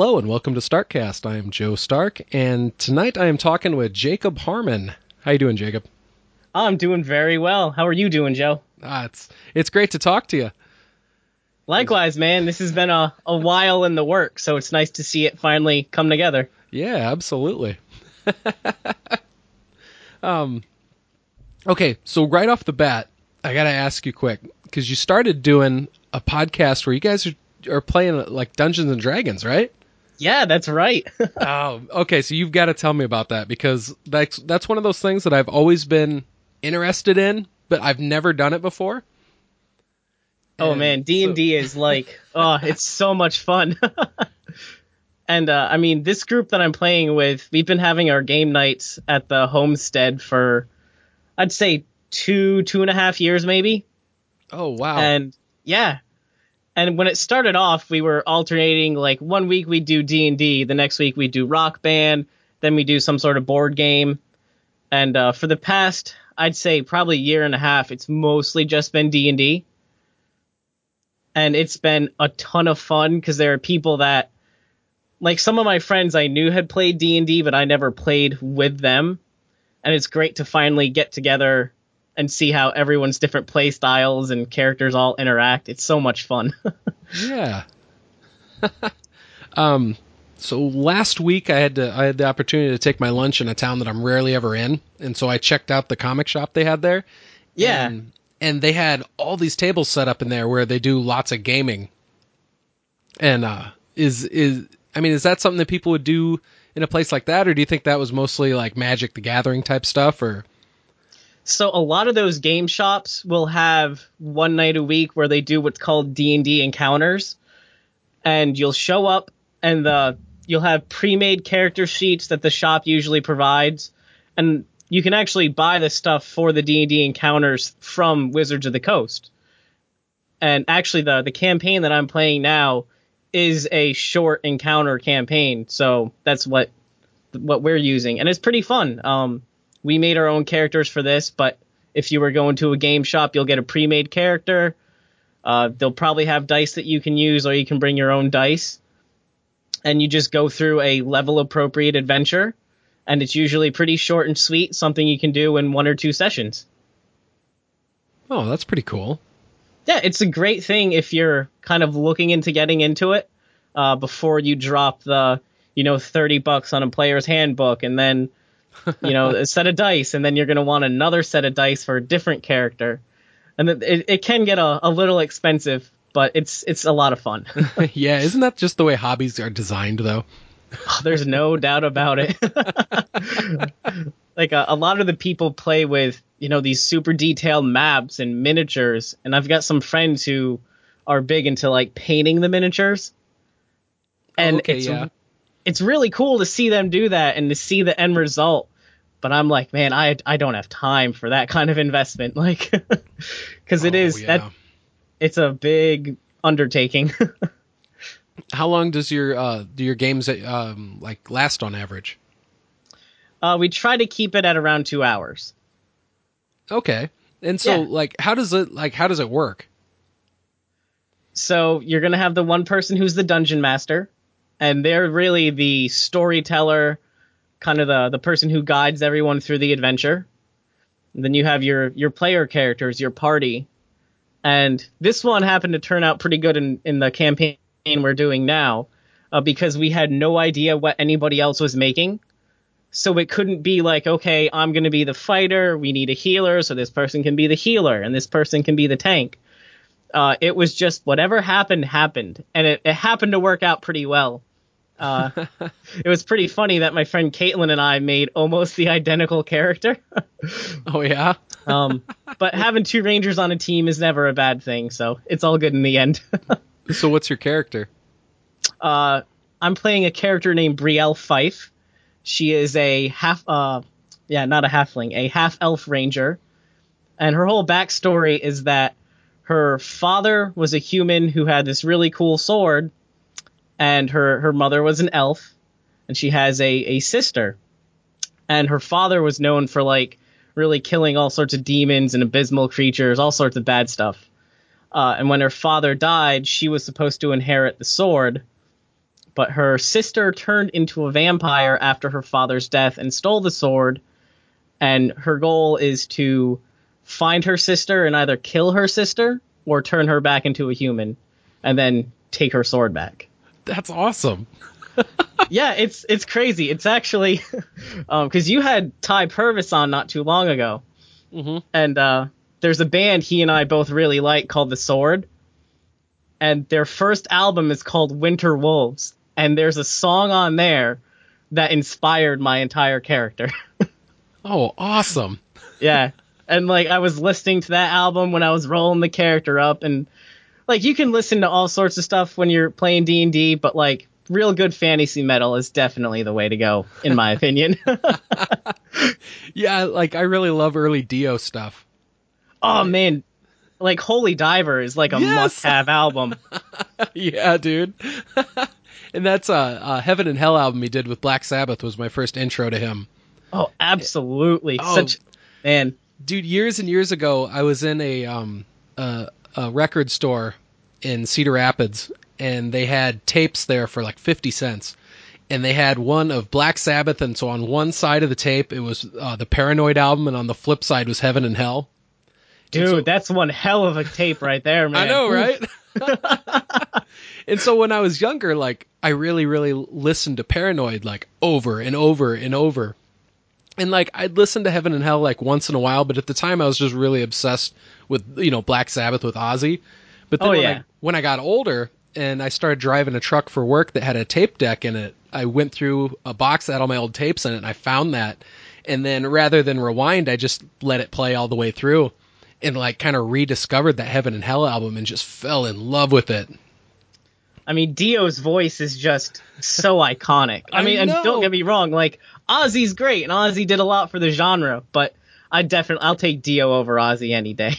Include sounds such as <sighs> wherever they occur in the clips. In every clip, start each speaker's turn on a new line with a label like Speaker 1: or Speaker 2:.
Speaker 1: Hello and welcome to Starkcast. I am Joe Stark, and tonight I am talking with Jacob Harmon. How you doing, Jacob?
Speaker 2: I'm doing very well. How are you doing, Joe?
Speaker 1: Ah, it's it's great to talk to you.
Speaker 2: Likewise, man. This has been a, a while in the work, so it's nice to see it finally come together.
Speaker 1: Yeah, absolutely. <laughs> um, okay, so right off the bat, I gotta ask you quick because you started doing a podcast where you guys are, are playing like Dungeons and Dragons, right?
Speaker 2: Yeah, that's right. <laughs>
Speaker 1: oh, okay. So you've got to tell me about that because that's that's one of those things that I've always been interested in, but I've never done it before.
Speaker 2: Oh man, D and D is like, <laughs> oh, it's so much fun. <laughs> and uh, I mean, this group that I'm playing with, we've been having our game nights at the homestead for, I'd say two, two and a half years maybe.
Speaker 1: Oh wow!
Speaker 2: And yeah, and when it started off, we were alternating. Like one week we do D and D, the next week we do Rock Band, then we do some sort of board game. And uh, for the past, I'd say probably year and a half, it's mostly just been D and D and it's been a ton of fun because there are people that like some of my friends I knew had played D&D but I never played with them and it's great to finally get together and see how everyone's different play styles and characters all interact. It's so much fun. <laughs>
Speaker 1: yeah. <laughs> um so last week I had to I had the opportunity to take my lunch in a town that I'm rarely ever in and so I checked out the comic shop they had there.
Speaker 2: Yeah.
Speaker 1: And and they had all these tables set up in there where they do lots of gaming. And uh, is is I mean, is that something that people would do in a place like that, or do you think that was mostly like Magic the Gathering type stuff, or?
Speaker 2: So a lot of those game shops will have one night a week where they do what's called D and D encounters, and you'll show up and the you'll have pre-made character sheets that the shop usually provides, and you can actually buy the stuff for the D&D encounters from Wizards of the Coast. And actually the the campaign that I'm playing now is a short encounter campaign. So that's what what we're using and it's pretty fun. Um we made our own characters for this, but if you were going to a game shop, you'll get a pre-made character. Uh, they'll probably have dice that you can use, or you can bring your own dice. And you just go through a level appropriate adventure and it's usually pretty short and sweet, something you can do in one or two sessions.
Speaker 1: Oh, that's pretty cool.
Speaker 2: Yeah, it's a great thing if you're kind of looking into getting into it uh, before you drop the, you know, 30 bucks on a player's handbook and then, you know, a set of dice, and then you're going to want another set of dice for a different character. And it, it can get a, a little expensive, but it's it's a lot of fun. <laughs>
Speaker 1: yeah, isn't that just the way hobbies are designed, though?
Speaker 2: Oh, there's no doubt about it. like a, a, lot of the people play with, you know, these super detailed maps and miniatures, and I've got some friends who are big into like painting the miniatures. And
Speaker 1: oh, okay,
Speaker 2: it's
Speaker 1: yeah.
Speaker 2: It's really cool to see them do that and to see the end result. But I'm like, man, I I don't have time for that kind of investment, <laughs> like, because it
Speaker 1: oh,
Speaker 2: is
Speaker 1: yeah.
Speaker 2: that it's a big undertaking. <laughs>
Speaker 1: How long does your uh, do your games um, like last on average?
Speaker 2: Uh, we try to keep it at around two hours.
Speaker 1: Okay, and so
Speaker 2: Yeah.
Speaker 1: like, how does it like how does it work?
Speaker 2: So you're gonna have the one person who's the dungeon master, and they're really the storyteller, kind of the the person who guides everyone through the adventure. And then you have your your player characters, your party, and this one happened to turn out pretty good in in the campaign we're doing now, uh, because we had no idea what anybody else was making. So it couldn't be like, okay, I'm going to be the fighter. We need a healer, so this person can be the healer, and this person can be the tank. Uh, it was just whatever happened happened, and it, it happened to work out pretty well. Uh, <laughs> it was pretty funny that my friend Caitlin and I made almost the identical character. <laughs>
Speaker 1: Oh yeah. <laughs>
Speaker 2: um, but having two rangers on a team is never a bad thing, so it's all good in the end.
Speaker 1: so what's your character?
Speaker 2: uh, I'm playing a character named Brielle Fife. She is a half, uh, yeah, not a halfling, a half elf ranger. And her whole backstory is that her father was a human who had this really cool sword, and her, her mother was an elf, and she has a, a sister. And her father was known for like really killing all sorts of demons and abysmal creatures, all sorts of bad stuff. Uh, and when her father died, she was supposed to inherit the sword, but her sister turned into a vampire after her father's death and stole the sword. And her goal is to find her sister and either kill her sister or turn her back into a human and then take her sword back.
Speaker 1: That's awesome. <laughs>
Speaker 2: yeah, it's it's crazy. It's actually because <laughs> um, you had Ty Purvis on not too long ago,
Speaker 1: mm-hmm.
Speaker 2: and uh, there's a band he and I both really like called The Sword, and their first album is called Winter Wolves, and there's a song on there that inspired my entire character. <laughs>
Speaker 1: oh, awesome!
Speaker 2: yeah, and like I was listening to that album when I was rolling the character up, and like you can listen to all sorts of stuff when you're playing D and D, but like real good fantasy metal is definitely the way to go, in my opinion. <laughs>
Speaker 1: yeah, like I really love early Dio stuff.
Speaker 2: Oh man, like Holy Diver is like a yes! must-have album. <laughs>
Speaker 1: yeah, dude. <laughs> and that's a, a, Heaven and Hell album he did with Black Sabbath was my first intro to him.
Speaker 2: Oh, absolutely. Oh, Such man,
Speaker 1: dude. Years and years ago, I was in a um a, a record store in Cedar Rapids, and they had tapes there for like fifty cents. And they had one of Black Sabbath, and so on one side of the tape it was uh, the Paranoid album, and on the flip side was Heaven and Hell.
Speaker 2: Dude, so, that's one hell of a tape right there, man. <laughs>
Speaker 1: I know, right? <laughs> and so when I was younger, like I really, really listened to Paranoid like over and over and over. And like I'd listen to Heaven and Hell like once in a while, but at the time I was just really obsessed with you know Black Sabbath with Ozzy. But then
Speaker 2: oh,
Speaker 1: when,
Speaker 2: yeah.
Speaker 1: I, when I got older and I started driving a truck for work that had a tape deck in it, I went through a box that had all my old tapes in it and I found that. And then rather than rewind, I just let it play all the way through and like kind of rediscovered that Heaven and Hell album and just fell in love with it.
Speaker 2: I mean, Dio's voice is just so <laughs> iconic. I,
Speaker 1: I
Speaker 2: mean,
Speaker 1: know.
Speaker 2: and don't get me wrong, like Ozzy's great, and Ozzy did a lot for the genre, but I definitely I'll take Dio over Ozzy any day.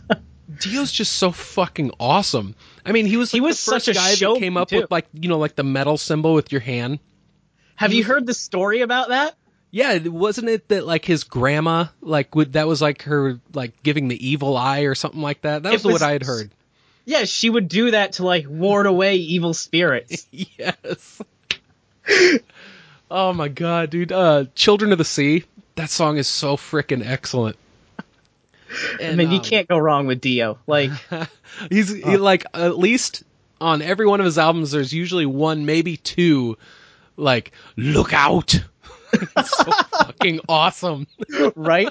Speaker 2: <laughs>
Speaker 1: Dio's just so fucking awesome. I mean, he was like
Speaker 2: he was
Speaker 1: the first
Speaker 2: such a
Speaker 1: guy
Speaker 2: show
Speaker 1: that came up
Speaker 2: too.
Speaker 1: with like you know like the metal symbol with your hand.
Speaker 2: Have you heard the story about that?
Speaker 1: Yeah, wasn't it that like his grandma like would that was like her like giving the evil eye or something like that? That was,
Speaker 2: was
Speaker 1: what I had heard.
Speaker 2: Yeah, she would do that to like ward away evil spirits. <laughs>
Speaker 1: yes. <laughs> oh my god, dude! Uh, "Children of the Sea." That song is so freaking excellent.
Speaker 2: And, <laughs> I mean, um, you can't go wrong with Dio. Like,
Speaker 1: he's he, like at least on every one of his albums, there's usually one, maybe two, like "Look out." so fucking awesome,
Speaker 2: right?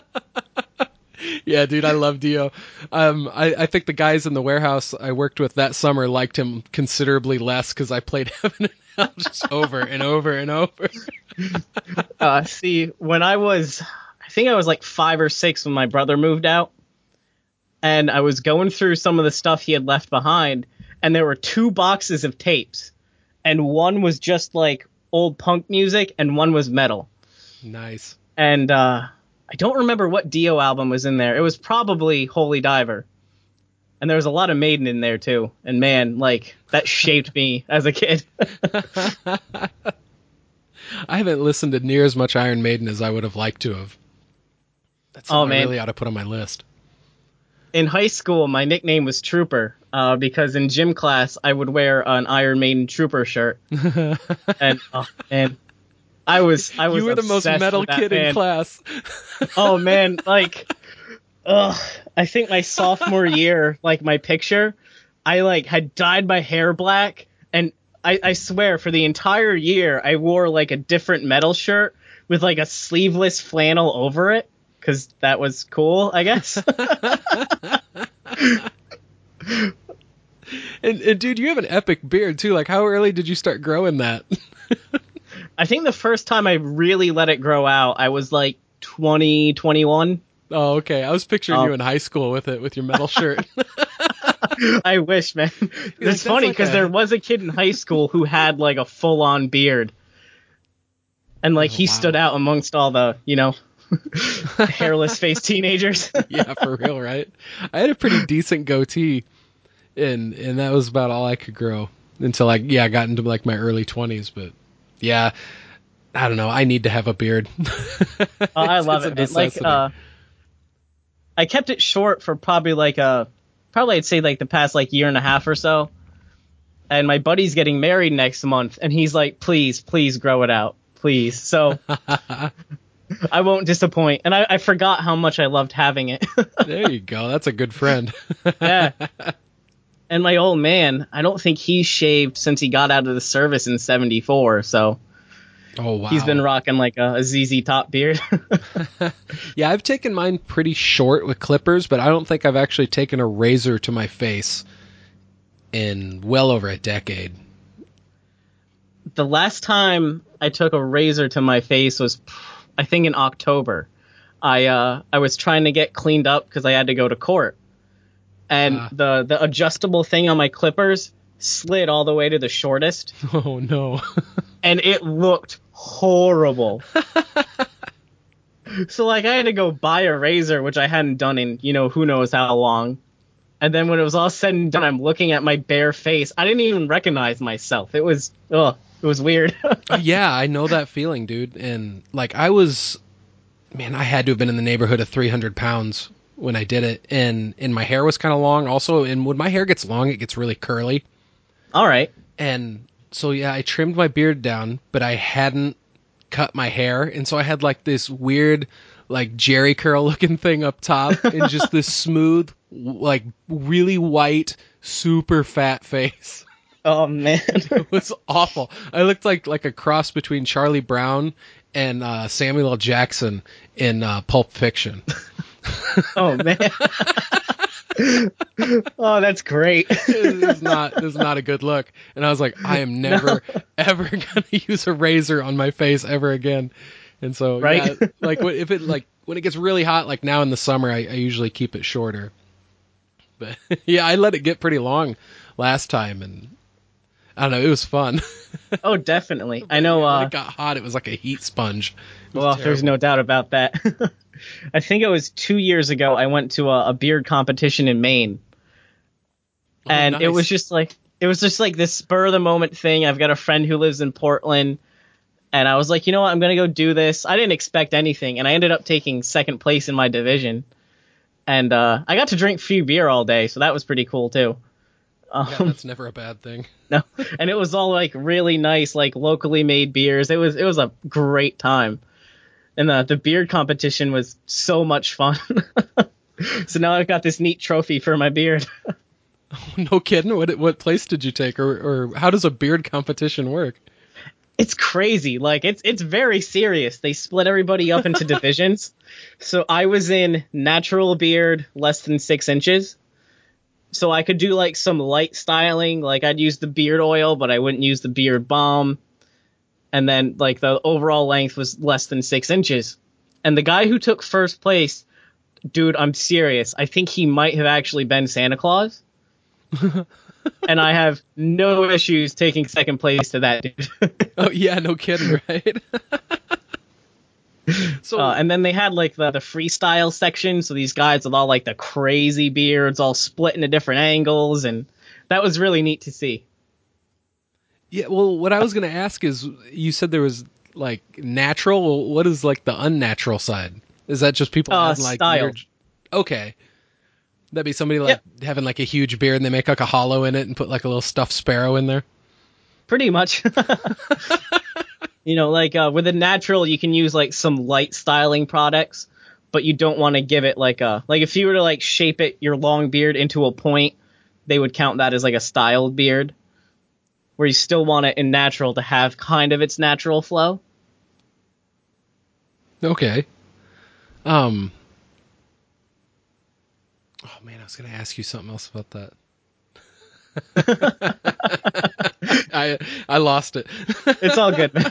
Speaker 1: Yeah, dude, I love Dio. Um, I, I think the guys in the warehouse I worked with that summer liked him considerably less because I played <laughs> Heaven and Hell just over and over and over. <laughs>
Speaker 2: uh, see, when I was, I think I was like five or six when my brother moved out, and I was going through some of the stuff he had left behind, and there were two boxes of tapes, and one was just like old punk music, and one was metal.
Speaker 1: Nice.
Speaker 2: And uh, I don't remember what Dio album was in there. It was probably Holy Diver. And there was a lot of Maiden in there too. And man, like that <laughs> shaped me as a kid. <laughs>
Speaker 1: I haven't listened to near as much Iron Maiden as I would have liked to have. That's
Speaker 2: oh, man.
Speaker 1: I really ought to put on my list.
Speaker 2: In high school, my nickname was Trooper uh, because in gym class I would wear an Iron Maiden Trooper shirt. <laughs> and oh, man, I was I was
Speaker 1: you were the most metal kid in class. <laughs>
Speaker 2: oh man, like, ugh. I think my sophomore <laughs> year, like my picture, I like had dyed my hair black, and I, I swear for the entire year I wore like a different metal shirt with like a sleeveless flannel over it because that was cool, I guess. <laughs>
Speaker 1: and, and dude, you have an epic beard too. Like, how early did you start growing that?
Speaker 2: I think the first time I really let it grow out, I was like 20, 21.
Speaker 1: Oh, okay. I was picturing you um, in high school with it, with your metal shirt. <laughs> <laughs>
Speaker 2: I wish, man. It's funny because like a... there was a kid in high school who had like a full on beard. And like oh, he wow. stood out amongst all the, you know, <laughs> hairless face teenagers.
Speaker 1: yeah, for real, right? I had a pretty decent goatee and and that was about all I could grow until I yeah, I got into like my early 20s, but yeah, I don't know. I need to have a beard. <laughs>
Speaker 2: oh, I love it. Man. Like, uh, I kept it short for probably like a, probably I'd say like the past like year and a half or so. and my buddy's getting married next month, and he's like, "Please, please grow it out, please." So <laughs> I won't disappoint. And I, I forgot how much I loved having it.
Speaker 1: there you go. That's a good friend. <laughs>
Speaker 2: yeah. And my old man, I don't think he's shaved since he got out of the service in '74. So
Speaker 1: Oh wow.
Speaker 2: he's been rocking like a, a ZZ Top beard. <laughs> <laughs>
Speaker 1: yeah, I've taken mine pretty short with clippers, but I don't think I've actually taken a razor to my face in well over a decade.
Speaker 2: the last time I took a razor to my face was, I think, in October. I uh, I was trying to get cleaned up because I had to go to court, and
Speaker 1: Ah.
Speaker 2: the the adjustable thing on my clippers slid all the way to the shortest, <laughs>
Speaker 1: Oh no.
Speaker 2: and it looked horrible. <laughs> so like I had to go buy a razor, which I hadn't done in you know who knows how long. And then when it was all said and done, I'm looking at my bare face. I didn't even recognize myself. It was, oh, it was weird. <laughs>
Speaker 1: yeah, I know that feeling, dude. And like I was, man, I had to have been in the neighborhood of 300 pounds when I did it, and and my hair was kind of long. Also, and when my hair gets long, it gets really curly.
Speaker 2: all right.
Speaker 1: And so yeah, I trimmed my beard down, but I hadn't cut my hair, and so I had like this weird, like Jheri curl <laughs> looking thing up top, and just this <laughs> smooth, like really white, super fat face. <laughs>
Speaker 2: Oh man.
Speaker 1: It was awful. I looked like like a cross between Charlie Brown and uh, Samuel L. Jackson in uh, Pulp Fiction. <laughs>
Speaker 2: oh man. <laughs> oh, that's great.
Speaker 1: this is not this is not a good look. And I was like, I am never ever <laughs> gonna use a razor on my face ever again. And so,
Speaker 2: Right?
Speaker 1: yeah, like if it like when it gets really hot, like now in the summer, I, I usually keep it shorter. But yeah, I let it get pretty long last time, and I don't know, it was fun. <laughs>
Speaker 2: Oh, definitely. I know.
Speaker 1: when
Speaker 2: Uh,
Speaker 1: it got hot, it was like a heat sponge.
Speaker 2: Well, there's no doubt about that. <laughs> I think it was two years ago. I went to a, a beard competition in Maine,
Speaker 1: Oh,
Speaker 2: and it was just like it was just like this spur of the moment thing. I've got a friend who lives in Portland, and I was like, you know what, I'm gonna go do this. I didn't expect anything, and I ended up taking second place in my division, and uh, I got to drink free beer all day, so that was pretty cool too. Um,
Speaker 1: Yeah, that's never a bad thing. <laughs>
Speaker 2: no, and it was all like really nice, like locally made beers. It was it was a great time, and the the beard competition was so much fun. <laughs> so now I've got this neat trophy for my beard. <laughs>
Speaker 1: no kidding. What what place did you take, or or how does a beard competition work?
Speaker 2: it's crazy. Like it's it's very serious. They split everybody up into divisions. So I was in natural beard, less than six inches. So I could do like some light styling, like I'd use the beard oil, but I wouldn't use the beard balm. And then like the overall length was less than six inches. And the guy who took first place, dude, I'm serious. I think he might have actually been Santa Claus. <laughs> and I have no issues taking second place to that dude.
Speaker 1: Oh yeah, no kidding, right? <laughs> so
Speaker 2: Uh, and then they had like the, the freestyle section, so these guys with all like the crazy beards, all split into different angles, and that was really neat to see.
Speaker 1: yeah, well, what I was gonna ask is, you said there was like natural. What is like the unnatural side? Is that just people
Speaker 2: Uh,
Speaker 1: having like weird- Okay, that'd be somebody like having like a huge beard and they make like a hollow in it and put like a little stuffed sparrow in there.
Speaker 2: Pretty much. <laughs> <laughs> you know, like uh, with a natural, you can use like some light styling products, but you don't want to give it like a like if you were to like shape it your long beard into a point, they would count that as like a styled beard. Where you still want it in natural to have kind of its natural flow.
Speaker 1: Okay. Um. Oh man, I was gonna ask you something else about that. <laughs> I I lost it. <laughs>
Speaker 2: It's all good. <laughs>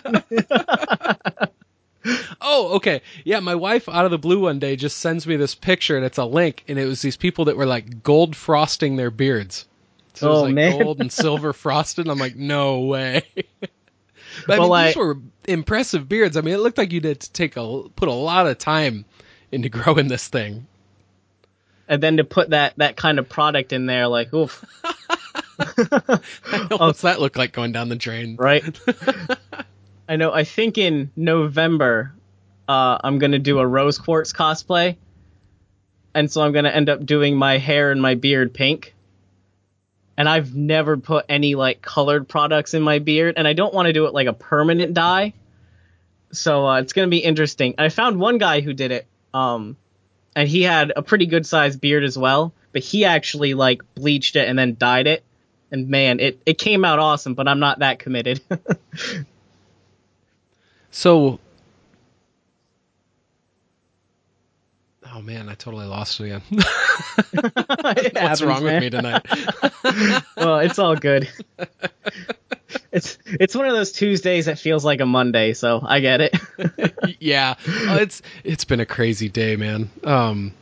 Speaker 1: Oh, okay. Yeah, my wife out of the blue one day just sends me this picture and it's a link and it was these people that were like gold frosting their beards. So it was
Speaker 2: Oh,
Speaker 1: like
Speaker 2: man.
Speaker 1: gold and silver frosted. I'm like, no way. but
Speaker 2: Well,
Speaker 1: I mean, these were impressive beards. I mean, it looked like you did to take a put a lot of time into growing this thing.
Speaker 2: and then to put that that kind of product in there, like, oof, <laughs>
Speaker 1: What's that look like going down the drain?
Speaker 2: right? <laughs> I know. I think in November, uh, I'm gonna do a rose quartz cosplay, and so I'm gonna end up doing my hair and my beard pink. and I've never put any like colored products in my beard, and I don't want to do it like a permanent dye. So uh, it's gonna be interesting. I found one guy who did it, um, and he had a pretty good sized beard as well, but he actually like bleached it and then dyed it, and man, it it came out awesome. But I'm not that committed. <laughs>
Speaker 1: So, oh man, I totally lost <laughs> it again. What's wrong with me tonight? <laughs>
Speaker 2: well, it's all good. It's it's one of those Tuesdays that feels like a Monday, so I get it.
Speaker 1: yeah, uh, it's it's been a crazy day, man. Um,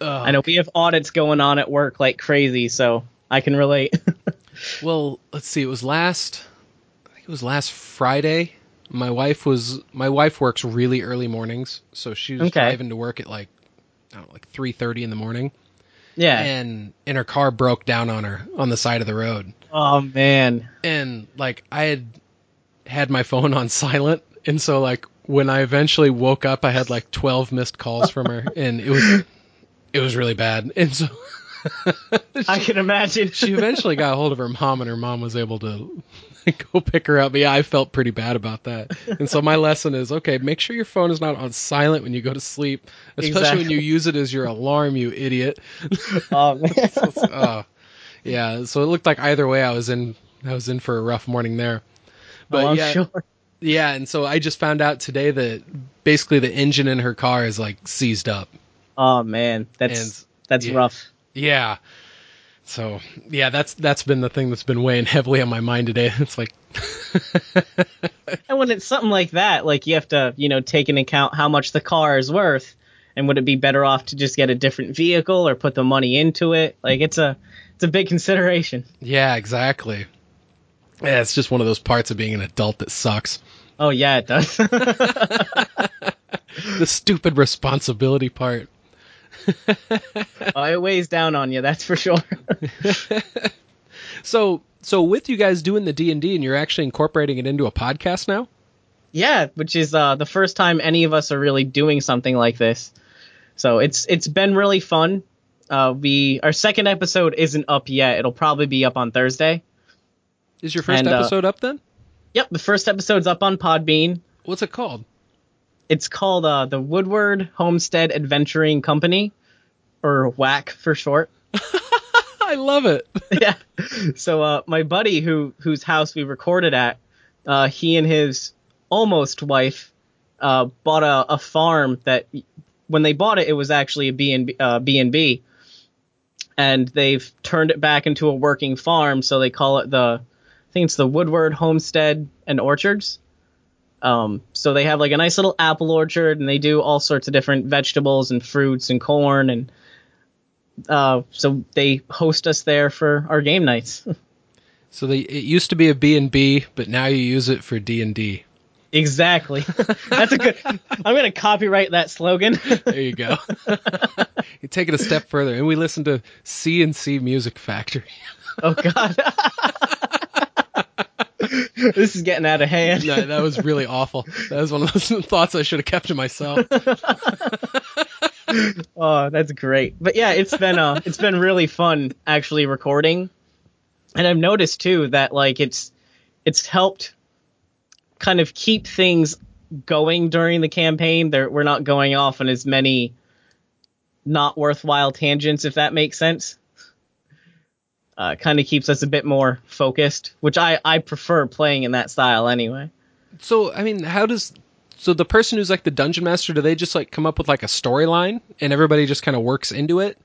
Speaker 2: I know we have audits going on at work like crazy, so I can relate. <laughs>
Speaker 1: well, let's see. It was last. I think it was last Friday. My wife was my wife works really early mornings, so she was
Speaker 2: Okay.
Speaker 1: driving to work at like I don't know, like three thirty in the morning,
Speaker 2: yeah.
Speaker 1: and and her car broke down on her on the side of the road.
Speaker 2: oh man.
Speaker 1: and like I had had my phone on <laughs> silent, and so like when I eventually woke up, I had like twelve missed calls from her, <laughs> and it was it was really bad. And so <laughs>
Speaker 2: I can imagine.
Speaker 1: she eventually got a hold of her mom, and her mom was able to <laughs> go pick her up. But yeah, I felt pretty bad about that. And so my lesson is okay, make sure your phone is not on silent when you go to sleep, especially when you use it as your alarm, you idiot. <laughs>
Speaker 2: Oh man.
Speaker 1: uh, yeah, so it looked like either way I was in I was in for a rough morning there. But
Speaker 2: oh,
Speaker 1: yeah,
Speaker 2: sure.
Speaker 1: yeah, and so I just found out today that basically the engine in her car is like seized up.
Speaker 2: Oh man, that's
Speaker 1: And-
Speaker 2: that's
Speaker 1: yeah.
Speaker 2: rough.
Speaker 1: Yeah. So yeah, that's that's been the thing that's been weighing heavily on my mind today. <laughs> It's like
Speaker 2: And when it's something like that, like you have to, you know, take into account how much the car is worth, and would it be better off to just get a different vehicle or put the money into it? Like it's a it's a big <laughs> consideration.
Speaker 1: Yeah, exactly. Yeah, it's just one of those parts of being an adult that sucks.
Speaker 2: Oh yeah, it does. <laughs>
Speaker 1: The stupid responsibility part. <laughs>
Speaker 2: it weighs down on you, that's for sure. <laughs>
Speaker 1: So so with you guys doing the D and D and you're actually incorporating it into a podcast now?
Speaker 2: yeah, which is uh, the first time any of us are really doing something like this. So it's it's been really fun. Uh, we our second episode isn't up yet. It'll probably be up on Thursday.
Speaker 1: Is your first
Speaker 2: And, uh,
Speaker 1: episode up then?
Speaker 2: Yep, the first episode's up on Podbean.
Speaker 1: What's it called?
Speaker 2: It's called uh, the Woodward Homestead Adventuring Company, or WAC for short. <laughs>
Speaker 1: I love it. <laughs>
Speaker 2: yeah. So uh, my buddy who whose house we recorded at, uh, he and his almost wife uh, bought a, a farm that when they bought it, it was actually a B and uh, B and B, and they've turned it back into a working farm. So they call it the, I think it's the Woodward Homestead and Orchards. Um, so they have like a nice little apple orchard, and they do all sorts of different vegetables and fruits and corn and uh, so they host us there for our game nights. <laughs>
Speaker 1: So they, it used to be a B and B, but now you use it for D and D.
Speaker 2: exactly. <laughs> That's a good. I'm gonna copyright that slogan. <laughs>
Speaker 1: There you go. you take it a step further, and we listen to C and C Music Factory.
Speaker 2: oh God. <laughs> this is getting out of hand.
Speaker 1: No, that was really awful. That was one of those <laughs> thoughts I should have kept to myself. <laughs>
Speaker 2: Oh, that's great. But yeah, it's been uh, it's been really fun actually recording, and I've noticed too that like it's it's helped kind of keep things going during the campaign. There, we're not going off on as many not worthwhile tangents, if that makes sense. Uh, kind of keeps us a bit more focused, which I I prefer playing in that style anyway.
Speaker 1: So, I mean, how does so the person who's like the dungeon master? Do they just like come up with like a storyline, and everybody just kind of works into it?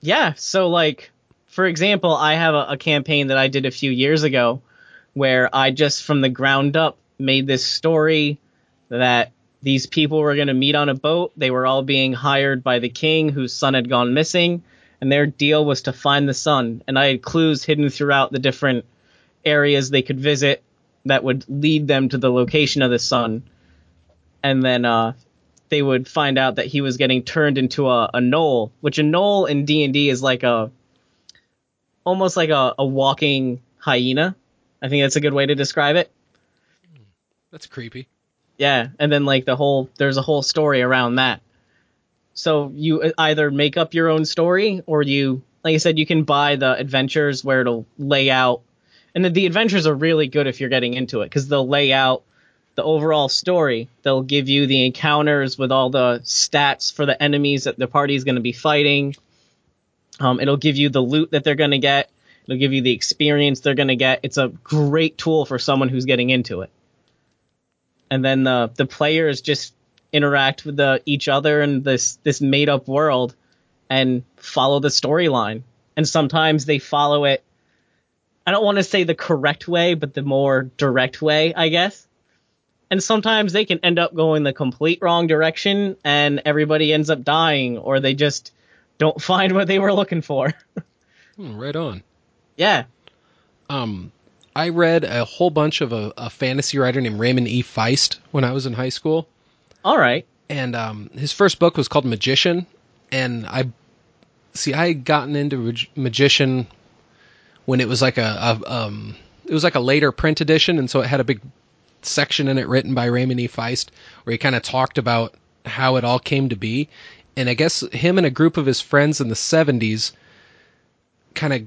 Speaker 2: Yeah. So, like, for example, I have a, a campaign that I did a few years ago where I just from the ground up made this story that these people were going to meet on a boat. They were all being hired by the king whose son had gone missing, and their deal was to find the sun. And I had clues hidden throughout the different areas they could visit that would lead them to the location of the sun. And then uh, they would find out that he was getting turned into a, a gnoll, which a gnoll in D and D is like a almost like a, a walking hyena. I think that's a good way to describe it.
Speaker 1: That's creepy.
Speaker 2: Yeah, and then like the whole there's a whole story around that. So you either make up your own story or you like I said, you can buy the adventures where it'll lay out, and the, the adventures are really good if you're getting into it because they'll lay out the overall story. They'll give you the encounters with all the stats for the enemies that the party is going to be fighting. Um, it'll give you the loot that they're going to get. It'll give you the experience they're going to get. It's a great tool for someone who's getting into it. And then the the players just interact with the each other in this this made up world and follow the storyline. And sometimes they follow it I don't want to say the correct way, but the more direct way, I guess. And sometimes they can end up going the complete wrong direction and everybody ends up dying or they just don't <laughs> find what they were looking for.
Speaker 1: Hmm, right on.
Speaker 2: yeah.
Speaker 1: Um, I read a whole bunch of a, a fantasy writer named Raymond E. Feist when I was in high school.
Speaker 2: All right.
Speaker 1: and um, his first book was called Magician, and I see I had gotten into Mag- Magician when it was like a, a um, it was like a later print edition, and so it had a big section in it written by Raymond E. Feist where he kind of talked about how it all came to be, and I guess him and a group of his friends in the '70s kind of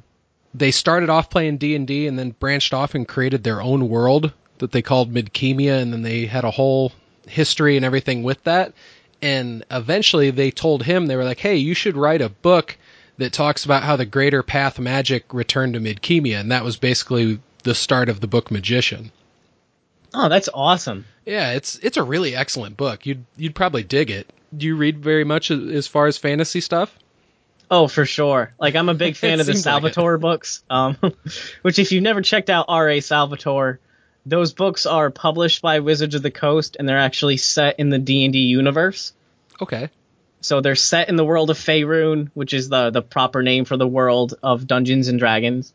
Speaker 1: they started off playing D&D and then branched off and created their own world that they called Midkemia and then they had a whole history and everything with that and eventually they told him they were like hey you should write a book that talks about how the greater path magic returned to Midkemia and that was basically the start of the book Magician.
Speaker 2: Oh, that's awesome.
Speaker 1: Yeah, it's it's a really excellent book. You'd you'd probably dig it. Do you read very much as far as fantasy stuff?
Speaker 2: Oh, for sure. Like I'm a big <laughs> fan of the
Speaker 1: seems like.
Speaker 2: Salvatore books. Um, <laughs> which if you've never checked out R.A. Salvatore, those books are published by Wizards of the Coast and they're actually set in the D&D universe.
Speaker 1: Okay.
Speaker 2: So they're set in the world of Faerun, which is the the proper name for the world of Dungeons and Dragons.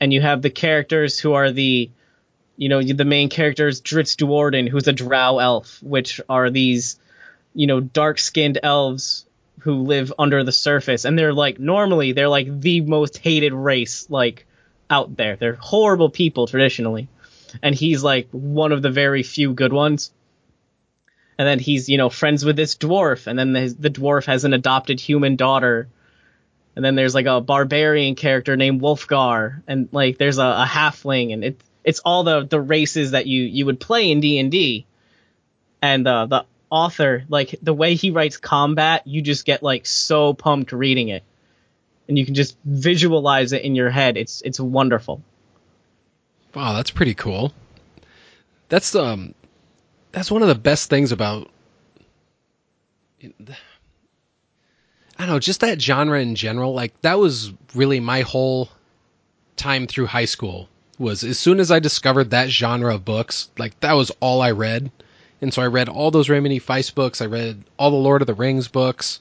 Speaker 2: And you have the characters who are the you know, the main characters Drizzt Do'Urden, who's a drow elf, which are these, you know, dark-skinned elves who live under the surface. And they're like normally they're like the most hated race like out there. They're horrible people traditionally. And he's like one of the very few good ones. And then he's you know friends with this dwarf and then the, the dwarf has an adopted human daughter. And then there's like a barbarian character named Wulfgar and like there's a, a halfling and it, it's all the the races that you you would play in d&d and uh, the author like the way he writes combat you just get like so pumped reading it. And you can just visualize it in your head. It's it's wonderful
Speaker 1: Wow, that's pretty cool. That's um that's one of the best things about I don't know, just that genre in general. Like that was really my whole time through high school was as soon as I discovered that genre of books, like that was all I read. And so I read all those Raymond E. Feist books. I read all the Lord of the Rings books.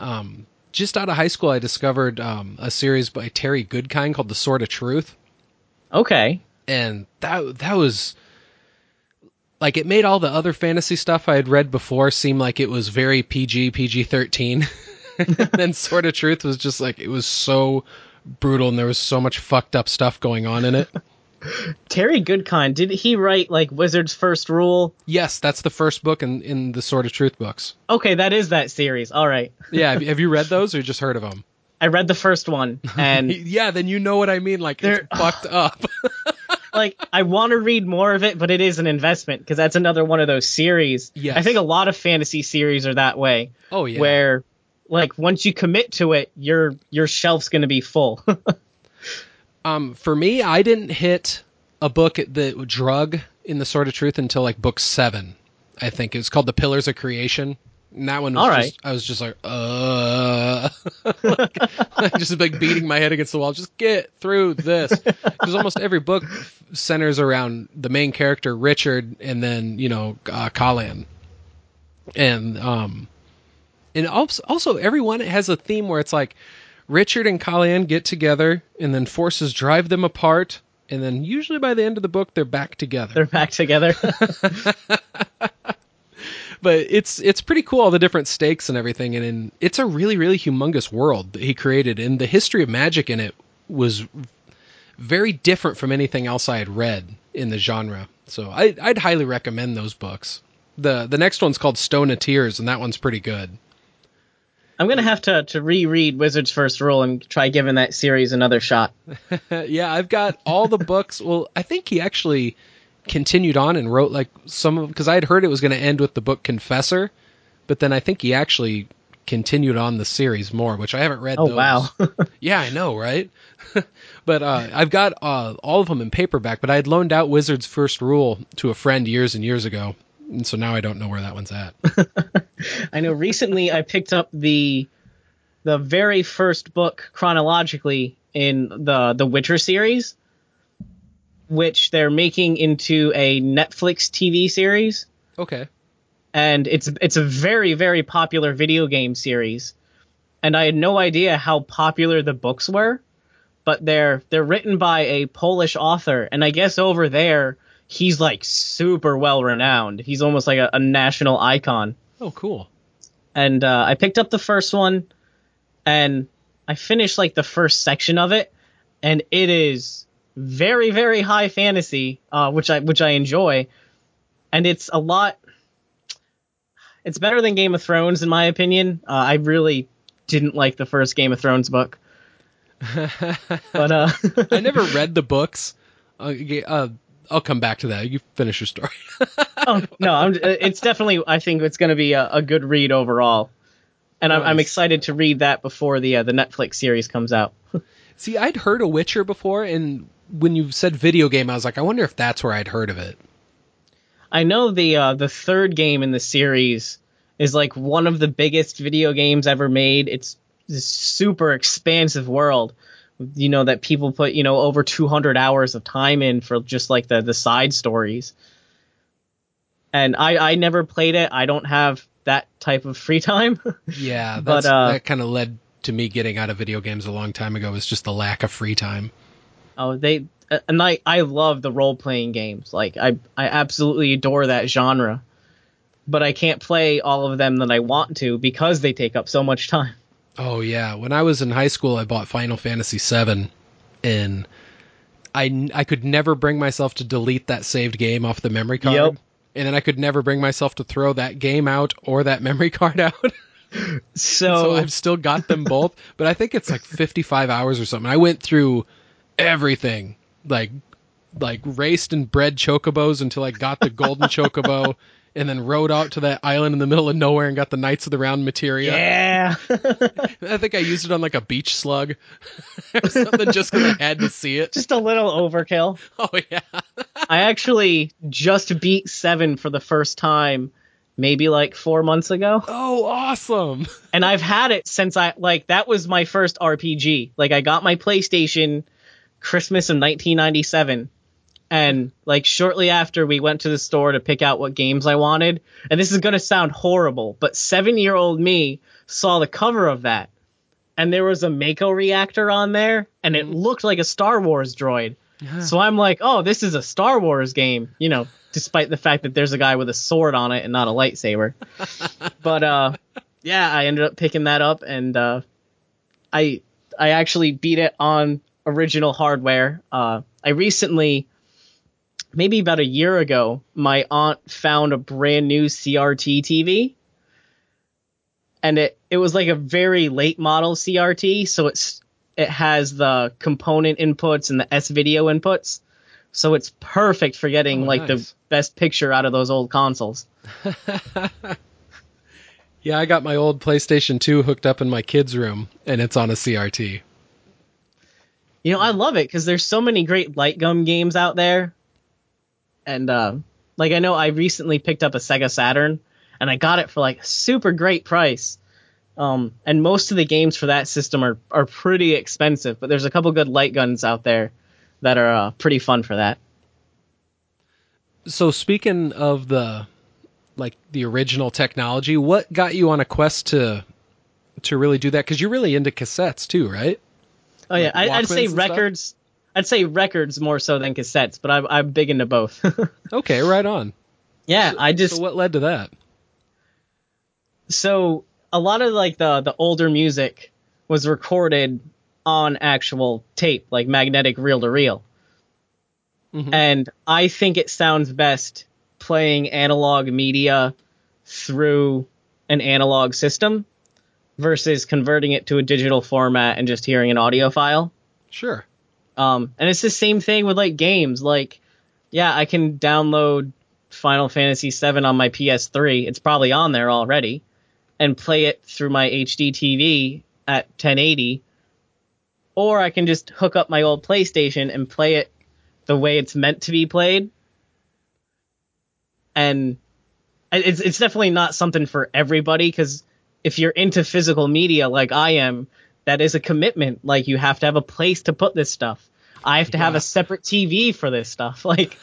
Speaker 1: Um, just out of high school, I discovered um, a series by Terry Goodkind called The Sword of Truth
Speaker 2: okay
Speaker 1: and that that was like it made all the other fantasy stuff I had read before seem like it was very PG PG thirteen. <laughs> then Sword of Truth was just like it was so brutal and there was so much fucked up stuff going on in it. <laughs>
Speaker 2: terry goodkind did he write like wizard's first rule
Speaker 1: yes, that's the first book in in the Sword of Truth books.
Speaker 2: Okay, that is that series. All right. <laughs>
Speaker 1: Yeah, have, you read those or just heard of them?
Speaker 2: I read the first one and
Speaker 1: yeah, then you know what I mean. Like it's fucked up.
Speaker 2: Like I want to read more of it, but it is an investment because that's another one of those series.
Speaker 1: Yes.
Speaker 2: I think a lot of fantasy series are that way
Speaker 1: oh yeah.
Speaker 2: where like once you commit to it, your your shelf's going to be full. <laughs>
Speaker 1: Um, for me, I didn't hit a book that drug in the Sword of Truth until like book seven. I think it was called The Pillars of Creation. And that one was
Speaker 2: All
Speaker 1: just. I was just like, uh, <laughs> like, just like beating my head against the wall. Just get through this. Because almost every book centers around the main character, Richard, and then, you know, uh, Kahlan. And, um, and also, also everyone has a theme where it's like Richard and Kahlan get together and then forces drive them apart. And then usually by the end of the book, they're back together.
Speaker 2: They're back together. <laughs> <laughs>
Speaker 1: but it's it's pretty cool all the different stakes and everything and in, it's a really really humongous world that he created and the history of magic in it was very different from anything else I had read in the genre. So I, I'd highly recommend those books. the The next one's called Stone of Tears, and that one's pretty good.
Speaker 2: I'm gonna have to to reread Wizard's First Rule and try giving that series another shot. <laughs>
Speaker 1: yeah, I've got all the books. Well, I think he actually continued on and wrote like some of because I had heard it was going to end with the book Confessor, but then I think he actually continued on the series more, which I haven't read.
Speaker 2: Oh
Speaker 1: those.
Speaker 2: wow! <laughs> <laughs>
Speaker 1: yeah, I know, right? <laughs> but uh, I've got uh, all of them in paperback. But I had loaned out Wizard's First Rule to a friend years and years ago, and so now I don't know where that one's at.
Speaker 2: I know recently I picked up the the very first book chronologically in the the Witcher series, which they're making into a Netflix TV series,
Speaker 1: okay.
Speaker 2: and it's it's a very very popular video game series. And I had no idea how popular the books were, but they're they're written by a Polish author, and I guess over there he's like super well renowned. He's almost like a, a national icon
Speaker 1: Oh, cool.
Speaker 2: and uh, I picked up the first one, and I finished like the first section of it, and it is very very high fantasy, uh, which I which I enjoy, and it's a lot. It's better than Game of Thrones in my opinion. Uh, I really didn't like the first Game of Thrones book, <laughs> but uh, <laughs>
Speaker 1: I never read the books. Uh, uh, I'll come back to that. You finish your story. <laughs>
Speaker 2: oh no, I'm, it's definitely. I think it's going to be a, a good read overall, and I'm, I'm excited to read that before the uh, the Netflix series comes out.
Speaker 1: See, I'd heard of Witcher before, and when you said video game, I was like, I wonder if that's where I'd heard of it.
Speaker 2: I know the uh, the third game in the series is like one of the biggest video games ever made. It's this super expansive world, you know, that people put you know over 200 hours of time in for just like the the side stories. And I I never played it. I don't have that type of free <laughs> time.
Speaker 1: Yeah,
Speaker 2: But, uh,
Speaker 1: that kind of led to me getting out of video games a long time ago. Was just the lack of free time.
Speaker 2: Oh, they uh, and I I love the role playing games. Like I I absolutely adore that genre. But I can't play all of them that I want to because they take up so much time.
Speaker 1: Oh yeah, when I was in high school, I bought Final Fantasy VII, and I I could never bring myself to delete that saved game off the memory card.
Speaker 2: Yep.
Speaker 1: And then I could never bring myself to throw that game out or that <laughs> memory card out.
Speaker 2: So,
Speaker 1: so I've still got them both, but I think it's like 55 hours or something. I went through everything, like like raced and bred chocobos until I got the golden <laughs> chocobo, and then rode out to that island in the middle of nowhere and got the Knights of the Round materia.
Speaker 2: yeah. <laughs>
Speaker 1: I think I used it on like a beach slug <laughs> or something just because I had to see it.
Speaker 2: just a little overkill.
Speaker 1: Oh yeah,
Speaker 2: I actually just beat seven for the first time, maybe like four months ago,
Speaker 1: oh awesome.
Speaker 2: and I've had it since I like that was my first RPG. Like I got my PlayStation Christmas of 1997. And like shortly after we went to the store to pick out what games I wanted, and this is gonna sound horrible, but seven year old me saw the cover of that, and there was a Mako reactor on there, and it looked like a Star Wars droid. So I'm like, oh, this is a Star Wars game, you know, despite the fact that there's a guy with a sword on it and not a lightsaber. <laughs> but uh yeah, I ended up picking that up and uh I I actually beat it on original hardware. Uh I recently maybe about a year ago, my aunt found a brand new CRT TV. And it, it was like a very late model CRT, so it's it has the component inputs and the S video inputs. So it's perfect for getting
Speaker 1: Oh,
Speaker 2: like
Speaker 1: nice.
Speaker 2: the best picture out of those old consoles. <laughs>
Speaker 1: Yeah, I got my old PlayStation 2 hooked up in my kids' room, and it's on a CRT.
Speaker 2: You know, I love it because there's so many great light gun games out there. And uh, like I know I recently picked up a Sega Saturn and I got it for like a super great price. Um, and most of the games for that system are, are pretty expensive, but there's a couple good light guns out there that are uh, pretty fun for that.
Speaker 1: So speaking of the like the original technology, what got you on a quest to to really do that? Because you're really into cassettes too, right?
Speaker 2: Oh yeah,
Speaker 1: Like
Speaker 2: I, I'd say
Speaker 1: and stuff?
Speaker 2: records. I'd say records more so than cassettes, but I'm I'm big into both. <laughs>
Speaker 1: Okay, right on.
Speaker 2: yeah, I just
Speaker 1: So what led to that?
Speaker 2: so a lot of like the the older music was recorded on actual tape, like magnetic reel to reel.
Speaker 1: Mhm.
Speaker 2: And I think it sounds best playing analog media through an analog system. Versus converting it to a digital format and just hearing an audio file.
Speaker 1: Sure.
Speaker 2: Um, and it's the same thing with like games. Like, yeah, I can download Final Fantasy VII on my PS3. It's probably on there already, and play it through my HD TV at 1080. Or I can just hook up my old PlayStation and play it the way it's meant to be played. And it's it's definitely not something for everybody because if you're into physical media like I am, that is a commitment. Like you have to have a place to put this stuff. I have to have a separate TV for this stuff. <laughs> Like,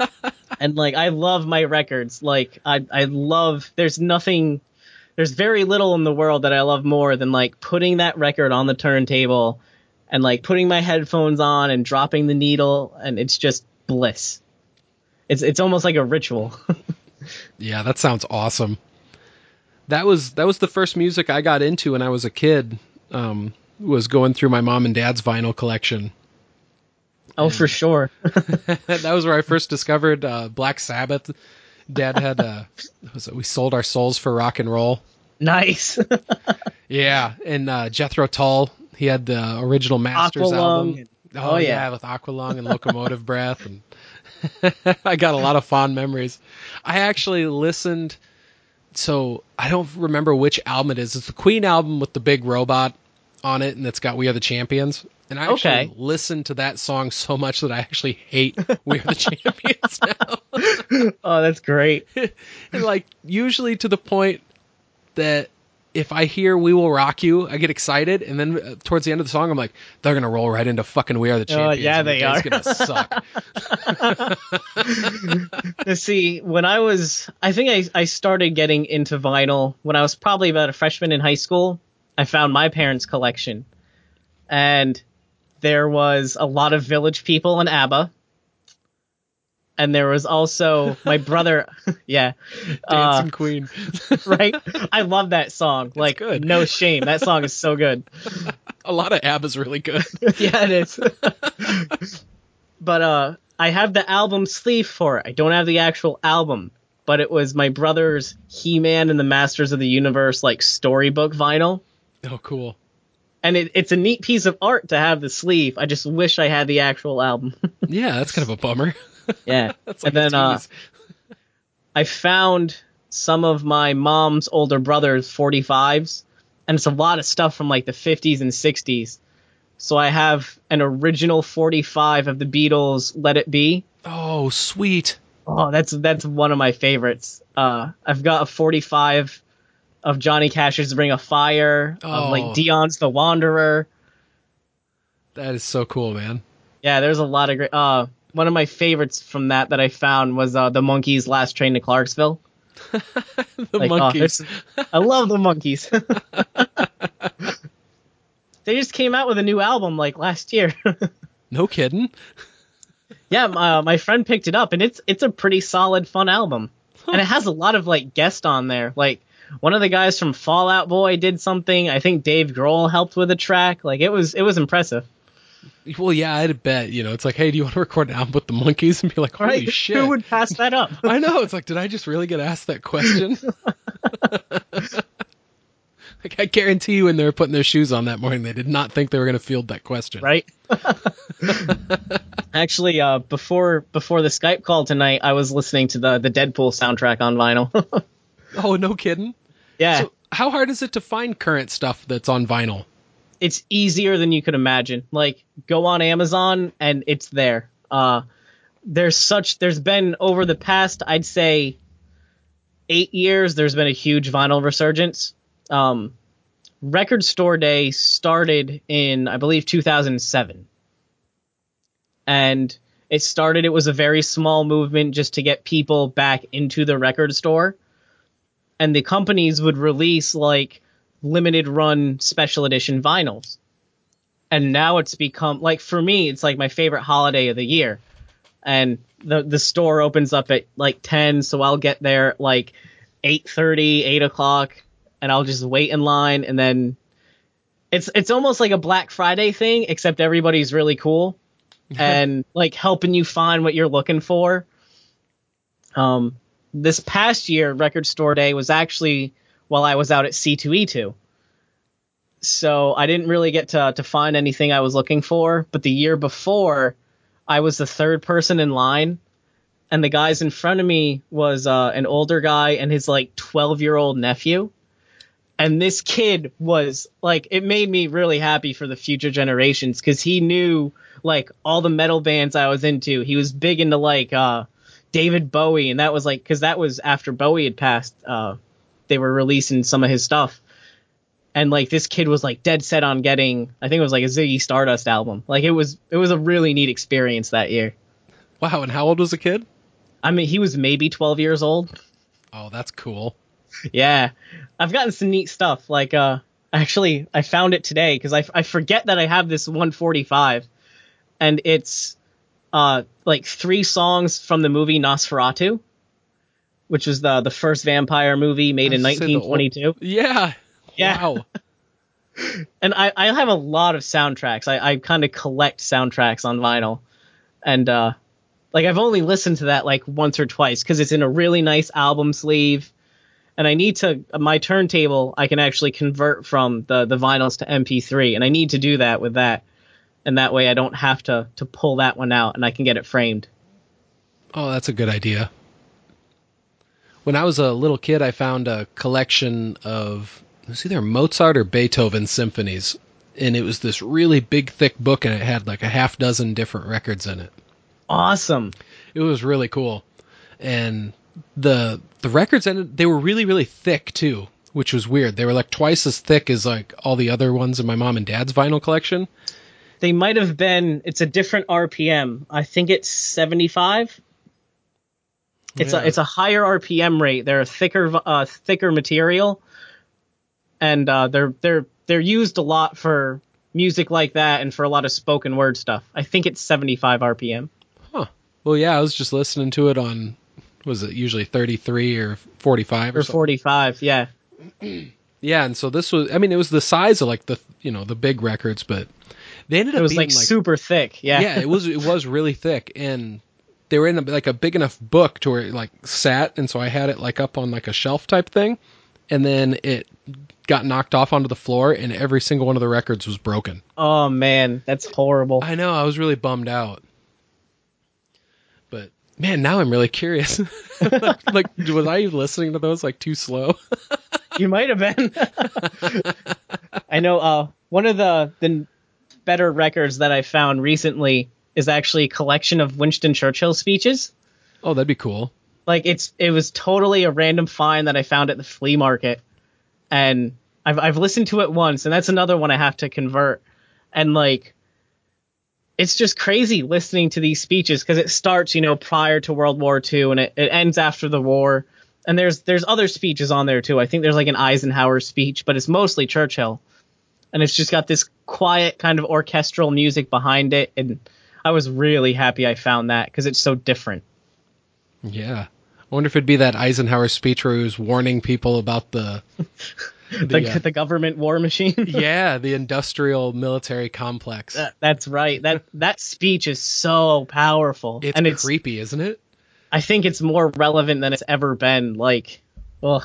Speaker 2: <laughs> and like I love my records. Like I I love. There's nothing. There's very little in the world that I love more than like putting that record on the turntable and like putting my headphones on and dropping the needle and it's just bliss. It's it's almost like a ritual. <laughs>
Speaker 1: Yeah, that sounds awesome. That was that was the first music I got into when I was a kid. Um, was going through my mom and dad's vinyl collection.
Speaker 2: oh, for sure. <laughs> <laughs>
Speaker 1: that was where I first discovered uh, Black Sabbath. Dad had uh, was it, we sold our souls for rock and roll.
Speaker 2: nice. <laughs>
Speaker 1: Yeah, and uh, Jethro Tull. He had the original Masters
Speaker 2: Aqualung
Speaker 1: album.
Speaker 2: and-
Speaker 1: oh,
Speaker 2: oh,
Speaker 1: yeah.
Speaker 2: yeah.
Speaker 1: with Aqualung and Locomotive Breath, and I got a lot of fond memories. I actually listened. So I don't remember which album it is. It's the Queen album with the big robot on it, and it's got "We Are the Champions." And I actually
Speaker 2: Okay.
Speaker 1: listened to that song so much that I actually hate "We Are the <laughs> Champions" now.
Speaker 2: oh, that's great. <laughs>
Speaker 1: and like usually to the point that if I hear "We Will Rock You," I get excited, and then uh, towards the end of the song, I'm like, they're gonna roll right into fucking "We Are the Champions."
Speaker 2: Oh, yeah,
Speaker 1: and
Speaker 2: they are.
Speaker 1: gonna suck. <laughs>
Speaker 2: see when I was I think I, I started getting into vinyl when I was probably about a freshman in high school. I found my parents' collection. And there was a lot of village people and ABBA. And there was also my brother <laughs> yeah. Uh,
Speaker 1: Dancing Queen. <laughs>
Speaker 2: right? I love that song. Like
Speaker 1: good.
Speaker 2: no shame. That song is so good. <laughs>
Speaker 1: A lot of ABBA's really good.
Speaker 2: yeah, it is. but uh, I have the album sleeve for it. I don't have the actual album, but it was my brother's He-Man and the Masters of the Universe like storybook vinyl,
Speaker 1: Oh, cool.
Speaker 2: and it, it's a neat piece of art to have the sleeve. I just wish I had the actual album.
Speaker 1: Yeah, that's kind of a bummer.
Speaker 2: Yeah, <laughs>
Speaker 1: That's like
Speaker 2: and then uh. I found some of my mom's older brother's 45s, and it's a lot of stuff from like the 50s and 60s. So I have an original 45 of the Beatles' "Let It Be."
Speaker 1: oh, sweet.
Speaker 2: Oh, that's that's one of my favorites. Uh, I've got a 45 of Johnny Cash's "Ring of Fire,"
Speaker 1: Oh.
Speaker 2: of like Dion's "The Wanderer."
Speaker 1: That is so cool, man.
Speaker 2: Yeah, there's a lot of great. Uh, one of my favorites from that that I found was uh, the Monkees' "Last Train to Clarksville." <laughs>
Speaker 1: The
Speaker 2: Like, oh,
Speaker 1: Monkees.
Speaker 2: there's- I love the Monkees. <laughs> they just came out with a new album like last year. <laughs>
Speaker 1: no kidding.
Speaker 2: yeah, my, uh, my friend picked it up, and it's it's a pretty solid, fun album, and it has a lot of like guests on there. Like one of the guys from Fall Out Boy did something. I think Dave Grohl helped with a track. Like it was it was impressive.
Speaker 1: Well, yeah, I'd bet. You know, it's like, hey, do you want to record an album with the Monkees? And be like, holy
Speaker 2: Right?
Speaker 1: shit.
Speaker 2: Who would pass that up? <laughs>
Speaker 1: I know. It's like, did I just really get asked that question? <laughs> <laughs> like, I guarantee you, when they were putting their shoes on that morning, they did not think they were going to field that question.
Speaker 2: right? Actually, uh, before before the Skype call tonight, I was listening to the the Deadpool soundtrack on vinyl.
Speaker 1: Oh, no kidding.
Speaker 2: yeah,
Speaker 1: So, how hard is it to find current stuff that's on vinyl?
Speaker 2: It's easier than you could imagine. Like go on Amazon and it's there. Uh there's such there's been over the past I'd say 8 years there's been a huge vinyl resurgence. Um Record Store Day started in I believe 2007. And it started it was a very small movement just to get people back into the record store. And the companies would release like limited run special edition vinyls. And now it's become like for me, it's like my favorite holiday of the year. And the the store opens up at like ten, so I'll get there at like 8.30, 8 o'clock, and I'll just wait in line and then it's it's almost like a Black Friday thing, except everybody's really cool <laughs> and like helping you find what you're looking for. Um this past year, Record Store Day was actually while I was out at C2E2. so I didn't really get to to find anything I was looking for. But the year before, I was the third person in line, and the guys in front of me was uh, an older guy and his like 12 year old nephew. And this kid was like, it made me really happy for the future generations because he knew like all the metal bands I was into. He was big into like uh, David Bowie, and that was like because that was after Bowie had passed. Uh, they were releasing some of his stuff, and like this kid was like dead set on getting. I think it was like a Ziggy Stardust album. Like it was it was a really neat experience that year.
Speaker 1: Wow, and how old was the kid?
Speaker 2: I mean, he was maybe 12 years old.
Speaker 1: Oh, that's cool.
Speaker 2: Yeah, I've gotten some neat stuff. Like, uh, actually, I found it today because I, I forget that I have this 145, and it's uh like three songs from the movie Nosferatu, which was the the first vampire movie made in
Speaker 1: I was gonna say the old-
Speaker 2: 1922.
Speaker 1: Yeah.
Speaker 2: Yeah.
Speaker 1: Wow. <laughs>
Speaker 2: and I, I have a lot of soundtracks. I, I kind of collect soundtracks on vinyl, and uh, like I've only listened to that like once or twice because it's in a really nice album sleeve, and I need to my turntable I can actually convert from the the vinyls to MP3, and I need to do that with that, and that way I don't have to to pull that one out, and I can get it framed.
Speaker 1: Oh, that's a good idea. When I was a little kid, I found a collection of it was either Mozart or Beethoven symphonies, and it was this really big, thick book, and it had like a half dozen different records in it.
Speaker 2: Awesome.
Speaker 1: It was really cool, and the the records ended they were really, really thick too, which was weird. They were like twice as thick as like all the other ones in my mom and dad's vinyl collection.
Speaker 2: They might have been. It's a different RPM. I think it's 75. It's
Speaker 1: Yeah.
Speaker 2: a it's a higher RPM rate. They're a thicker uh, thicker material, and uh, they're they're they're used a lot for music like that and for a lot of spoken word stuff. I think it's 75 RPM. Huh.
Speaker 1: Well, yeah, I was just listening to it on was it usually 33 or 45 or,
Speaker 2: Or 45, yeah. <clears throat>
Speaker 1: Yeah, and so this was I mean it was the size of like the you know the big records, but they ended
Speaker 2: It
Speaker 1: up
Speaker 2: was
Speaker 1: being
Speaker 2: like, super thick, yeah.
Speaker 1: yeah, it was it was really thick and they were in a, like a big enough book to where it like sat and so I had it like up on like a shelf type thing and then it got knocked off onto the floor and every single one of the records was broken.
Speaker 2: Oh man, that's horrible.
Speaker 1: I know, I was really bummed out. But man, now I'm really curious. <laughs> like was I listening to those like too slow? <laughs>
Speaker 2: You might have been. <laughs> I know. Uh, one of the the better records that I found recently is actually a collection of Winston Churchill speeches.
Speaker 1: oh, that'd be cool.
Speaker 2: Like it's it was totally a random find that I found at the flea market, and I've I've listened to it once, and that's another one I have to convert. And like, it's just crazy listening to these speeches because it starts, you know, prior to World War II and it, it ends after the war. And there's there's other speeches on there too. I think there's like an Eisenhower speech, but it's mostly Churchill. And it's just got this quiet kind of orchestral music behind it, and I was really happy I found that because it's so different.
Speaker 1: Yeah. I wonder if it'd be that Eisenhower speech where he was warning people about the, <laughs> the
Speaker 2: the,
Speaker 1: uh,
Speaker 2: the government war machine. <laughs>
Speaker 1: yeah, the industrial military complex.
Speaker 2: That- That's right. That that speech is so powerful,
Speaker 1: it's
Speaker 2: and it's.
Speaker 1: creepy, isn't it?
Speaker 2: I think it's more relevant than it's ever been. Like, ugh,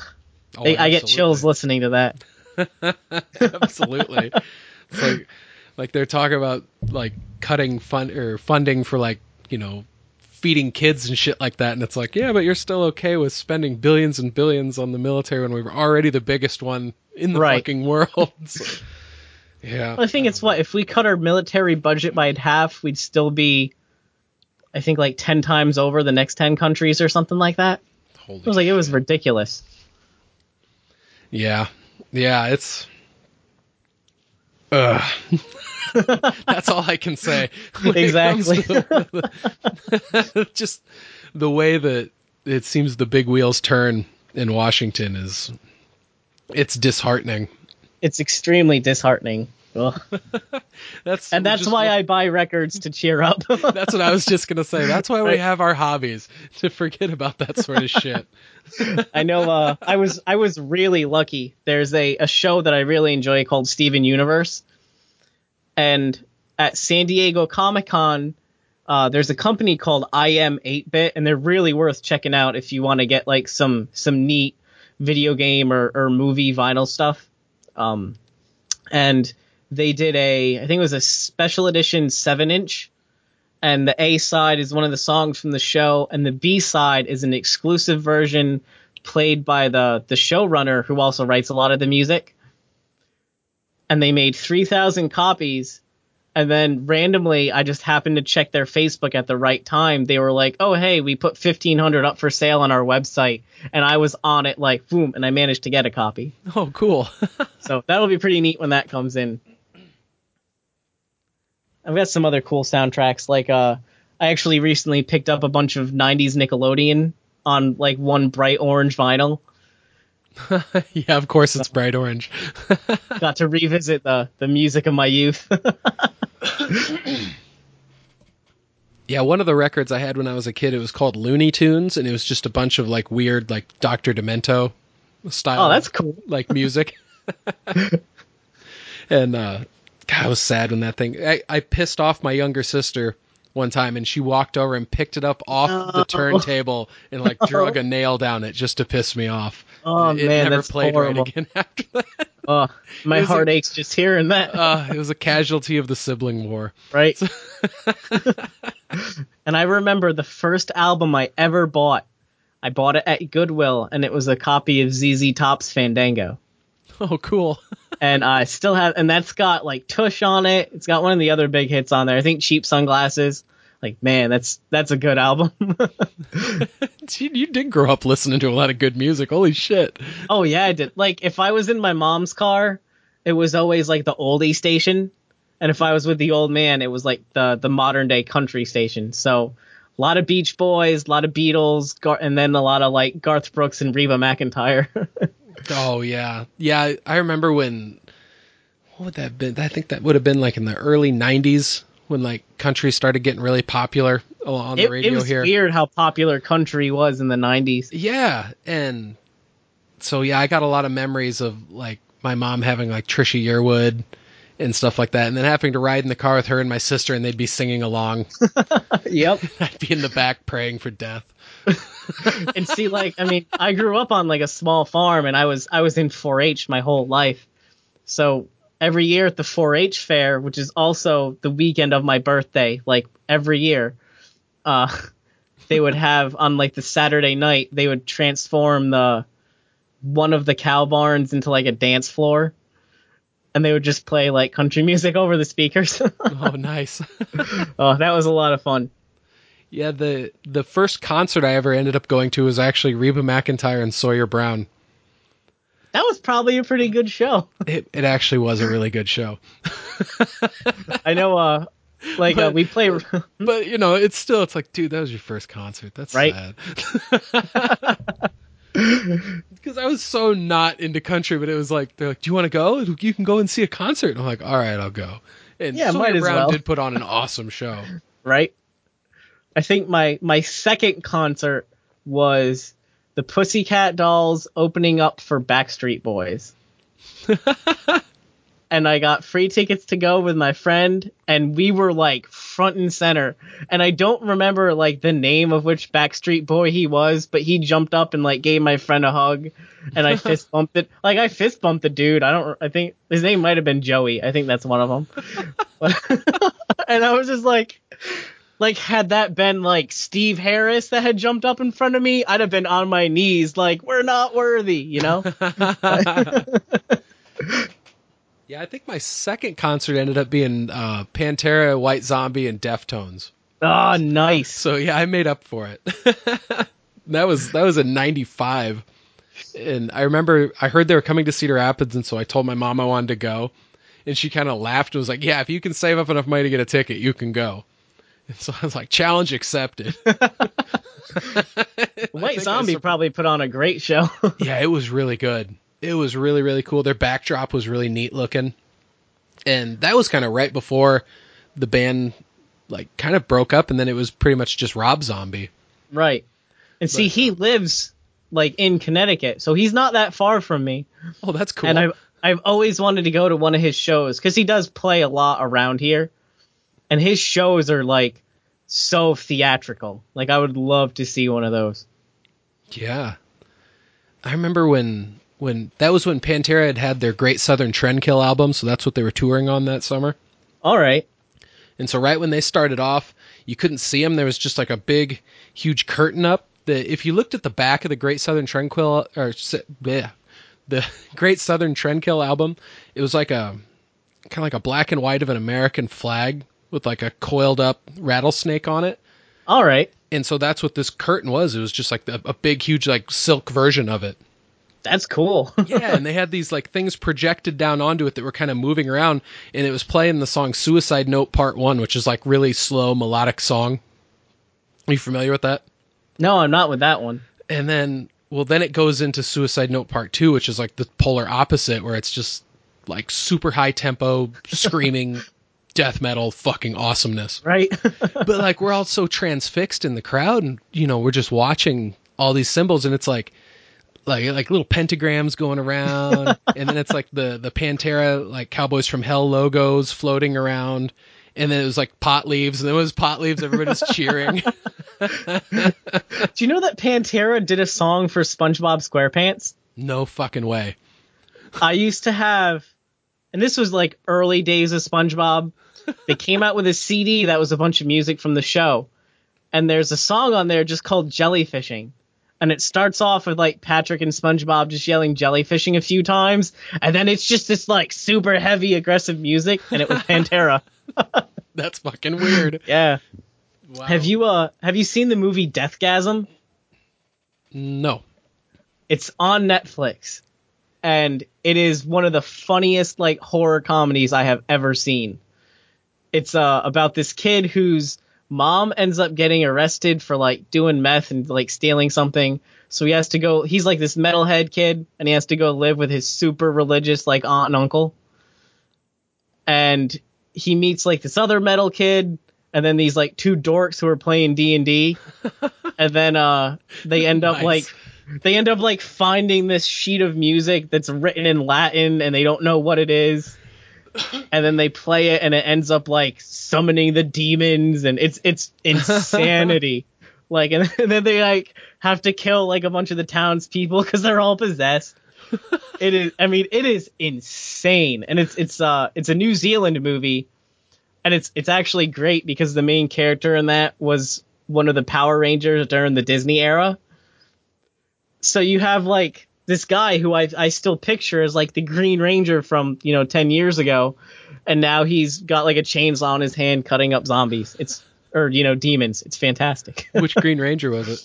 Speaker 1: Oh,
Speaker 2: I, I get chills listening to that. <laughs>
Speaker 1: absolutely. It's like like they're talking about like cutting fund or funding for like, you know, feeding kids and shit like that and it's like, yeah, but you're still okay with spending billions and billions on the military when we were already the biggest one in the
Speaker 2: Right.
Speaker 1: fucking world. <laughs> So- yeah.
Speaker 2: I think it's what if we cut our military budget by half, we'd still be, I think, like ten times over the next ten countries or something like that.
Speaker 1: Holy
Speaker 2: It was like it was ridiculous.
Speaker 1: Yeah. Yeah, it's Ugh. <laughs> That's all I can say. <laughs> when it comes
Speaker 2: Exactly.
Speaker 1: to the- <laughs> just the way that it seems the big wheels turn in Washington is it's disheartening.
Speaker 2: It's extremely disheartening. <laughs>
Speaker 1: That's
Speaker 2: And that's why
Speaker 1: what-
Speaker 2: I buy records to cheer up. <laughs>
Speaker 1: That's what I was just gonna say. That's why we have our hobbies to forget about that sort of shit.
Speaker 2: I know uh, I was I was really lucky. There's a, a show that I really enjoy called Steven Universe. And at San Diego Comic Con, uh, there's a company called IM 8-Bit, and they're really worth checking out if you want to get like some some neat video game or, or movie vinyl stuff. Um, and they did a I think it was a special edition seven inch, and the A side is one of the songs from the show, and the B side is an exclusive version played by the the showrunner who also writes a lot of the music. And they made three thousand copies, and then randomly I just happened to check their Facebook at the right time. They were like, "Oh hey, we put fifteen hundred up for sale on our website," and I was on it like boom, and I managed to get a copy.
Speaker 1: Oh, cool. <laughs>
Speaker 2: So that'll be pretty neat when that comes in. I've got some other cool soundtracks. Like, uh, I actually recently picked up a bunch of '90s Nickelodeon on like one bright orange vinyl. <laughs>
Speaker 1: yeah, of course it's bright orange. <laughs>
Speaker 2: Got to revisit the the music of my youth. <coughs>
Speaker 1: yeah, one of the records I had when I was a kid, it was called Looney Tunes, and it was just a bunch of like weird, like Doctor Demento style.
Speaker 2: oh, that's cool.
Speaker 1: like music. <laughs> and uh, God, I was sad when that thing. I, I pissed off my younger sister one time, and she walked over and picked it up off the turntable and like <laughs> drug a nail down it just to piss me off.
Speaker 2: Oh
Speaker 1: it
Speaker 2: man,
Speaker 1: never
Speaker 2: that's
Speaker 1: played
Speaker 2: horrible.
Speaker 1: right again <laughs> after that.
Speaker 2: Oh, my heart
Speaker 1: a-
Speaker 2: aches just hearing that.
Speaker 1: Uh, it was a casualty of the sibling war.
Speaker 2: right? <laughs> and I remember the first album I ever bought. I bought it at Goodwill, and it was a copy of ZZ Top's Fandango. <laughs>
Speaker 1: Oh, cool. <laughs>
Speaker 2: and I still have, and that's got like Tush on it. It's got one of the other big hits on there. I think Cheap Sunglasses. Like, man, that's that's a good album. <laughs>
Speaker 1: you, you did grow up listening to a lot of good music. Holy shit.
Speaker 2: oh yeah, I did. Like, if I was in my mom's car, it was always like the oldie station, and if I was with the old man, it was like the the modern day country station. So. A lot of Beach Boys, a lot of Beatles, Gar- and then a lot of like Garth Brooks and Reba McEntire.
Speaker 1: Oh yeah, yeah. I remember when. What would that have been? I think that would have been like in the early '90s when like country started getting really popular on the
Speaker 2: it,
Speaker 1: radio
Speaker 2: it was
Speaker 1: here.
Speaker 2: weird how popular country was in the 90s.
Speaker 1: Yeah, and so yeah, I got a lot of memories of like my mom having like Trisha Yearwood and stuff like that, and then having to ride in the car with her and my sister, and they'd be singing along. <laughs>
Speaker 2: Yep. <laughs>
Speaker 1: I'd be in the back praying for death. <laughs>
Speaker 2: and see like i mean i grew up on like a small farm and i was i was in 4-h my whole life. So every year at the 4-h fair which is also the weekend of my birthday like every year uh <laughs> they would have on like the saturday night they would transform the one of the cow barns into like a dance floor. And they would just play like country <laughs> music over the speakers.
Speaker 1: Oh, nice.
Speaker 2: oh that was a lot of fun
Speaker 1: yeah, the the first concert I ever ended up going to was actually Reba McEntire and Sawyer Brown.
Speaker 2: that was probably a pretty good show <laughs>
Speaker 1: It it actually was a really good show.
Speaker 2: i know uh like uh, we play <laughs>
Speaker 1: But you know, it's still it's like, dude, that was your first concert. That's
Speaker 2: Right.
Speaker 1: Because <laughs> I was so not into country, but it was like they're like, "Do you want to go? You can go and see a concert." And I'm like, "All right, I'll go." And
Speaker 2: Yeah,
Speaker 1: Sawyer
Speaker 2: might as
Speaker 1: Brown
Speaker 2: well.
Speaker 1: did put on an awesome show.
Speaker 2: right? I think my my second concert was the Pussycat Dolls opening up for Backstreet Boys. <laughs> and I got free tickets to go with my friend and we were like front and center. And I don't remember like the name of which Backstreet Boy he was, but he jumped up and like gave my friend a hug and I <laughs> fist bumped it. Like I fist bumped the dude. I don't I think his name might have been Joey. I think that's one of them. <laughs> and I was just like like had that been like Steve Harris that had jumped up in front of me, I'd have been on my knees like we're not worthy, you know? <laughs> <laughs>
Speaker 1: Yeah, I think my second concert ended up being uh, Pantera, White Zombie, and Deftones.
Speaker 2: oh, nice.
Speaker 1: So yeah, I made up for it. <laughs> that was that was in '95, and I remember I heard they were coming to Cedar Rapids, and so I told my mom I wanted to go, and she kind of laughed and was like, "Yeah, if you can save up enough money to get a ticket, you can go." And <laughs> so I was like, "Challenge accepted." <laughs>
Speaker 2: White <laughs> Zombie probably put on a great show.
Speaker 1: yeah, it was really good. It was really really cool. Their backdrop was really neat looking, and that was kind of right before the band like kind of broke up, and then it was pretty much just Rob Zombie.
Speaker 2: right. And see,
Speaker 1: But,
Speaker 2: he uh, lives like in Connecticut, so he's not that far from me.
Speaker 1: Oh, that's cool.
Speaker 2: And I've I've always wanted to go to one of his shows because he does play a lot around here, and his shows are like so theatrical. Like I would love to see one of those.
Speaker 1: Yeah. I remember when when that was when Pantera had had their Great Southern Trendkill album, so that's what they were touring on that summer.
Speaker 2: All right.
Speaker 1: And so right when they started off, you couldn't see them. There was just like a big, huge curtain up. That if you looked at the back of the Great Southern Trendkill or yeah, the <laughs> Great Southern Trendkill album, it was like a kind of like a black and white of an American flag with like a coiled up rattlesnake on it.
Speaker 2: All right.
Speaker 1: And so that's what this curtain was. It was just like the, a big, huge, like silk version of it.
Speaker 2: That's cool. <laughs>
Speaker 1: yeah, and they had these like things projected down onto it that were kind of moving around, and it was playing the song "Suicide Note Part One," which is like really slow melodic song. Are you familiar with that?
Speaker 2: No, I'm not with that one.
Speaker 1: And then, well, then it goes into "Suicide Note Part Two, which is like the polar opposite, where it's just like super high tempo, screaming, <laughs> death metal, fucking awesomeness.
Speaker 2: Right. <laughs>
Speaker 1: but like we're all so transfixed in the crowd, and you know we're just watching all these symbols, and it's like like like little pentagrams going around, <laughs> and then it's like the the Pantera like Cowboys from Hell logos floating around, and then it was like pot leaves, and then it was pot leaves. Everybody's cheering. <laughs>
Speaker 2: Do you know that Pantera did a song for SpongeBob SquarePants?
Speaker 1: No fucking way.
Speaker 2: I used to have, and this was like early days of SpongeBob. They came out with a CD that was a bunch of music from the show, and there's a song on there just called Jellyfishing and it starts off with like Patrick and SpongeBob just yelling jellyfishing a few times, and then it's just this like super heavy aggressive music, and it was <laughs> Pantera.
Speaker 1: That's fucking weird.
Speaker 2: yeah.
Speaker 1: Wow.
Speaker 2: Have you uh have you seen the movie Deathgasm?
Speaker 1: No.
Speaker 2: It's on Netflix, and it is one of the funniest like horror comedies I have ever seen. It's uh about this kid whose mom ends up getting arrested for like doing meth and like stealing something. So he has to go. He's like this metalhead kid, and he has to go live with his super religious like aunt and uncle. And he meets like this other metal kid, and then these like two dorks who are playing D and D, <laughs> and then uh they end up
Speaker 1: Nice.
Speaker 2: like they end up like finding this sheet of music that's written in Latin, and they don't know what it is <laughs> and then they play it and it ends up like summoning the demons and it's it's <laughs> insanity. Like and <laughs> then they like have to kill like a bunch of the townspeople because they're all possessed. It is i mean it is insane. And it's it's uh it's a new zealand movie. And it's it's actually great because the main character in that was one of the power rangers during the disney era. So you have like this guy who I I still picture as like the Green Ranger from you know ten years ago, and now he's got like a chainsaw in his hand cutting up zombies. It's or you know demons. It's fantastic. <laughs>
Speaker 1: Which Green Ranger was it?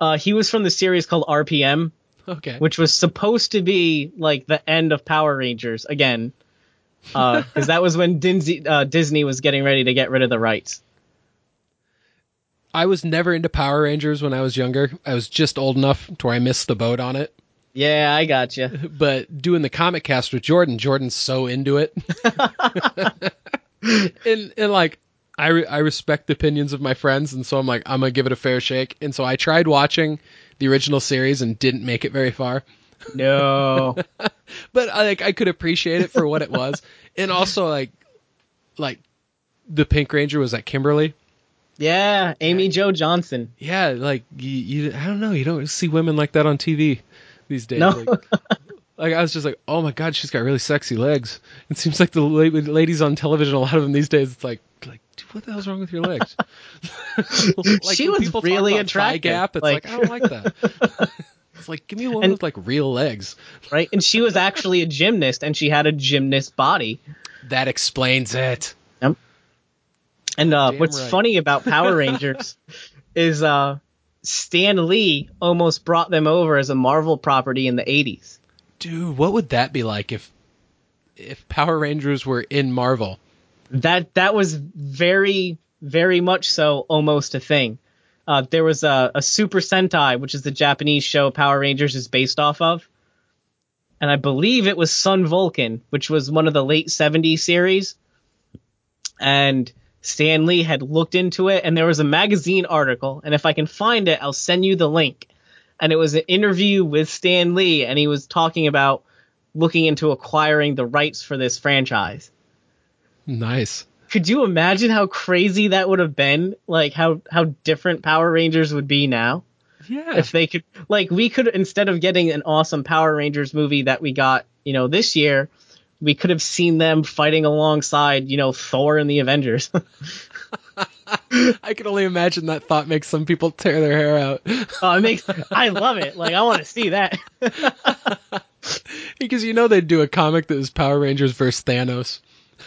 Speaker 2: uh, he was from the series called RPM,
Speaker 1: Okay.
Speaker 2: which was supposed to be like the end of Power Rangers again, because that was when Disney uh, Disney was getting ready to get rid of the rights.
Speaker 1: I was never into Power Rangers when I was younger. I was just old enough to where I missed the boat on it.
Speaker 2: Yeah, I got you. <laughs>
Speaker 1: But doing the comic cast with Jordan, Jordan's so into it. <laughs> and and like I re- I respect the opinions of my friends, and so I'm like I'm gonna give it a fair shake. And so I tried watching the original series and didn't make it very far.
Speaker 2: No. <laughs>
Speaker 1: But I, like I could appreciate it for what it was, and also like like the Pink Ranger was that Kimberly.
Speaker 2: Yeah, Amy Jo Johnson.
Speaker 1: Yeah, like you, you, I don't know, you don't see women like that on TV these days.
Speaker 2: No.
Speaker 1: Like, like, I was just like, oh my god, she's got really sexy legs. It seems like the ladies on television, a lot of them these days, it's like, like, dude, what the hell's wrong with your legs? <laughs>
Speaker 2: She was really attractive,
Speaker 1: Gap, it's
Speaker 2: like-
Speaker 1: like, I don't like that. <laughs> it's like, give me a woman
Speaker 2: And-
Speaker 1: with like real legs.
Speaker 2: right? And she was actually a gymnast, and she had a gymnast body.
Speaker 1: That explains it.
Speaker 2: And uh, what's
Speaker 1: right.
Speaker 2: funny about Power <laughs> Rangers is uh, Stan Lee almost brought them over as a Marvel property in the '80s.
Speaker 1: Dude, what would that be like if if Power Rangers were in Marvel?
Speaker 2: That that was very, very much so almost a thing. Uh, there was a, a Super Sentai, which is the Japanese show Power Rangers is based off of, and I believe it was Sun Vulcan, which was one of the late '70s series. And Stan Lee had looked into it, and there was a magazine article, and if I can find it, I'll send you the link. And it was an interview with Stan Lee, and he was talking about looking into acquiring the rights for this franchise.
Speaker 1: Nice.
Speaker 2: Could you imagine how crazy that would have been? Like how how different Power Rangers would be now?
Speaker 1: Yeah.
Speaker 2: if they could like we could instead of getting an awesome Power Rangers movie that we got, you know, this year, we could have seen them fighting alongside, you know, Thor and the Avengers. <laughs>
Speaker 1: I can only imagine that thought makes some people tear their hair out.
Speaker 2: oh, it makes I love it. Like I want to see that. <laughs>
Speaker 1: because you know they'd do a comic that was Power Rangers versus Thanos.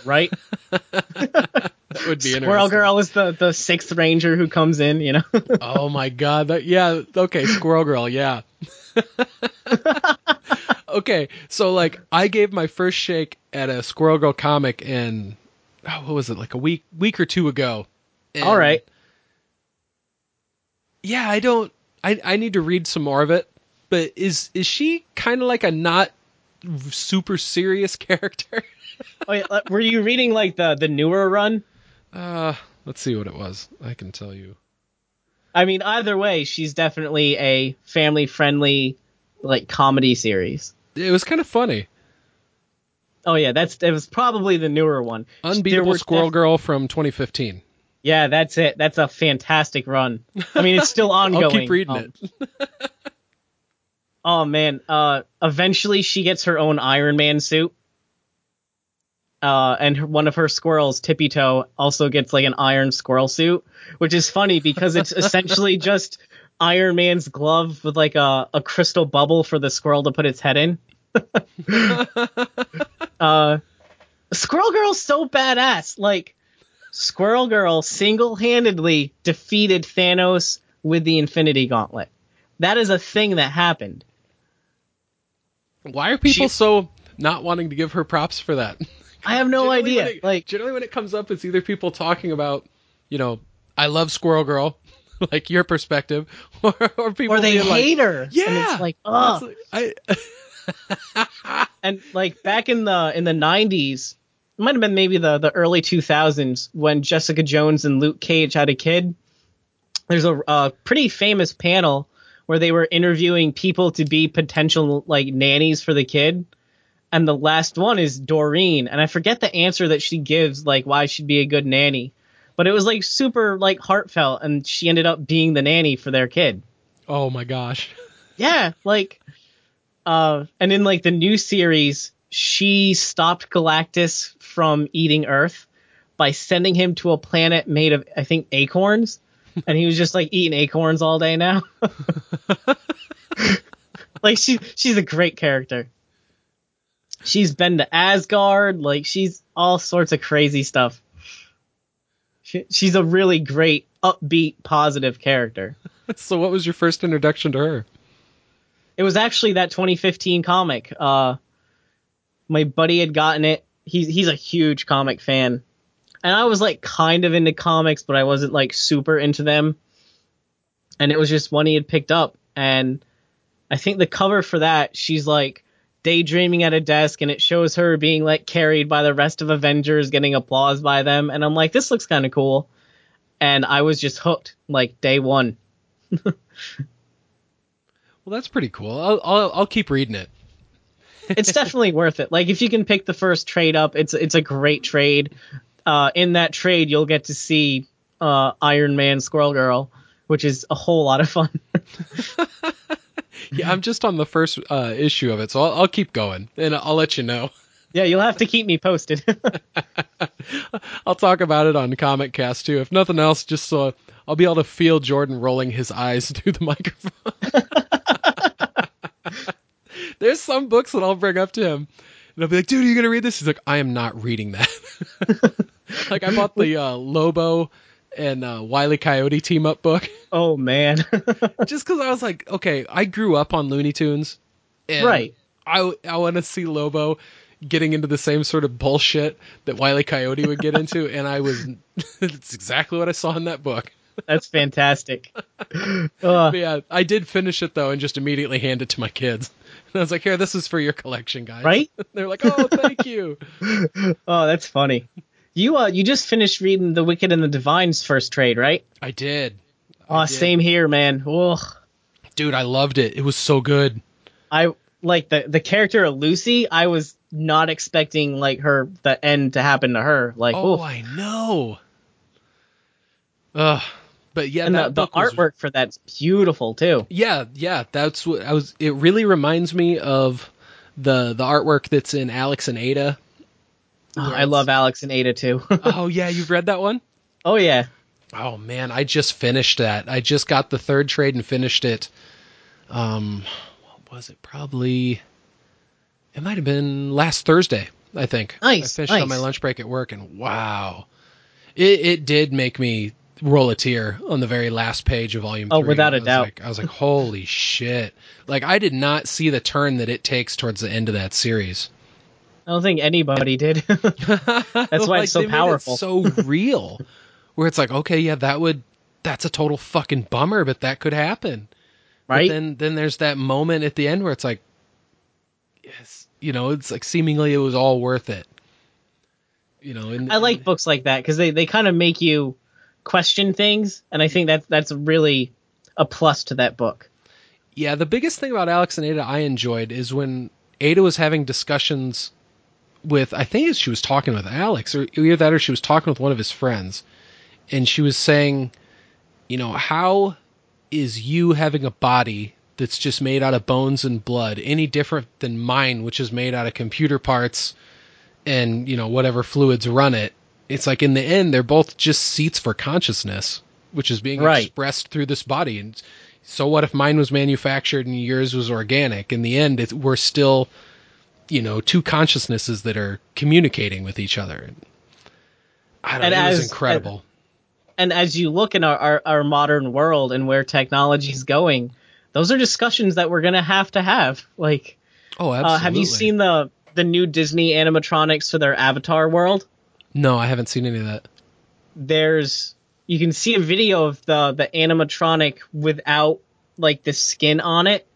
Speaker 2: right? <laughs>
Speaker 1: That would be interesting. Squirrel.
Speaker 2: Girl is the the sixth ranger who comes in, you know.
Speaker 1: Oh my god, that yeah, okay, Squirrel Girl, yeah. Okay, so like I gave my first shake at a Squirrel Girl comic in oh, what was it, like a week week or two ago. And,
Speaker 2: All right.
Speaker 1: Yeah, I don't I I need to read some more of it. But is is she kind of like a not super serious <laughs> character?
Speaker 2: Uh, were you reading like the the newer run?
Speaker 1: Uh, let's see what it was. I can tell you.
Speaker 2: I mean, either way, she's definitely a family friendly like comedy series.
Speaker 1: It was kind of funny.
Speaker 2: Oh yeah, that's it was probably the newer one.
Speaker 1: Unbeatable Squirrel
Speaker 2: def-
Speaker 1: Girl from 2015.
Speaker 2: Yeah, that's it. That's a fantastic run. I mean, it's still ongoing. <laughs>
Speaker 1: I'll keep reading
Speaker 2: Um,
Speaker 1: it. <laughs>
Speaker 2: Oh man, uh, eventually she gets her own Iron Man suit. Uh, and her, one of her squirrels, Tippy Toe, also gets like an iron squirrel suit, which is funny because it's essentially <laughs> just Iron Man's glove with like a, a crystal bubble for the squirrel to put its head in. <laughs> uh, Squirrel Girl's so badass. Like, Squirrel Girl single handedly defeated Thanos with the Infinity Gauntlet. That is a thing that happened.
Speaker 1: Why are people so not wanting to give her props for that? <laughs>
Speaker 2: I have no idea.
Speaker 1: it-
Speaker 2: like,
Speaker 1: generally when it comes up, it's either people talking about, you know, I love Squirrel Girl, <laughs> like your perspective, or, or people
Speaker 2: or they
Speaker 1: being like,
Speaker 2: hate her.
Speaker 1: Yeah,
Speaker 2: and it's like, oh,
Speaker 1: like- I, <laughs>
Speaker 2: and like back in the in the nineties, it might have been maybe the the early two thousands when Jessica Jones and Luke Cage had a kid. There's a, a pretty famous panel where they were interviewing people to be potential like nannies for the kid. And the last one is Doreen, and I forget the answer that she gives, like why she'd be a good nanny. But it was like super like heartfelt, and she ended up being the nanny for their kid.
Speaker 1: oh my gosh.
Speaker 2: Yeah, like uh and in like the new series, she stopped Galactus from eating Earth by sending him to a planet made of I think acorns and he was just like eating acorns all day now. <laughs> like she she's a great character. She's been to Asgard, like she's all sorts of crazy stuff. She, she's a really great upbeat positive character. <laughs>
Speaker 1: So what was your first introduction to her?
Speaker 2: It was actually that 2015 comic. Uh, my buddy had gotten it. He's he's a huge comic fan, and I was like kind of into comics, but I wasn't like super into them. And it was just one he had picked up, and I think the cover for that, she's like daydreaming at a desk, and it shows her being like carried by the rest of Avengers, getting applause by them, and I'm like, this looks kind of cool, and I was just hooked like day one. <laughs>
Speaker 1: Well, that's pretty cool. I'll I'll, I'll keep reading it. <laughs>
Speaker 2: it's definitely worth it. Like if you can pick the first trade up, it's it's a great trade. Uh, in that trade, you'll get to see uh, Iron Man, Squirrel Girl, which is a whole lot of fun. <laughs>
Speaker 1: Yeah, I'm just on the first uh, issue of it, so I'll, I'll keep going and I'll let you know.
Speaker 2: Yeah, you'll have to keep me posted. <laughs>
Speaker 1: I'll talk about it on Comic Cast too. If nothing else, just so I'll be able to feel Jordan rolling his eyes <laughs> through the microphone. <laughs> There's some books that I'll bring up to him, and I'll be like, "Dude, are you gonna read this?" He's like, "I am not reading that." like I bought the uh, Lobo and uh, Wile E. Coyote team up book
Speaker 2: oh man,
Speaker 1: just because I was like, okay, I grew up on Looney Tunes, and
Speaker 2: Right.
Speaker 1: I I want to see Lobo getting into the same sort of bullshit that Wile E. Coyote would get into, and I was <laughs> it's exactly what I saw in that book.
Speaker 2: that's fantastic. <laughs> Uh,
Speaker 1: yeah, I did finish it though, and just immediately hand it to my kids. And <laughs> I was like, here, this is for your collection, guys.
Speaker 2: Right?
Speaker 1: They're like, oh, thank you.
Speaker 2: oh, that's funny. You uh, you just finished reading The Wicked and the Divine's first trade, right?
Speaker 1: I did. I
Speaker 2: Oh,
Speaker 1: did.
Speaker 2: same here, man. Ugh.
Speaker 1: Dude, I loved it. It was so good.
Speaker 2: I like the the character of Lucy. I was not expecting like her the end to happen to her. Like,
Speaker 1: Oh,
Speaker 2: oof.
Speaker 1: I know. Ugh. but yeah,
Speaker 2: and the,
Speaker 1: that
Speaker 2: the
Speaker 1: book was-
Speaker 2: artwork for that's beautiful too.
Speaker 1: Yeah, yeah, that's what I was. It really reminds me of the the artwork that's in Alex and Ada.
Speaker 2: Oh, I love Alex and Ada too. <laughs>
Speaker 1: oh yeah, you've read that one?
Speaker 2: oh yeah.
Speaker 1: Oh man, I just finished that. I just got the third trade and finished it. Um, what was it? Probably. It might have been last Thursday. I think.
Speaker 2: Nice,
Speaker 1: I finished on my lunch break at work, and wow, it it did make me roll a tear on the very last page of volume.
Speaker 2: Oh,
Speaker 1: three.
Speaker 2: without a doubt.
Speaker 1: Like, I was like, holy shit! Like I did not see the turn that it takes towards the end of that series.
Speaker 2: I don't think anybody did. <laughs>
Speaker 1: That's
Speaker 2: why <laughs> it's so
Speaker 1: made it
Speaker 2: powerful.
Speaker 1: so real. Where it's like, okay, yeah, that would that's a total fucking bummer, but that could happen. But
Speaker 2: right?
Speaker 1: then then there's that moment at the end where it's like you know, it's like seemingly it was all worth it. You know, and
Speaker 2: I like books like that because they, they kind of make you question things, and I think that that's really a plus to that book.
Speaker 1: Yeah, the biggest thing about Alex and Ada I enjoyed is when Ada was having discussions with I think she was talking with Alex or either that or she was talking with one of his friends and she was saying, you know, how is you having a body that's just made out of bones and blood any different than mine which is made out of computer parts and, you know, whatever fluids run it. It's like in the end they're both just seats for consciousness, which is being
Speaker 2: Right.
Speaker 1: expressed through this body and so what if mine was manufactured and yours was organic? In the end, it, we're still, you know, two consciousnesses that are communicating with each other. I don't
Speaker 2: And
Speaker 1: know. It was
Speaker 2: as-
Speaker 1: incredible.
Speaker 2: And as you look in our, our, our modern world and where technology is going, those are discussions that we're gonna have to have. Like,
Speaker 1: oh, absolutely.
Speaker 2: uh, have you seen the the new Disney animatronics for their Avatar world?
Speaker 1: No, I haven't seen any of that.
Speaker 2: there's you can see a video of the the animatronic without like the skin on it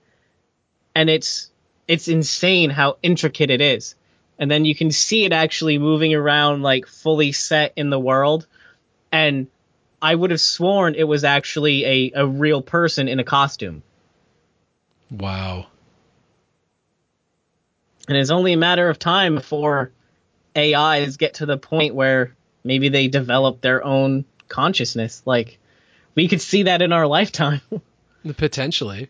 Speaker 2: and it's it's insane how intricate it is and then you can see it actually moving around like fully set in the world and i would have sworn it was actually a, a real person in a costume
Speaker 1: Wow.
Speaker 2: and it's only a matter of time before ais get to the point where maybe they develop their own consciousness like we could see that in our lifetime <laughs>
Speaker 1: Potentially.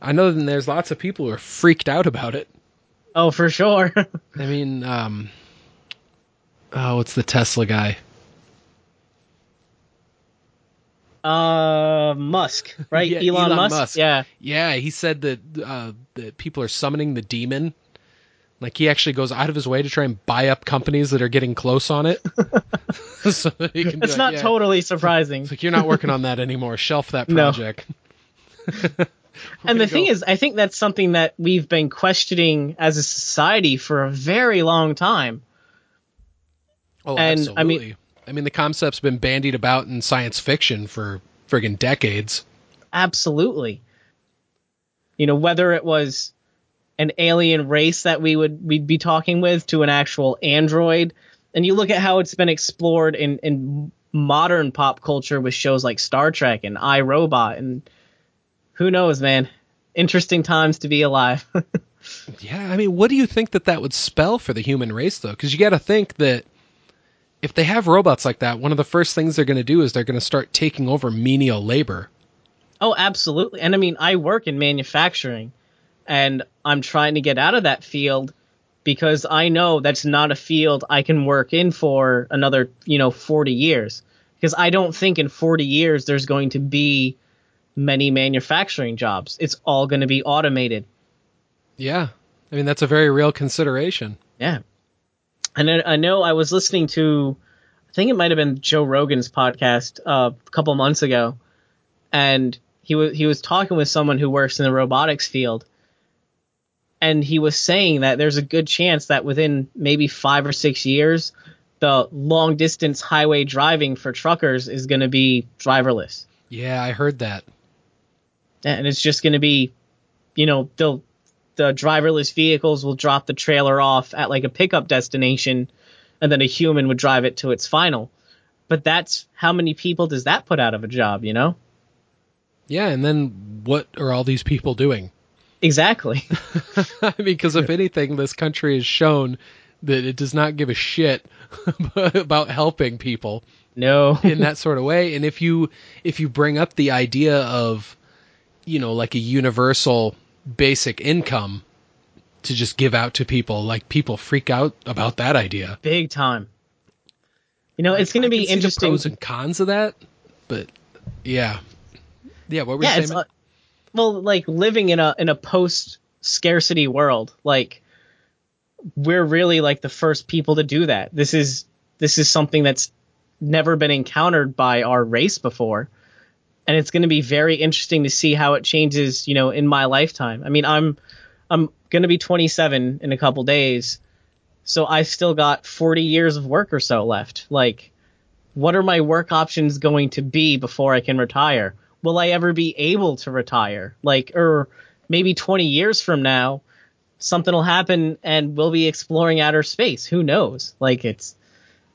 Speaker 1: I know that there's lots of people who are freaked out about it.
Speaker 2: Oh, for sure. <laughs>
Speaker 1: I mean, um, oh, it's the Tesla guy?
Speaker 2: Uh, Musk, right?
Speaker 1: Yeah,
Speaker 2: Elon,
Speaker 1: Elon
Speaker 2: Musk?
Speaker 1: Musk.
Speaker 2: Yeah.
Speaker 1: Yeah, he said that uh, that people are summoning the demon. Like he actually goes out of his way to try and buy up companies that are getting close on it. <laughs> so that he can
Speaker 2: It's
Speaker 1: like,
Speaker 2: not
Speaker 1: yeah.
Speaker 2: totally surprising.
Speaker 1: It's like you're not working on that anymore. Shelf that
Speaker 2: No.
Speaker 1: project. <laughs>
Speaker 2: and the thing
Speaker 1: go.
Speaker 2: is, I think that's something that we've been questioning as a society for a very long time.
Speaker 1: Oh,
Speaker 2: And, I mean-
Speaker 1: absolutely. I mean, the concept's been bandied about in science fiction for friggin' decades.
Speaker 2: Absolutely. You know, whether it was an alien race that we would we'd be talking with to an actual android, and you look at how it's been explored in in modern pop culture with shows like Star Trek and I, Robot, and who knows, man. Interesting times to be alive. <laughs>
Speaker 1: Yeah, I mean, what do you think that that would spell for the human race, though? Because you got to think that if they have robots like that, one of the first things they're going to do is they're going to start taking over menial labor.
Speaker 2: Oh, absolutely. And I mean, I work in manufacturing and I'm trying to get out of that field because I know that's not a field I can work in for another, you know, 40 years. Because I don't think in 40 years there's going to be many manufacturing jobs. It's all going to be automated.
Speaker 1: Yeah, I mean that's a very real consideration.
Speaker 2: Yeah. And then I know I was listening to, I think it might have been Joe Rogan's podcast uh, a couple months ago, and he was he was talking with someone who works in the robotics field, and he was saying that there's a good chance that within maybe five or six years, the long distance highway driving for truckers is going to be driverless,
Speaker 1: Yeah, I heard that.
Speaker 2: and it's just going to be, you know, they'll the driverless vehicles will drop the trailer off at like a pickup destination and then a human would drive it to its final. But that's how many people does that put out of a job, you know?
Speaker 1: Yeah, and then what are all these people doing? <laughs>
Speaker 2: Exactly.
Speaker 1: I <laughs> mean, because if anything, this country has shown that it does not give a shit <laughs> about helping people
Speaker 2: No.
Speaker 1: in that sort of way. And if you if you bring up the idea of you know like a universal basic income to just give out to people, like people freak out about that idea.
Speaker 2: Big time. You know, it's going to be interesting.
Speaker 1: pros and cons of that, but yeah, yeah. What were
Speaker 2: yeah,
Speaker 1: you saying?
Speaker 2: uh, well, like living in a in a post scarcity world, like we're really like the first people to do that. This is this is something that's never been encountered by our race before. And it's going to be very interesting to see how it changes, you know, in my lifetime. I mean, I'm I'm going to be 27 in a couple days. So I still got 40 years of work or so left. Like what are my work options going to be before I can retire? Will I ever be able to retire? Like, or maybe 20 years from now, something will happen and we'll be exploring outer space. Who knows? Like, it's,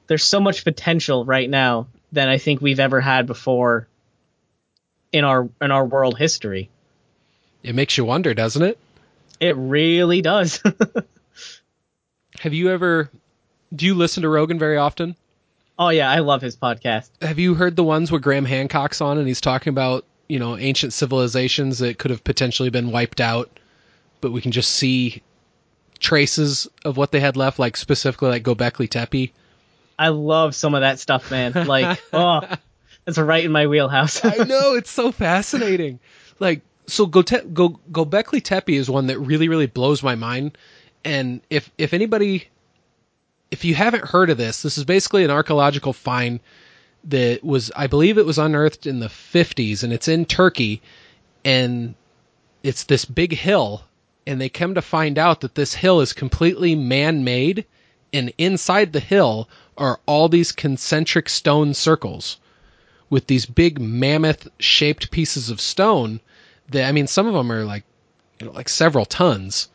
Speaker 2: there's so much potential right now than I think we've ever had before in our, in our world history.
Speaker 1: it makes you wonder, doesn't it?
Speaker 2: It really does. <laughs>
Speaker 1: Have you ever? Do you listen to Rogan very often?
Speaker 2: oh yeah, I love his podcast.
Speaker 1: Have you heard the ones where Graham Hancock's on and he's talking about you know ancient civilizations that could have potentially been wiped out, but we can just see traces of what they had left, like specifically like Gobekli Tepe.
Speaker 2: I love some of that stuff, man. Like, <laughs> oh, that's right in my wheelhouse.
Speaker 1: I <laughs> know it's so fascinating. Like so, Gote- Go Gobekli Tepe is one that really really blows my mind. And if if anybody, if you haven't heard of this, this is basically an archaeological find that was I believe it was unearthed in the 50s, and it's in Turkey, and it's this big hill, and they come to find out that this hill is completely man-made, and inside the hill are all these concentric stone circles with these big mammoth shaped pieces of stone that I mean some of them are like you know like several tons.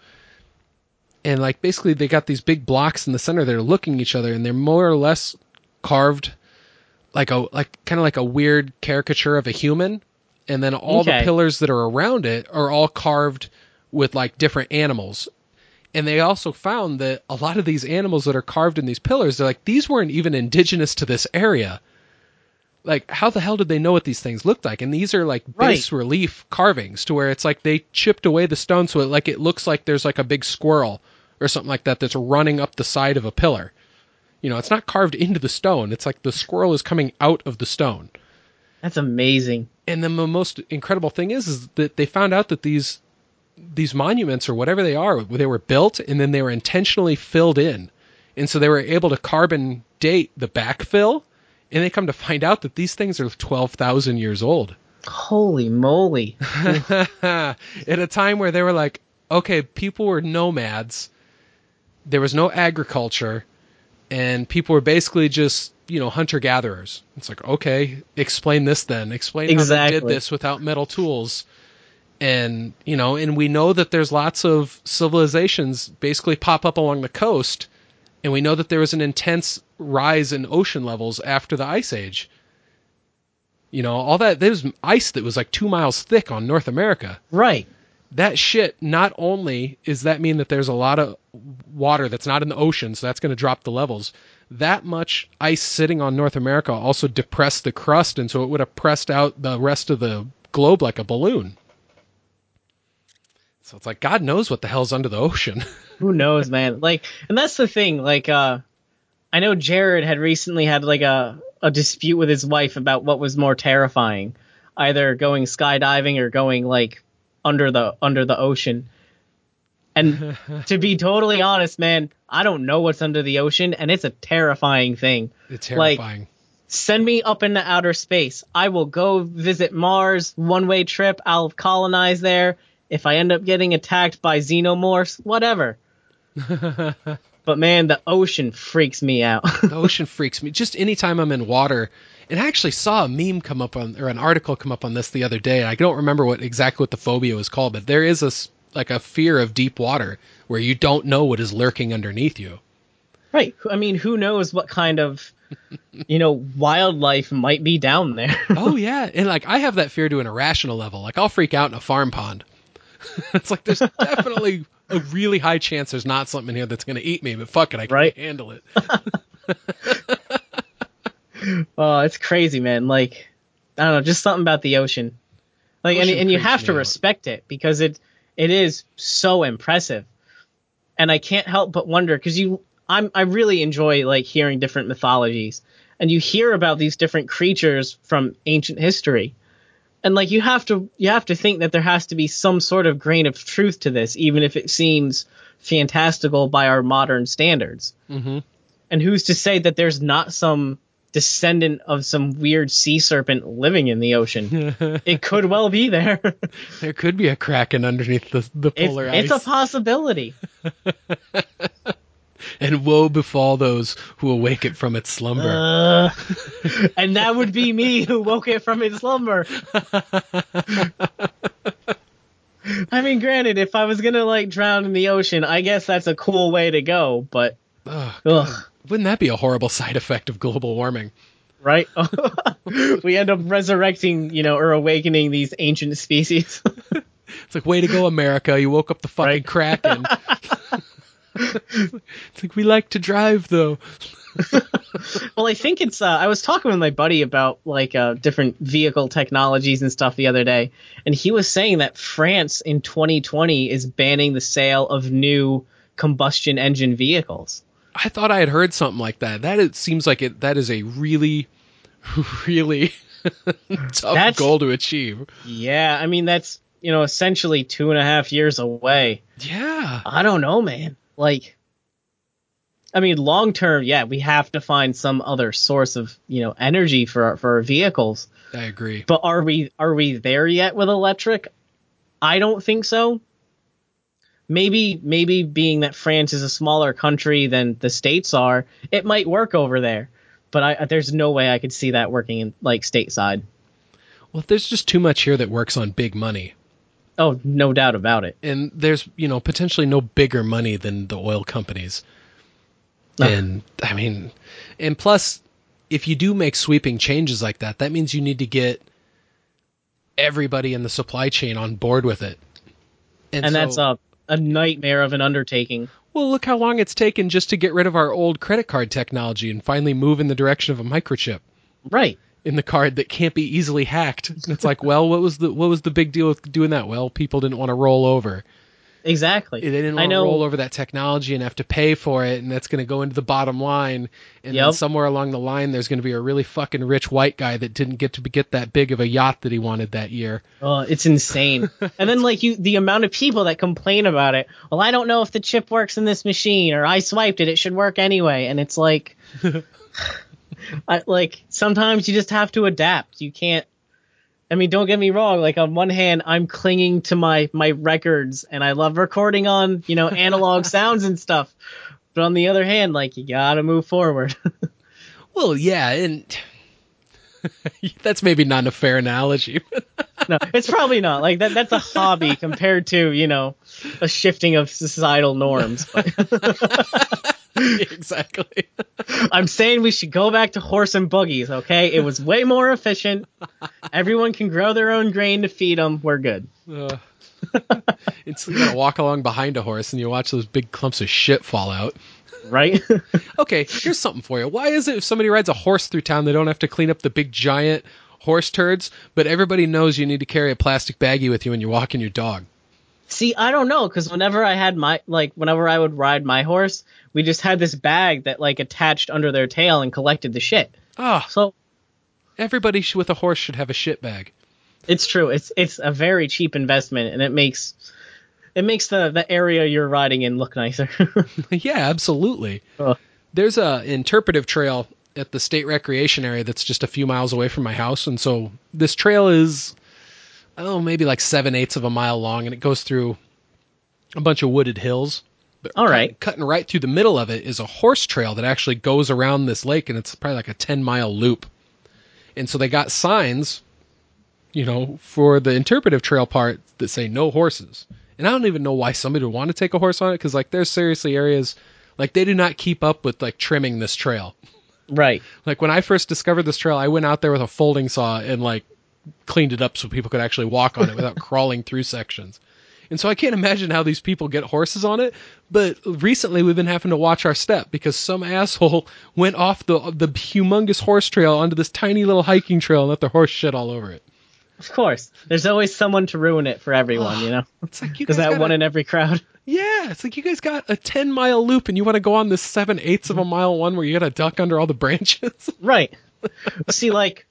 Speaker 1: And like basically they got these big blocks in the center that are looking at each other and they're more or less carved like a like kind of like a weird caricature of a human and then all the pillars that are around it are all carved with like different animals. And they also found that a lot of these animals that are carved in these pillars, they're like, these weren't even indigenous to this area like how the hell did they know what these things looked like? And these are like bas
Speaker 2: Right.
Speaker 1: relief carvings to where it's like they chipped away the stone so it like it looks like there's like a big squirrel or something like that that's running up the side of a pillar. You know it's not carved into the stone. It's like the squirrel is coming out of the stone.
Speaker 2: That's amazing.
Speaker 1: and then the most incredible thing is is that they found out that these these monuments or whatever they are they were built and then they were intentionally filled in. And so they were able to carbon date the backfill and they come to find out that these things are 12,000 years old.
Speaker 2: Holy moly. <laughs>
Speaker 1: at a time where they were like okay people were nomads. There was no agriculture. And people were basically just you know hunter gatherers it's like okay explain this then. Explain how they did this without metal tools. And you know and we know that there's lots of civilizations basically pop up along the coast and we know that there was an intense rise in ocean levels after the ice age. You know all that there's ice that was like two miles thick on north america.
Speaker 2: Right.
Speaker 1: that shit not only is that mean that there's a lot of water that's not in the ocean so that's going to drop the levels that much ice sitting on north america also depressed the crust and so it would have pressed out the rest of the globe like a balloon so it's like god knows what the hell's under the ocean <laughs>
Speaker 2: Who knows, man? Like, and that's the thing. Like, uh, I know Jared had recently had like a a dispute with his wife about what was more terrifying, either going skydiving or going like under the under the ocean. And <laughs> to be totally honest, man, I don't know what's under the ocean, and it's a terrifying thing.
Speaker 1: it's
Speaker 2: Like-
Speaker 1: terrifying
Speaker 2: Send me up into outer space. I will go visit Mars, one way trip. I'll colonize there. If I end up getting attacked by xenomorphs, whatever. <laughs> but man, the ocean freaks me out.
Speaker 1: the <laughs> ocean freaks me. Just anytime I'm in water, and I actually saw a meme come up on or an article come up on this the other day. And I don't remember what exactly what the phobia was called, but there is a like a fear of deep water where you don't know what is lurking underneath you.
Speaker 2: right. I mean, who knows what kind of, <laughs> you know, wildlife might be down there.
Speaker 1: oh yeah, and like I have that fear to an irrational level. Like I'll freak out in a farm pond. <laughs> it's like there's definitely a really high chance there's not something in here that's going to eat me, but fuck it, I can
Speaker 2: Right.
Speaker 1: handle it. <laughs>
Speaker 2: Oh, it's crazy, man. Like, I don't know, just something about the ocean. Like, and,
Speaker 1: Ocean
Speaker 2: and you have to
Speaker 1: out.
Speaker 2: respect it because it it is so impressive. And I can't help but wonder because you, I'm, I really enjoy like hearing different mythologies, and you hear about these different creatures from ancient history, and like you have to, you have to think that there has to be some sort of grain of truth to this, even if it seems fantastical by our modern standards.
Speaker 1: hmm
Speaker 2: And who's to say that there's not some descendant of some weird sea serpent living in the ocean? <laughs> it could well be there. <laughs>
Speaker 1: There could be a kraken underneath the, the
Speaker 2: it's,
Speaker 1: polar
Speaker 2: it's a possibility. <laughs>
Speaker 1: and woe befall those who awake it from its slumber.
Speaker 2: Uh, and that would be me who woke it from its slumber. I mean, granted, if I was gonna like drown in the ocean, I guess that's a cool way to go. But
Speaker 1: ugh, wouldn't that be a horrible side effect of global warming?
Speaker 2: right? <laughs> we end up resurrecting, you know, or awakening these ancient species. <laughs>
Speaker 1: It's like, way to go, America. You woke up the fucking
Speaker 2: Right.
Speaker 1: kraken. <laughs> it's like, we like to drive, though. <laughs>
Speaker 2: Well, I think it's. Uh, I was talking with my buddy about like uh, different vehicle technologies and stuff the other day, and he was saying that France in 2020 is banning the sale of new combustion engine vehicles.
Speaker 1: I thought I had heard something like that. That it seems like it. That is a really, <laughs> really <laughs> tough
Speaker 2: That's-
Speaker 1: goal to achieve.
Speaker 2: Yeah, I mean that's you know essentially two and a half years away.
Speaker 1: Yeah,
Speaker 2: I don't know, man. Like, I mean, long term, yeah, we have to find some other source of you know energy for our, for our vehicles.
Speaker 1: I agree.
Speaker 2: But are we are we there yet with electric? I don't think so. Maybe maybe being that France is a smaller country than the states are, it might work over there. But I there's no way I could see that working in like stateside.
Speaker 1: Well, there's just too much here that works on big money.
Speaker 2: Oh, no doubt about it.
Speaker 1: and there's you know potentially no bigger money than the oil companies
Speaker 2: Ugh.
Speaker 1: and i mean and plus if you do make sweeping changes like that that means you need to get everybody in the supply chain on board with it
Speaker 2: And
Speaker 1: so-
Speaker 2: that's a a nightmare of an undertaking.
Speaker 1: well look how long it's taken just to get rid of our old credit card technology and finally move in the direction of a microchip
Speaker 2: Right.
Speaker 1: In the card that can't be easily hacked and it's like well what was the what was the big deal with doing that well people didn't want to roll over
Speaker 2: Exactly.
Speaker 1: they didn't want to roll over that technology and have to pay for it, and that's going to go into the bottom line. And then somewhere along the line, there's going to be a really fucking rich white guy that didn't get to get that big of a yacht that he wanted that year.
Speaker 2: Oh, it's insane. <laughs> and then like you the amount of people that complain about it. Well, I don't know if the chip works in this machine or I swiped it, it should work anyway. And it's like <laughs> I, like sometimes you just have to adapt. You can't I mean, don't get me wrong. Like on one hand, I'm clinging to my my records, and I love recording on you know analog <laughs> sounds and stuff. But on the other hand, like you gotta move forward. <laughs>
Speaker 1: Well, yeah, and <laughs> that's maybe not a fair analogy.
Speaker 2: no, it's probably not. Like that. That's a hobby compared to you know a shifting of societal norms. <laughs> <laughs>
Speaker 1: Exactly.
Speaker 2: I'm saying we should go back to horse and buggies. Okay, it was way more efficient. Everyone can grow their own grain to feed them. We're good.
Speaker 1: Uh, it's you gotta walk along behind a horse and you watch those big clumps of shit fall out.
Speaker 2: Right? <laughs>
Speaker 1: Okay, here's something for you. Why is it if somebody rides a horse through town, they don't have to clean up the big giant horse turds, but everybody knows you need to carry a plastic baggie with you when you're walking your dog?
Speaker 2: See, I don't know, because whenever I had my like, whenever I would ride my horse, we just had this bag that like attached under their tail and collected the shit.
Speaker 1: Ah,
Speaker 2: So
Speaker 1: everybody sh- with a horse should have a shit bag.
Speaker 2: it's true. It's it's a very cheap investment, and it makes it makes the the area you're riding in look nicer. <laughs>
Speaker 1: yeah, absolutely.
Speaker 2: Ugh.
Speaker 1: There's a interpretive trail at the state recreation area that's just a few miles away from my house, and so this trail is oh maybe like seven eighths of a mile long, and it goes through a bunch of wooded hills. But
Speaker 2: All right.
Speaker 1: cut- cutting right through the middle of it is a horse trail that actually goes around this lake, and it's probably like a ten mile loop. And so they got signs, you know, for the interpretive trail part that say no horses. And I don't even know why somebody would want to take a horse on it because like there's seriously areas like they do not keep up with like trimming this trail.
Speaker 2: right.
Speaker 1: Like when I first discovered this trail, I went out there with a folding saw and like cleaned it up so people could actually walk on it without <laughs> crawling through sections. And so I can't imagine how these people get horses on it. But recently we've been having to watch our step because some asshole <laughs> went off the the humongous horse trail onto this tiny little hiking trail and let their horse shit all over it.
Speaker 2: Of course, there's always someone to ruin it for everyone, you <sighs> know.
Speaker 1: It's like you guys
Speaker 2: that one
Speaker 1: a-
Speaker 2: in every crowd.
Speaker 1: Yeah, it's like you guys got a ten mile loop and you want to go on this seven eighths of a mile one where you got to duck under all the branches. <laughs>
Speaker 2: Right. See, like,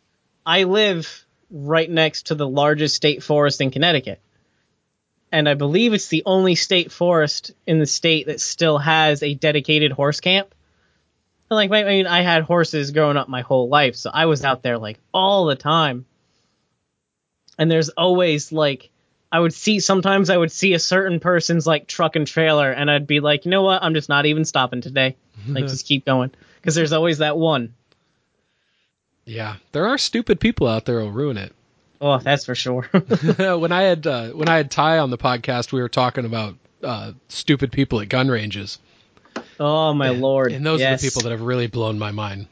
Speaker 2: I live right next to the largest state forest in Connecticut. And I believe it's the only state forest in the state that still has a dedicated horse camp. And, Like, I mean, I had horses growing up my whole life, so I was out there, like, all the time. And there's always, like, I would see, sometimes I would see a certain person's, like, truck and trailer, and I'd be like, you know what? I'm just not even stopping today. Like, <laughs> just keep going. Because there's always that one.
Speaker 1: Yeah, there are stupid people out there who'll ruin it. <laughs>
Speaker 2: Oh, that's for sure. <laughs>
Speaker 1: when I had uh, when I had Ty on the podcast, we were talking about uh, stupid people at gun ranges,
Speaker 2: oh my lord!
Speaker 1: and those
Speaker 2: yes.
Speaker 1: are the people that have really blown my mind.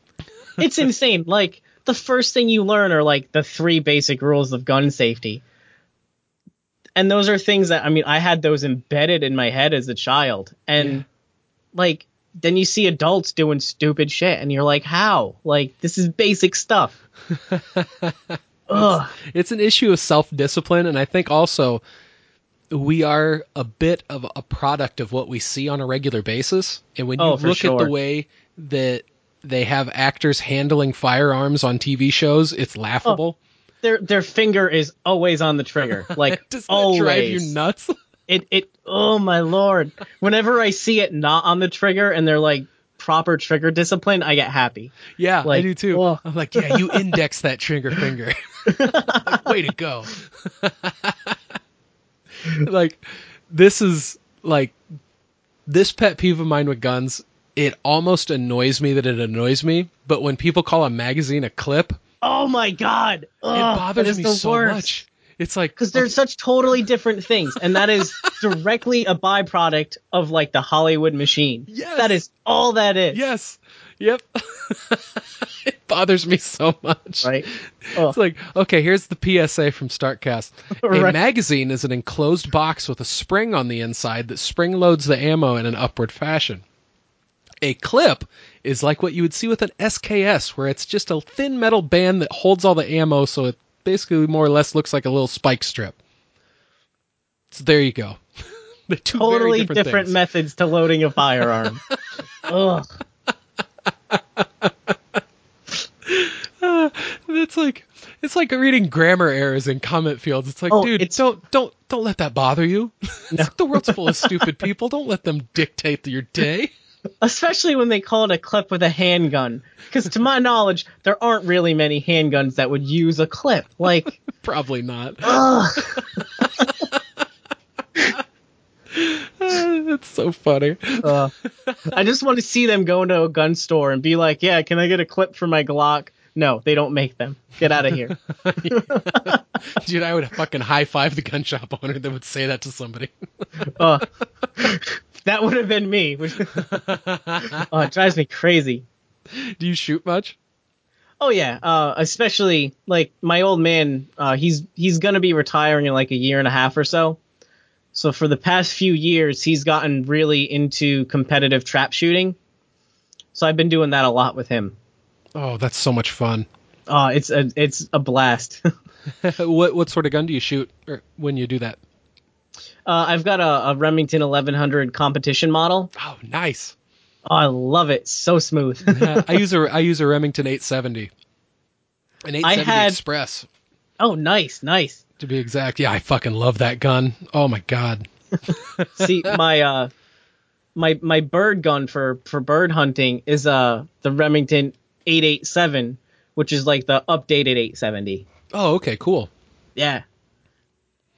Speaker 1: <laughs>
Speaker 2: it's insane. Like the first thing you learn are like the three basic rules of gun safety, and those are things that I mean I had those embedded in my head as a child, and
Speaker 1: Yeah.
Speaker 2: like then you see adults doing stupid shit, and you're like, how? Like this is basic stuff. <laughs> Ugh.
Speaker 1: It's an issue of self discipline, and I think also we are a bit of a product of what we see on a regular basis. And when you
Speaker 2: Oh,
Speaker 1: look at the way that they have actors handling firearms on TV shows, it's laughable.
Speaker 2: Oh, their their finger is always on the trigger, <laughs> like
Speaker 1: Does that
Speaker 2: always.
Speaker 1: drive you nuts?
Speaker 2: It it oh my lord whenever i see it not on the trigger and they're like proper trigger discipline i get happy
Speaker 1: Yeah, I
Speaker 2: Like,
Speaker 1: do too.
Speaker 2: oh.
Speaker 1: I'm like, yeah, you index that trigger finger. Like, <laughs> way to go. <laughs> like, this is like this pet peeve of mine with guns. It almost annoys me that it annoys me, but when people call a magazine a clip,
Speaker 2: oh my god
Speaker 1: it bothers me so
Speaker 2: worst.
Speaker 1: much. It's like
Speaker 2: because they're such totally different things and that is <laughs> directly a byproduct of like the hollywood machine
Speaker 1: Yes.
Speaker 2: that is all that is
Speaker 1: yes, yep. <laughs> it bothers me so much.
Speaker 2: right
Speaker 1: It's like, okay, here's the PSA from Startcast. <laughs> A magazine is an enclosed box with a spring on the inside that spring loads the ammo in an upward fashion. A clip is like what you would see with an SKS, where it's just a thin metal band that holds all the ammo, so it basically more or less looks like a little spike strip. So there you go. <laughs> They're two very
Speaker 2: totally
Speaker 1: different,
Speaker 2: different, methods to loading a firearm <laughs> Ugh. <laughs>
Speaker 1: It's like it's like reading grammar errors in comment fields. It's like,
Speaker 2: Oh,
Speaker 1: dude,
Speaker 2: it's-
Speaker 1: don't don't don't let that bother you. It's like the world's full of stupid people. Don't let them dictate your day.
Speaker 2: Especially when they call it a clip with a handgun. Because to my knowledge, there aren't really many handguns that would use a clip. Like, <laughs>
Speaker 1: Probably not.
Speaker 2: ugh, <laughs>
Speaker 1: It's so funny.
Speaker 2: uh, I just want to see them go into a gun store and be like, "Yeah, can I get a clip for my Glock?" No, they don't make them. Get out of here. <laughs>
Speaker 1: Dude, I would fucking high five the gun shop owner that would say that to somebody.
Speaker 2: Uh, <laughs> that would have been me. Which, <laughs> oh, it drives me crazy.
Speaker 1: Do you shoot much?
Speaker 2: Oh yeah, uh, especially like my old man. Uh, he's he's gonna be retiring in like a year and a half or so. So for the past few years, he's gotten really into competitive trap shooting. So I've been doing that a lot with him.
Speaker 1: Oh, that's so much fun.
Speaker 2: Oh, it's a it's a blast. uh, <laughs>
Speaker 1: what what sort of gun do you shoot or when you do that?
Speaker 2: Uh, I've got a, a Remington 1100 competition model.
Speaker 1: Oh, nice.
Speaker 2: Oh, I love it. So smooth. <laughs>
Speaker 1: Uh, I use a I use a Remington 870. An 870
Speaker 2: had-
Speaker 1: Express.
Speaker 2: oh, nice, nice.
Speaker 1: to be exact. Yeah, I fucking love that gun. Oh my god. <laughs> <laughs>
Speaker 2: See, my uh, my my bird gun for for bird hunting is uh the Remington 887, which is like the updated 870.
Speaker 1: Oh, okay, cool.
Speaker 2: Yeah.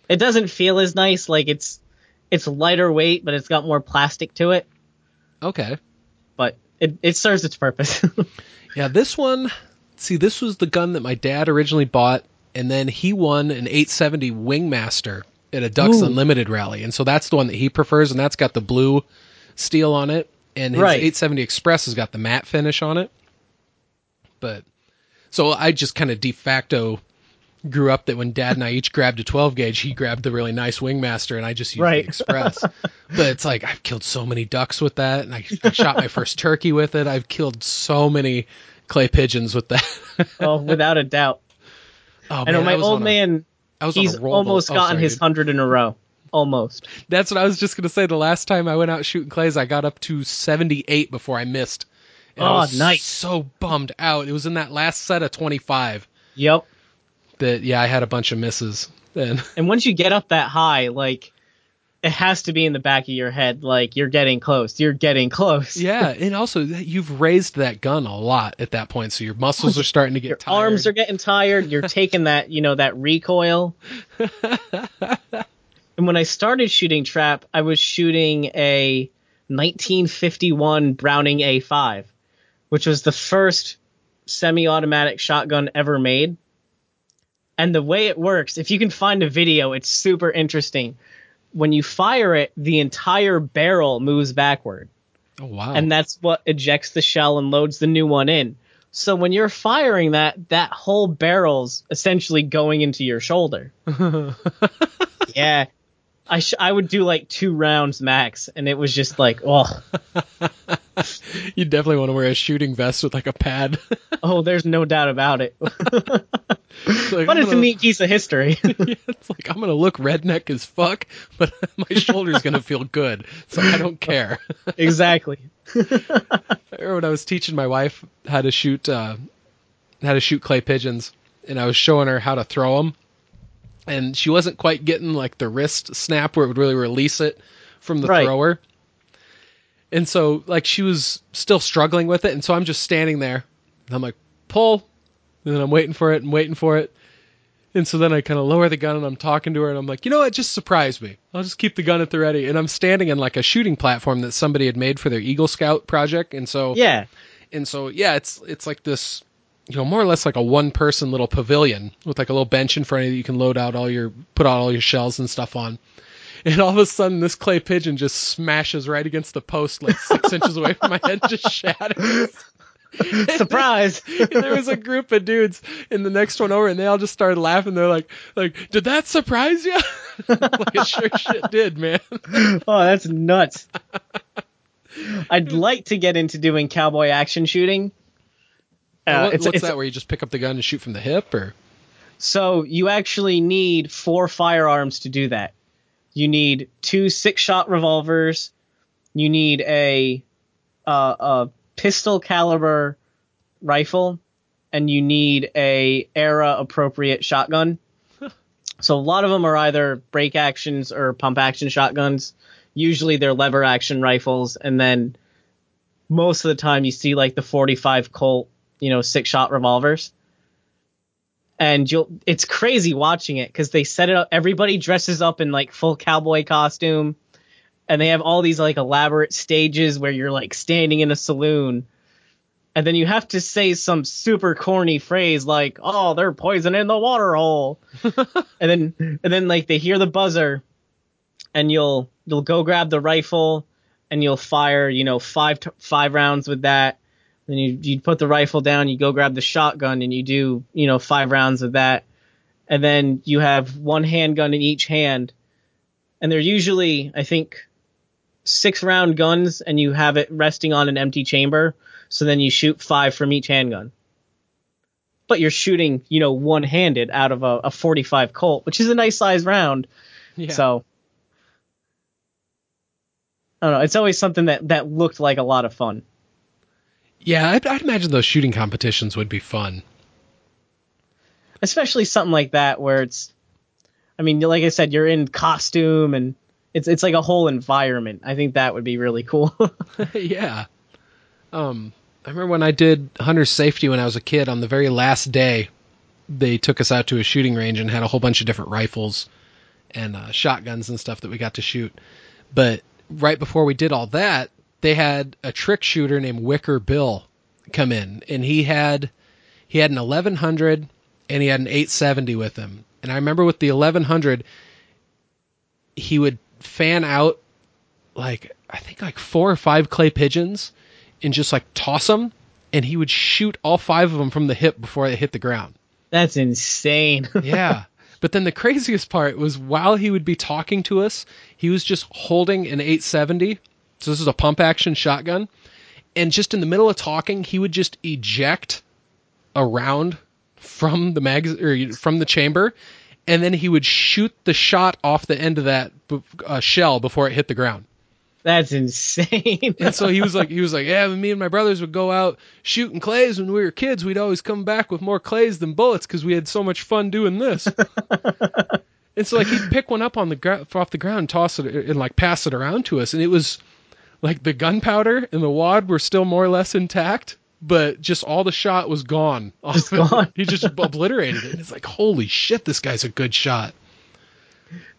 Speaker 2: It doesn't feel as nice. Like it's it's lighter weight, but it's got more plastic to it.
Speaker 1: Okay.
Speaker 2: But it it serves its purpose. <laughs>
Speaker 1: Yeah, this one. See, this was the gun that my dad originally bought, and then he won an 870 Wingmaster at a Ducks
Speaker 2: Ooh.
Speaker 1: Unlimited rally, and so that's the one that he prefers, and that's got the blue steel on it, and his
Speaker 2: Right.
Speaker 1: 870 Express has got the matte finish on it. But so I just kind of de facto grew up that when Dad and I each grabbed a 12 gauge, he grabbed the really nice Wingmaster, and I just used
Speaker 2: Right.
Speaker 1: the Express. <laughs> but it's like I've killed so many ducks with that, and I, I shot my first turkey with it. I've killed so many clay pigeons with that. <laughs>
Speaker 2: Oh, without a doubt.
Speaker 1: oh
Speaker 2: I know my
Speaker 1: I
Speaker 2: old
Speaker 1: a-
Speaker 2: man.
Speaker 1: I
Speaker 2: He's almost
Speaker 1: oh,
Speaker 2: gotten
Speaker 1: sorry,
Speaker 2: his
Speaker 1: dude.
Speaker 2: hundred in a row. Almost.
Speaker 1: That's what I was just gonna say. The last time I went out shooting clays, I got up to 78 before I missed. And I
Speaker 2: Oh,
Speaker 1: was
Speaker 2: nice.
Speaker 1: So bummed out. It was in that last set of 25
Speaker 2: Yep.
Speaker 1: That yeah, I had a bunch of misses. And <laughs>
Speaker 2: And once you get up that high, like it has to be in the back of your head, like you're getting close. You're getting close.
Speaker 1: yeah, <laughs> and also you've raised that gun a lot at that point, so your muscles are starting to get
Speaker 2: Your
Speaker 1: tired.
Speaker 2: arms are getting tired. You're <laughs> taking that, you know, that recoil. and when I started shooting trap, I was shooting a 1951 Browning A5, which was the first semi-automatic shotgun ever made. And the way it works, if you can find a video, it's super interesting. When you fire it, the entire barrel moves backward
Speaker 1: Oh wow!
Speaker 2: and that's what ejects the shell and loads the new one in. So when you're firing that, that whole barrel's essentially going into your shoulder. <laughs> yeah. I sh- I would do like two rounds max, and it was just like, oh, <laughs>
Speaker 1: you definitely want to wear a shooting vest with like a pad. <laughs>
Speaker 2: oh, there's no doubt about it.
Speaker 1: It's <laughs> like,
Speaker 2: but
Speaker 1: I'm
Speaker 2: it's a neat piece of history.
Speaker 1: Yeah, it's like I'm gonna look redneck as fuck, but my shoulder's gonna feel good, so I don't care.
Speaker 2: exactly.
Speaker 1: I remember when I was teaching my wife how to shoot uh, how to shoot clay pigeons, and I was showing her how to throw them, and she wasn't quite getting like the wrist snap where it would really release it from the
Speaker 2: Right.
Speaker 1: thrower. And so like she was still struggling with it, and so I'm just standing there, and I'm like pull, and then I'm waiting for it and waiting for it. And so then I kind of lower the gun and I'm talking to her and I'm like, you know what? Just surprise me. I'll just keep the gun at the ready. And I'm standing in like a shooting platform that somebody had made for their Eagle Scout project. And so
Speaker 2: Yeah.
Speaker 1: and so yeah, it's it's like this, you know, more or less like a one person little pavilion with like a little bench in front of you. that You can load out all your put out all your shells and stuff on. <laughs> And all of a sudden, this clay pigeon just smashes right against the post, like six <laughs> inches away from my head, just shatters. <laughs>
Speaker 2: Surprise.
Speaker 1: And there was a group of dudes in the next one over, and they all just started laughing. They're like, "Like, did that surprise you?" like it sure shit did, man.
Speaker 2: oh, that's nuts. I'd like to get into doing cowboy action shooting. Uh,
Speaker 1: What-
Speaker 2: it's,
Speaker 1: what's
Speaker 2: it's-
Speaker 1: that? Where you just pick up the gun and shoot from the hip, or
Speaker 2: So you actually need four firearms to do that. You need two six-shot revolvers. You need a uh, a pistol caliber rifle, and you need a era appropriate shotgun. <laughs> so a lot of them are either break actions or pump action shotguns. Usually they're lever action rifles, and then most of the time you see like the 45 Colt, you know, six shot revolvers. And you'll it's crazy watching it because they set it up everybody dresses up in like full cowboy costume. And they have all these like elaborate stages where you're like standing in a saloon. And then you have to say some super corny phrase like oh they're poisoning the water hole. <laughs> And then and then like they hear the buzzer. And you'll you'll go grab the rifle and you'll fire you know five t- five rounds with that then you you put the rifle down, you go grab the shotgun, and you do you know five rounds of that, and then you have one handgun in each hand, and they're usually I think six round guns, and you have it resting on an empty chamber, so then you shoot five from each handgun. But you're shooting, you know, one handed out of a, a 45 Colt, which is a nice size round.
Speaker 1: yeah.
Speaker 2: So I don't know. It's always something that that looked like a lot of fun.
Speaker 1: Yeah, I'd, I'd imagine those shooting competitions would be fun.
Speaker 2: especially something like that where it's I mean, like I said, you're in costume and it's it's like a whole environment. I think that would be really cool. <laughs> <laughs>
Speaker 1: yeah. Um, I remember when I did hunter safety when I was a kid. On the very last day, they took us out to a shooting range and had a whole bunch of different rifles and uh, shotguns and stuff that we got to shoot. But right before we did all that, they had a trick shooter named Wicker Bill come in, and he had he had an 1100 and he had an 870 with him. And I remember with the 1100, he would fan out like I think like four or five clay pigeons and just like toss them, and he would shoot all five of them from the hip before they hit the ground.
Speaker 2: That's insane. <laughs>
Speaker 1: yeah. But then the craziest part was while he would be talking to us, he was just holding an 870. So this is a pump action shotgun. And just in the middle of talking, he would just eject a round from the mag or from the chamber, and then he would shoot the shot off the end of that uh, shell before it hit the ground.
Speaker 2: That's insane.
Speaker 1: and so he was like, he was like, yeah, me and my brothers would go out shooting clays when we were kids. We'd always come back with more clays than bullets because we had so much fun doing this. <laughs> and so like he'd pick one up on the off the ground, toss it, and like pass it around to us, and it was like the gunpowder and the wad were still more or less intact, but just all the shot was gone. <laughs>
Speaker 2: Just gone.
Speaker 1: he just obliterated it. And it's like, holy shit, this guy's a good shot.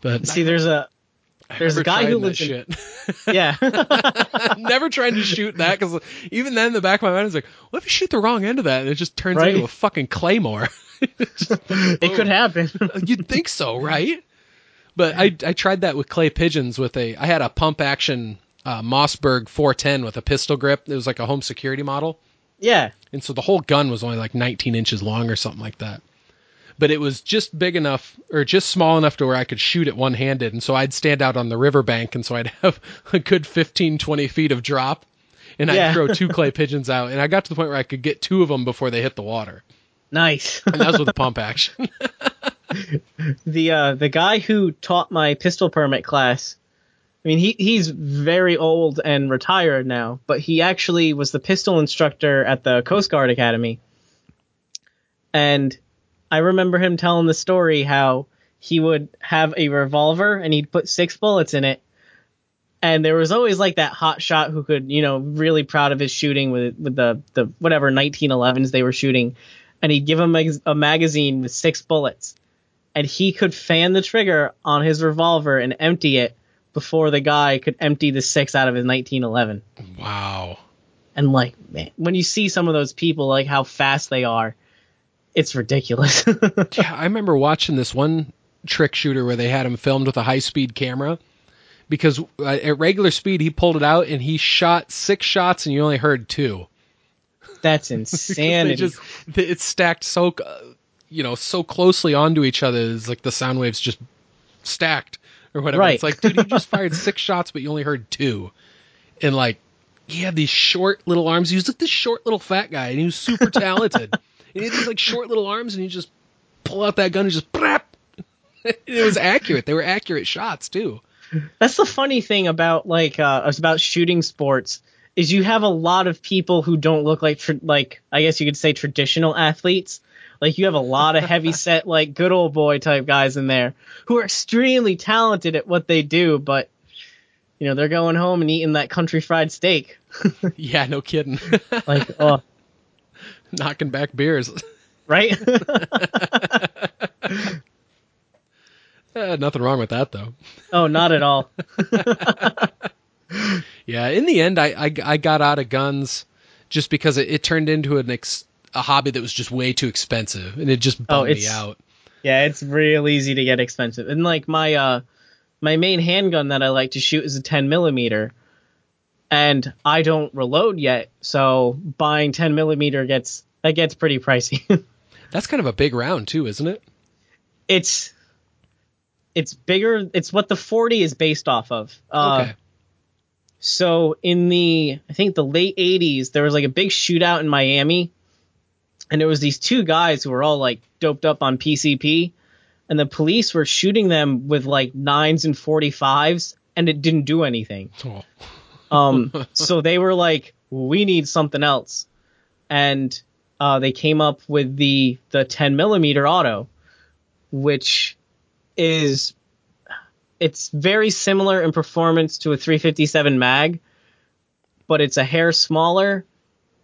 Speaker 1: But
Speaker 2: see, there's a there's a guy who lives
Speaker 1: in. <laughs>
Speaker 2: Yeah. <laughs>
Speaker 1: never tried to shoot that because even then, in the back of my mind is like, what if you shoot the wrong end of that and it just turns
Speaker 2: Right.
Speaker 1: into a fucking claymore? Just-
Speaker 2: it could happen.
Speaker 1: You'd think so, right? But I I tried that with clay pigeons with a I had a pump action uh, Mossberg 410 with a pistol grip. It was like a home security model,
Speaker 2: yeah.
Speaker 1: and so the whole gun was only like 19 inches long or something like that. But it was just big enough or just small enough to where I could shoot it one handed, and so I'd stand out on the riverbank, and so I'd have <laughs> a good 15 20 feet of drop. And I'd throw two clay <laughs> pigeons out, and I got to the point where I could get two of them before they hit the water.
Speaker 2: Nice.
Speaker 1: And that was with a <laughs> pump action.
Speaker 2: the uh the guy who taught my pistol permit class I mean he he's very old and retired now, but he actually was the pistol instructor at the Coast Guard Academy. And I remember him telling the story how he would have a revolver and he'd put six bullets in it. And there was always like that hot shot who could, you know, really proud of his shooting with with the the whatever 1911s they were shooting, and he'd give him a, a magazine with six bullets and he could fan the trigger on his revolver and empty it before the guy could empty the six out of his 1911.
Speaker 1: wow.
Speaker 2: And like, man, when you see some of those people, like how fast they are, it's ridiculous. <laughs>
Speaker 1: Yeah, I remember watching this one trick shooter where they had him filmed with a high speed camera because uh, at regular speed he pulled it out and he shot six shots and you only heard two.
Speaker 2: That's <laughs> insanity.
Speaker 1: just it's stacked so uh, you know so closely onto each other. It's like the sound waves just stacked or whatever.
Speaker 2: Right.
Speaker 1: It's like dude, you <laughs> just fired six shots but you only heard two, and like he had these short little arms. He was like this short little fat guy and he was super <laughs> talented. and he had these like short little arms and he just pull out that gun and just brap. <laughs> it was accurate. They were accurate shots too.
Speaker 2: That's the funny thing about like uh about shooting sports is you have a lot of people who don't look like tr- like I guess you could say traditional athletes. Like you have a lot of heavy <laughs> set like good old boy type guys in there who are extremely talented at what they do, but you know they're going home and eating that country fried steak. <laughs>
Speaker 1: Yeah, no kidding. <laughs>
Speaker 2: Like oh
Speaker 1: Knocking back beers.
Speaker 2: right.
Speaker 1: Eh, nothing wrong with that though.
Speaker 2: oh, not at all.
Speaker 1: Yeah, in the end, I I, I got out of guns just because it, it turned into an ex, a hobby that was just way too expensive, and it just bummed me out.
Speaker 2: Yeah, it's real easy to get expensive. And like my uh my main handgun that I like to shoot is a 10 millimeter, and I don't reload yet, so buying 10 millimeter gets that gets pretty pricey. <laughs>
Speaker 1: That's kind of a big round too, isn't it?
Speaker 2: it's it's bigger. It's what the 40 is based off of. Uh,
Speaker 1: okay.
Speaker 2: So in the I think the late 80s, there was like a big shootout in Miami, and it was these two guys who were all like doped up on PCP, and the police were shooting them with like nines and 45s, and it didn't do anything.
Speaker 1: Oh.
Speaker 2: Um, <laughs> so they were like, we need something else, and uh, they came up with the the 10 millimeter auto, which is it's very similar in performance to a 357 mag, but it's a hair smaller,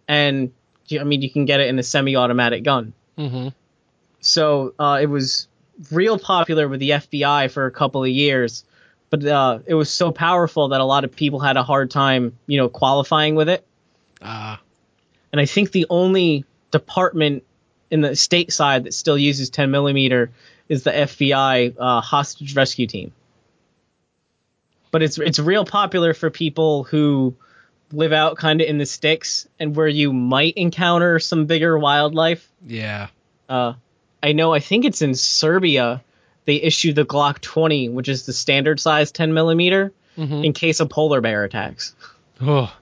Speaker 2: and you- I mean you can get it in a semi-automatic gun.
Speaker 1: hmm
Speaker 2: So uh, it was real popular with the FBI for a couple of years, but uh, it was so powerful that a lot of people had a hard time, you know, qualifying with it.
Speaker 1: Ah,
Speaker 2: And I think the only department in the state side that still uses 10 millimeter is the FBI uh, hostage rescue team. But it's it's real popular for people who live out kind of in the sticks and where you might encounter some bigger wildlife.
Speaker 1: yeah.
Speaker 2: Uh, I know I think it's in Serbia they issue the Glock 20, which is the standard size 10 millimeter,
Speaker 1: Mhm.
Speaker 2: in case a polar bear attacks.
Speaker 1: Oh,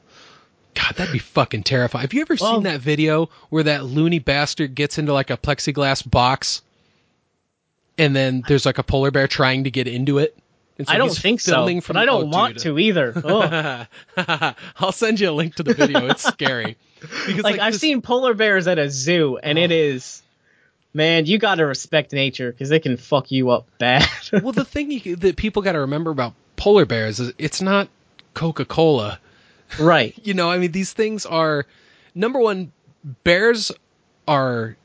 Speaker 1: God, that'd be fucking terrifying. Have you ever
Speaker 2: Well-
Speaker 1: seen that video where that loony bastard gets into like a plexiglass box, and then there's like a polar bear trying to get into it? So
Speaker 2: I don't think so, but I don't want
Speaker 1: dude.
Speaker 2: to either. <laughs> <laughs>
Speaker 1: I'll send you a link to the video. It's scary. Because
Speaker 2: like, I've
Speaker 1: this-
Speaker 2: seen polar bears at a zoo, and it
Speaker 1: Oh.
Speaker 2: is, man, you got to respect nature because they can fuck you up <laughs> bad.
Speaker 1: well, the thing you, that people got to remember about polar bears is it's not Coca Cola.
Speaker 2: right?
Speaker 1: You know, I mean, these things are number one. Bears are.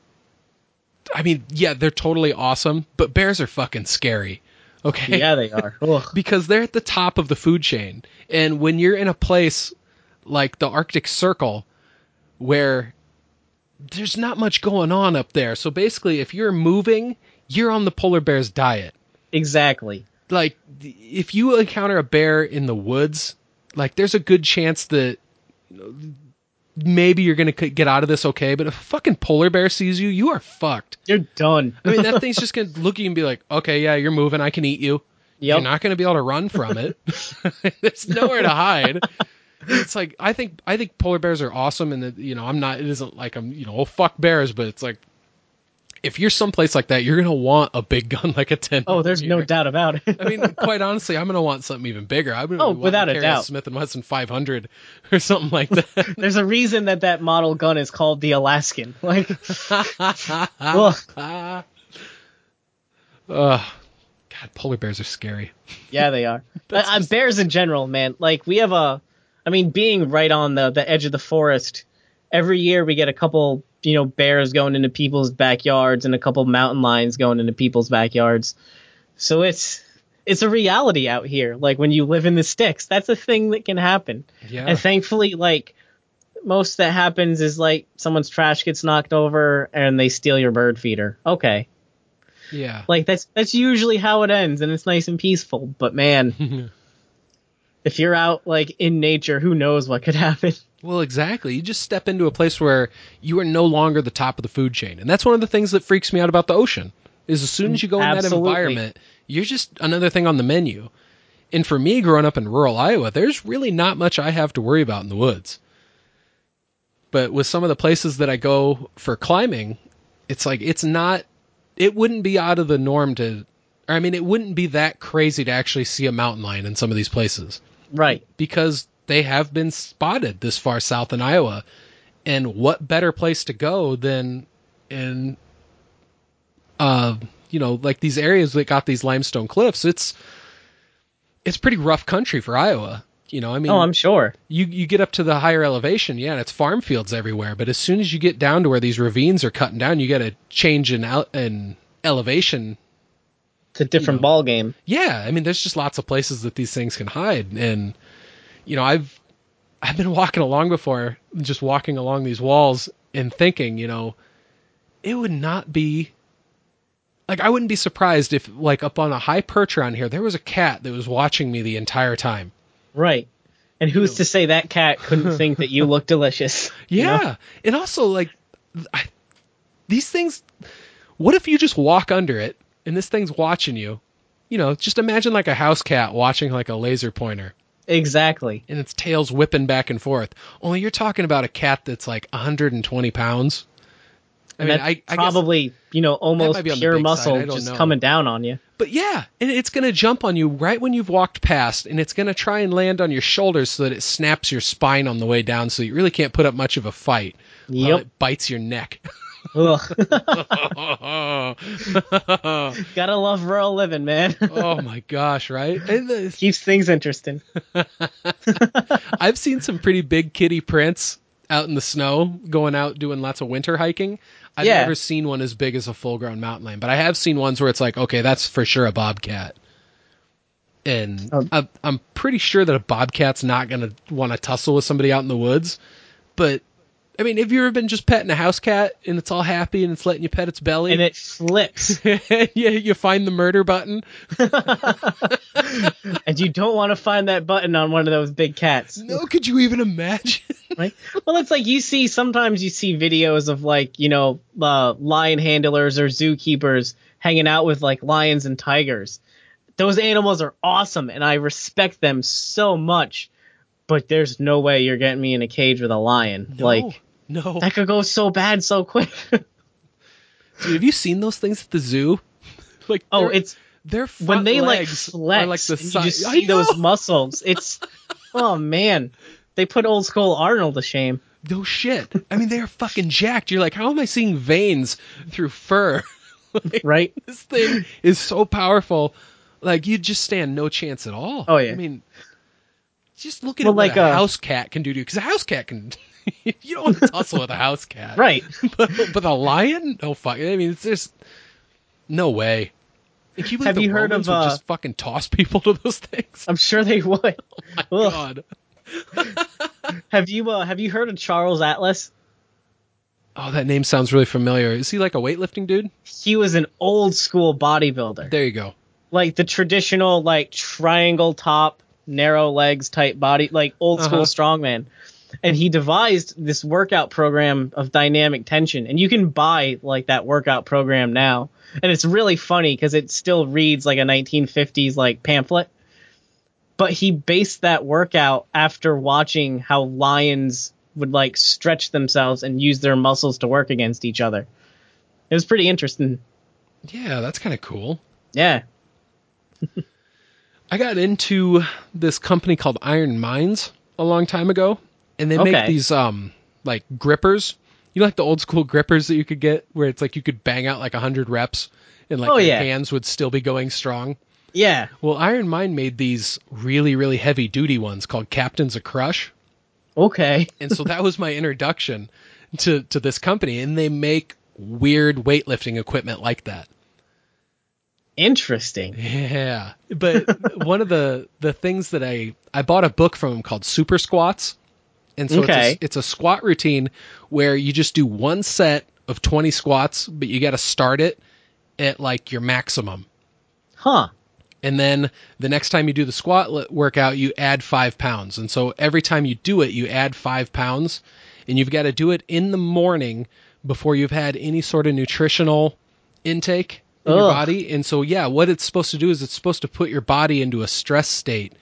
Speaker 1: I mean, yeah, they're totally awesome, but bears are fucking scary. Okay.
Speaker 2: Yeah, they are.
Speaker 1: Because they're at the top of the food chain. And when you're in a place like the Arctic Circle where there's not much going on up there. So basically, if you're moving, you're on the polar bear's diet.
Speaker 2: Exactly.
Speaker 1: Like, if you encounter a bear in the woods, like, there's a good chance that you know, maybe you're going to get out of this okay. But if a fucking polar bear sees you, you are fucked.
Speaker 2: You're done.
Speaker 1: I mean, that <laughs> thing's just going to look at you and be like, okay, yeah, you're moving. I can eat you.
Speaker 2: Yep.
Speaker 1: You're not going to be able to run from it. <laughs> There's nowhere to hide. It's like I think I think polar bears are awesome, and that you know I'm not. It isn't like I'm you know oh fuck bears, but it's like if you're someplace like that, you're gonna want a big gun like a ten.
Speaker 2: oh, there's no doubt about it.
Speaker 1: I mean, <laughs> quite honestly, I'm gonna want something even bigger. I'm gonna
Speaker 2: Oh,
Speaker 1: want
Speaker 2: without a doubt.
Speaker 1: Smith and Wesson 500 or something like that. <laughs>
Speaker 2: there's a reason that that model gun is called the Alaskan. <laughs> Like, ugh.
Speaker 1: Ugh. God, polar bears are scary.
Speaker 2: Yeah, they are. Uh, uh, bears in general, man. Like we have a, I mean, being right on the the edge of the forest, every year we get a couple, you know, bears going into people's backyards and a couple mountain lions going into people's backyards. So it's it's a reality out here. Like when you live in the sticks, that's a thing that can happen.
Speaker 1: Yeah.
Speaker 2: And thankfully, like most that happens is like someone's trash gets knocked over and they steal your bird feeder. Okay.
Speaker 1: yeah.
Speaker 2: Like that's that's usually how it ends, and it's nice and peaceful. But man, <laughs> if you're out like in nature, who knows what could happen?
Speaker 1: Well, exactly. You just step into a place where you are no longer the top of the food chain. And that's one of the things that freaks me out about the ocean. Is as soon as you go in that environment, you're just another thing on the menu. And for me growing up in rural Iowa, there's really not much I have to worry about in the woods. But with some of the places that I go for climbing, it's like it's not it wouldn't be out of the norm to I mean, it wouldn't be that crazy to actually see a mountain lion in some of these places
Speaker 2: Right.
Speaker 1: because they have been spotted this far south in Iowa. And what better place to go than in, uh, you know, like these areas that got these limestone cliffs? It's it's pretty rough country for Iowa. You know, I mean,
Speaker 2: Oh, I'm sure.
Speaker 1: you you get up to the higher elevation, yeah, and it's farm fields everywhere. But as soon as you get down to where these ravines are cutting down, you get a change in in elevation
Speaker 2: It's a different
Speaker 1: You know.
Speaker 2: ball game.
Speaker 1: yeah, I mean, there's just lots of places that these things can hide, and you know, I've I've been walking along before, just walking along these walls and thinking, you know, it would not be like I wouldn't be surprised if like up on a high perch around here there was a cat that was watching me the entire time.
Speaker 2: Right. And who's to say that cat couldn't <laughs> think that you look delicious? you know?
Speaker 1: Yeah, and also like I, these things. What if you just walk under it and this thing's watching you? You know, just imagine like a house cat watching like a laser pointer.
Speaker 2: Exactly.
Speaker 1: and its tail's whipping back and forth. Only you're talking about a cat that's like 120 pounds. I
Speaker 2: And
Speaker 1: mean, I, I guess,
Speaker 2: probably, you know, almost
Speaker 1: might be on the
Speaker 2: pure
Speaker 1: side,
Speaker 2: muscle just
Speaker 1: know.
Speaker 2: coming down on you.
Speaker 1: but yeah, and it's gonna jump on you right when you've walked past, and it's gonna try and land on your shoulders so that it snaps your spine on the way down, so you really can't put up much of a fight. while
Speaker 2: Yep.
Speaker 1: it bites your neck. <laughs>
Speaker 2: Ugh. <laughs> <laughs> Gotta love rural living, man.
Speaker 1: Oh my gosh, right? <laughs>
Speaker 2: Keeps things interesting.
Speaker 1: I've seen some pretty big kitty prints out in the snow, going out doing lots of winter hiking. I've
Speaker 2: Yeah.
Speaker 1: never seen one as big as a full grown mountain lion, but I have seen ones where it's like, okay, that's for sure a bobcat. And
Speaker 2: Um,
Speaker 1: I, I'm pretty sure that a bobcat's not going to want to tussle with somebody out in the woods, but I mean, have you ever been just petting a house cat and it's all happy and it's letting you pet its belly?
Speaker 2: And it flips. <laughs>
Speaker 1: yeah, you find the murder button. <laughs>
Speaker 2: and you don't want to find that button on one of those big cats.
Speaker 1: No, could you even imagine?
Speaker 2: right? Well, it's like you see sometimes you see videos of like you know uh, lion handlers or zookeepers hanging out with like lions and tigers. Those animals are awesome, and I respect them so much. But there's no way you're getting me in a cage with a lion.
Speaker 1: No,
Speaker 2: like
Speaker 1: no. <laughs>
Speaker 2: that could go so bad so quick.
Speaker 1: Dude, have you seen those things at the zoo? <laughs> Like,
Speaker 2: oh,
Speaker 1: they're-
Speaker 2: it's
Speaker 1: their
Speaker 2: when they like flex
Speaker 1: like the
Speaker 2: and you just see those <laughs> muscles. It's oh man, they put old school Arnold to shame.
Speaker 1: No shit. I mean, they are fucking jacked. You're like, how am I seeing veins through fur? Like,
Speaker 2: Right?
Speaker 1: this thing is so powerful. Like you'd just stand no chance at all.
Speaker 2: Oh, yeah.
Speaker 1: I mean, just look at
Speaker 2: Well,
Speaker 1: what
Speaker 2: like,
Speaker 1: a
Speaker 2: uh,
Speaker 1: house cat can do to you, because a house cat can. <laughs> you don't want to tussle with a house cat,
Speaker 2: Right. <laughs>
Speaker 1: But, but a lion? No fuck. I mean, it's just no way. Can you believe
Speaker 2: Have you heard of, uh,
Speaker 1: just fucking toss people to those things?
Speaker 2: I'm sure they would. <laughs>
Speaker 1: Oh my
Speaker 2: Ugh.
Speaker 1: God.
Speaker 2: Have you uh, have you heard of Charles Atlas?
Speaker 1: Oh, that name sounds really familiar. Is he like a weightlifting dude?
Speaker 2: He was an old school bodybuilder.
Speaker 1: There you go.
Speaker 2: like the traditional like triangle top, narrow legs type body, like old school
Speaker 1: Uh-huh.
Speaker 2: strongman. And he devised this workout program of dynamic tension, and you can buy like that workout program now. And it's really funny because it still reads like a 1950s like pamphlet. But he based that workout after watching how lions would like stretch themselves and use their muscles to work against each other. It was pretty interesting.
Speaker 1: Yeah, that's kind of cool.
Speaker 2: Yeah. <laughs>
Speaker 1: I got into this company called Iron Minds a long time ago, and they make these um like grippers. You know, like the old school <laughs> grippers that you could get, where it's like you could bang out like hundred reps, and like
Speaker 2: Oh,
Speaker 1: your
Speaker 2: yeah.
Speaker 1: hands would still be going strong.
Speaker 2: Yeah.
Speaker 1: Well, Iron Mind made these really, really heavy duty ones called Captains of Crush,
Speaker 2: Okay. <laughs>
Speaker 1: and so that was my introduction to to this company, and they make weird weightlifting equipment like that.
Speaker 2: Interesting.
Speaker 1: Yeah, but <laughs> one of the the things that I I bought a book from him called Super Squats, and so it's, a, it's a squat routine where you just do one set of twenty squats, but you got to start it at like your maximum,
Speaker 2: Huh.
Speaker 1: and then the next time you do the squat workout, you add five pounds, and so every time you do it, you add five pounds, and you've got to do it in the morning before you've had any sort of nutritional intake in your body. And so, yeah, what it's supposed to do is it's supposed to put your body into a stress state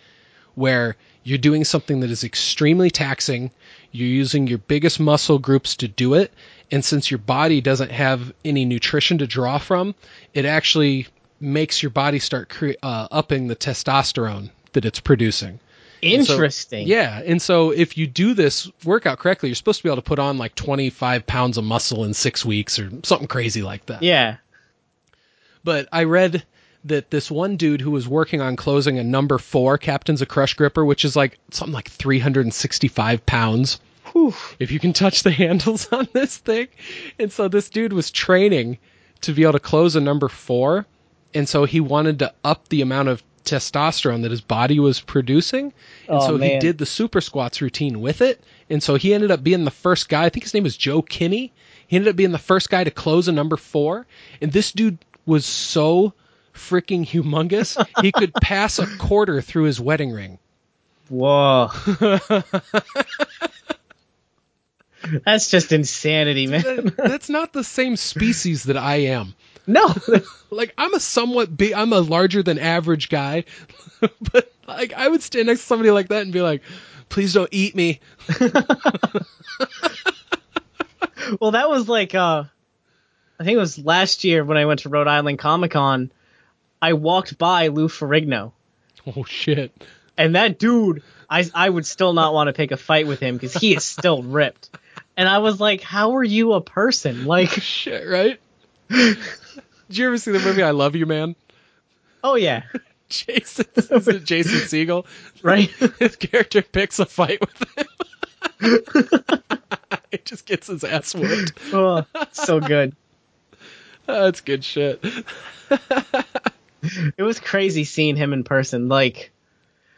Speaker 1: where you're doing something that is extremely taxing. You're using your biggest muscle groups to do it. And since your body doesn't have any nutrition to draw from, it actually makes your body start cre- uh, upping the testosterone that it's producing. And so-
Speaker 2: Interesting.
Speaker 1: yeah, and so if you do this workout correctly, you're supposed to be able to put on like 25 pounds of muscle in six weeks or something crazy like that.
Speaker 2: Yeah.
Speaker 1: But I read that this one dude who was working on closing a number four Captains of Crush Gripper, which is like something like 365 pounds,
Speaker 2: Whew.
Speaker 1: if you can touch the <laughs> handles on this thing. And so this dude was training to be able to close a number four. And so he wanted to up the amount of testosterone that his body was producing. And
Speaker 2: Oh,
Speaker 1: so he did the super squats routine with it. And so he ended up being the first guy. I think his name was Joe Kinney. He ended up being the first guy to close a number four. And this dude was so freaking humongous, he could <laughs> pass a quarter through his wedding ring.
Speaker 2: Whoa. <laughs> That's just insanity, man.
Speaker 1: That's not the same species that I am.
Speaker 2: No. <laughs>
Speaker 1: like I'm a somewhat big, I'm a larger than average guy, but like I would stand next to somebody like that and be like, "Please don't eat me."
Speaker 2: well, that was like uh I think it was last year when I went to Rhode Island Comic Con. I walked by Lou Ferrigno,
Speaker 1: Oh shit!
Speaker 2: and that dude, I I would still not want to pick a fight with him because he is still <laughs> ripped. And I was like, "How are you a person?" Like, <laughs>
Speaker 1: Shit, right? <laughs> Did you ever see the movie I Love You, Man?
Speaker 2: oh yeah,
Speaker 1: Jason, is it Jason Segel?
Speaker 2: right.
Speaker 1: His character picks a fight with him. he just gets his ass whipped.
Speaker 2: oh, so good.
Speaker 1: That's good shit. <laughs>
Speaker 2: it was crazy seeing him in person like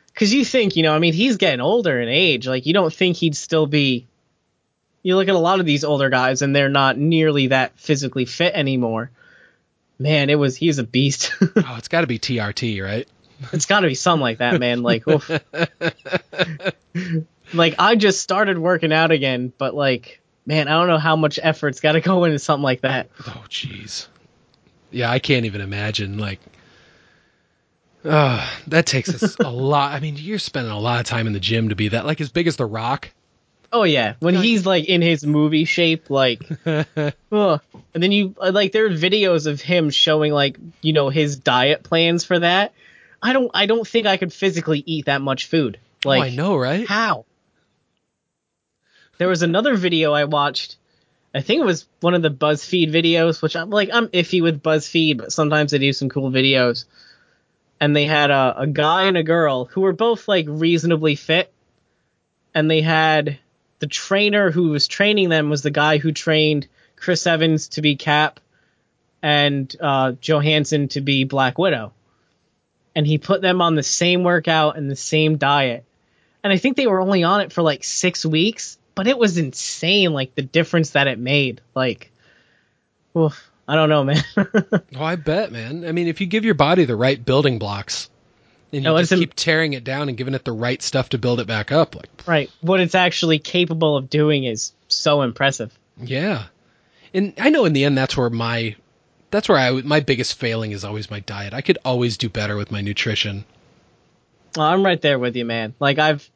Speaker 2: because you think you know i mean he's getting older in age like you don't think he'd still be you look at a lot of these older guys and they're not nearly that physically fit anymore. Man, it was he's a beast. <laughs>
Speaker 1: oh, it's got to be TRT, right?
Speaker 2: it's got to be something like that, man. Like, oof. <laughs> like I just started working out again, but like, man, I don't know how much effort's got to go into something like that.
Speaker 1: Oh, jeez. Yeah, I can't even imagine. Like, uh, that takes us a lot. I mean, you're spending a lot of time in the gym to be that like as big as The Rock.
Speaker 2: Oh yeah, when he's like in his movie shape, like, <laughs> ugh. and then you like there are videos of him showing like you know his diet plans for that. I don't I don't think I could physically eat that much food. Like,
Speaker 1: oh, I know, right?
Speaker 2: How? There was another video I watched. I think it was one of the BuzzFeed videos, which I'm like I'm iffy with BuzzFeed, but sometimes they do some cool videos. And they had a, a guy and a girl who were both like reasonably fit, and they had the trainer who was training them was the guy who trained Chris Evans to be Cap and uh, Johansson to be Black Widow. And he put them on the same workout and the same diet. And I think they were only on it for like six weeks, but it was insane, like the difference that it made. Like, oof, I don't know, man. <laughs>
Speaker 1: oh, I bet, man. I mean, if you give your body the right building blocks, and you no, just keep tearing it down and giving it the right stuff to build it back up, like
Speaker 2: right, what it's actually capable of doing is so impressive.
Speaker 1: Yeah, and I know in the end that's where my that's where I my biggest failing is always my diet. I could always do better with my nutrition.
Speaker 2: Well, I'm right there with you, man. Like I've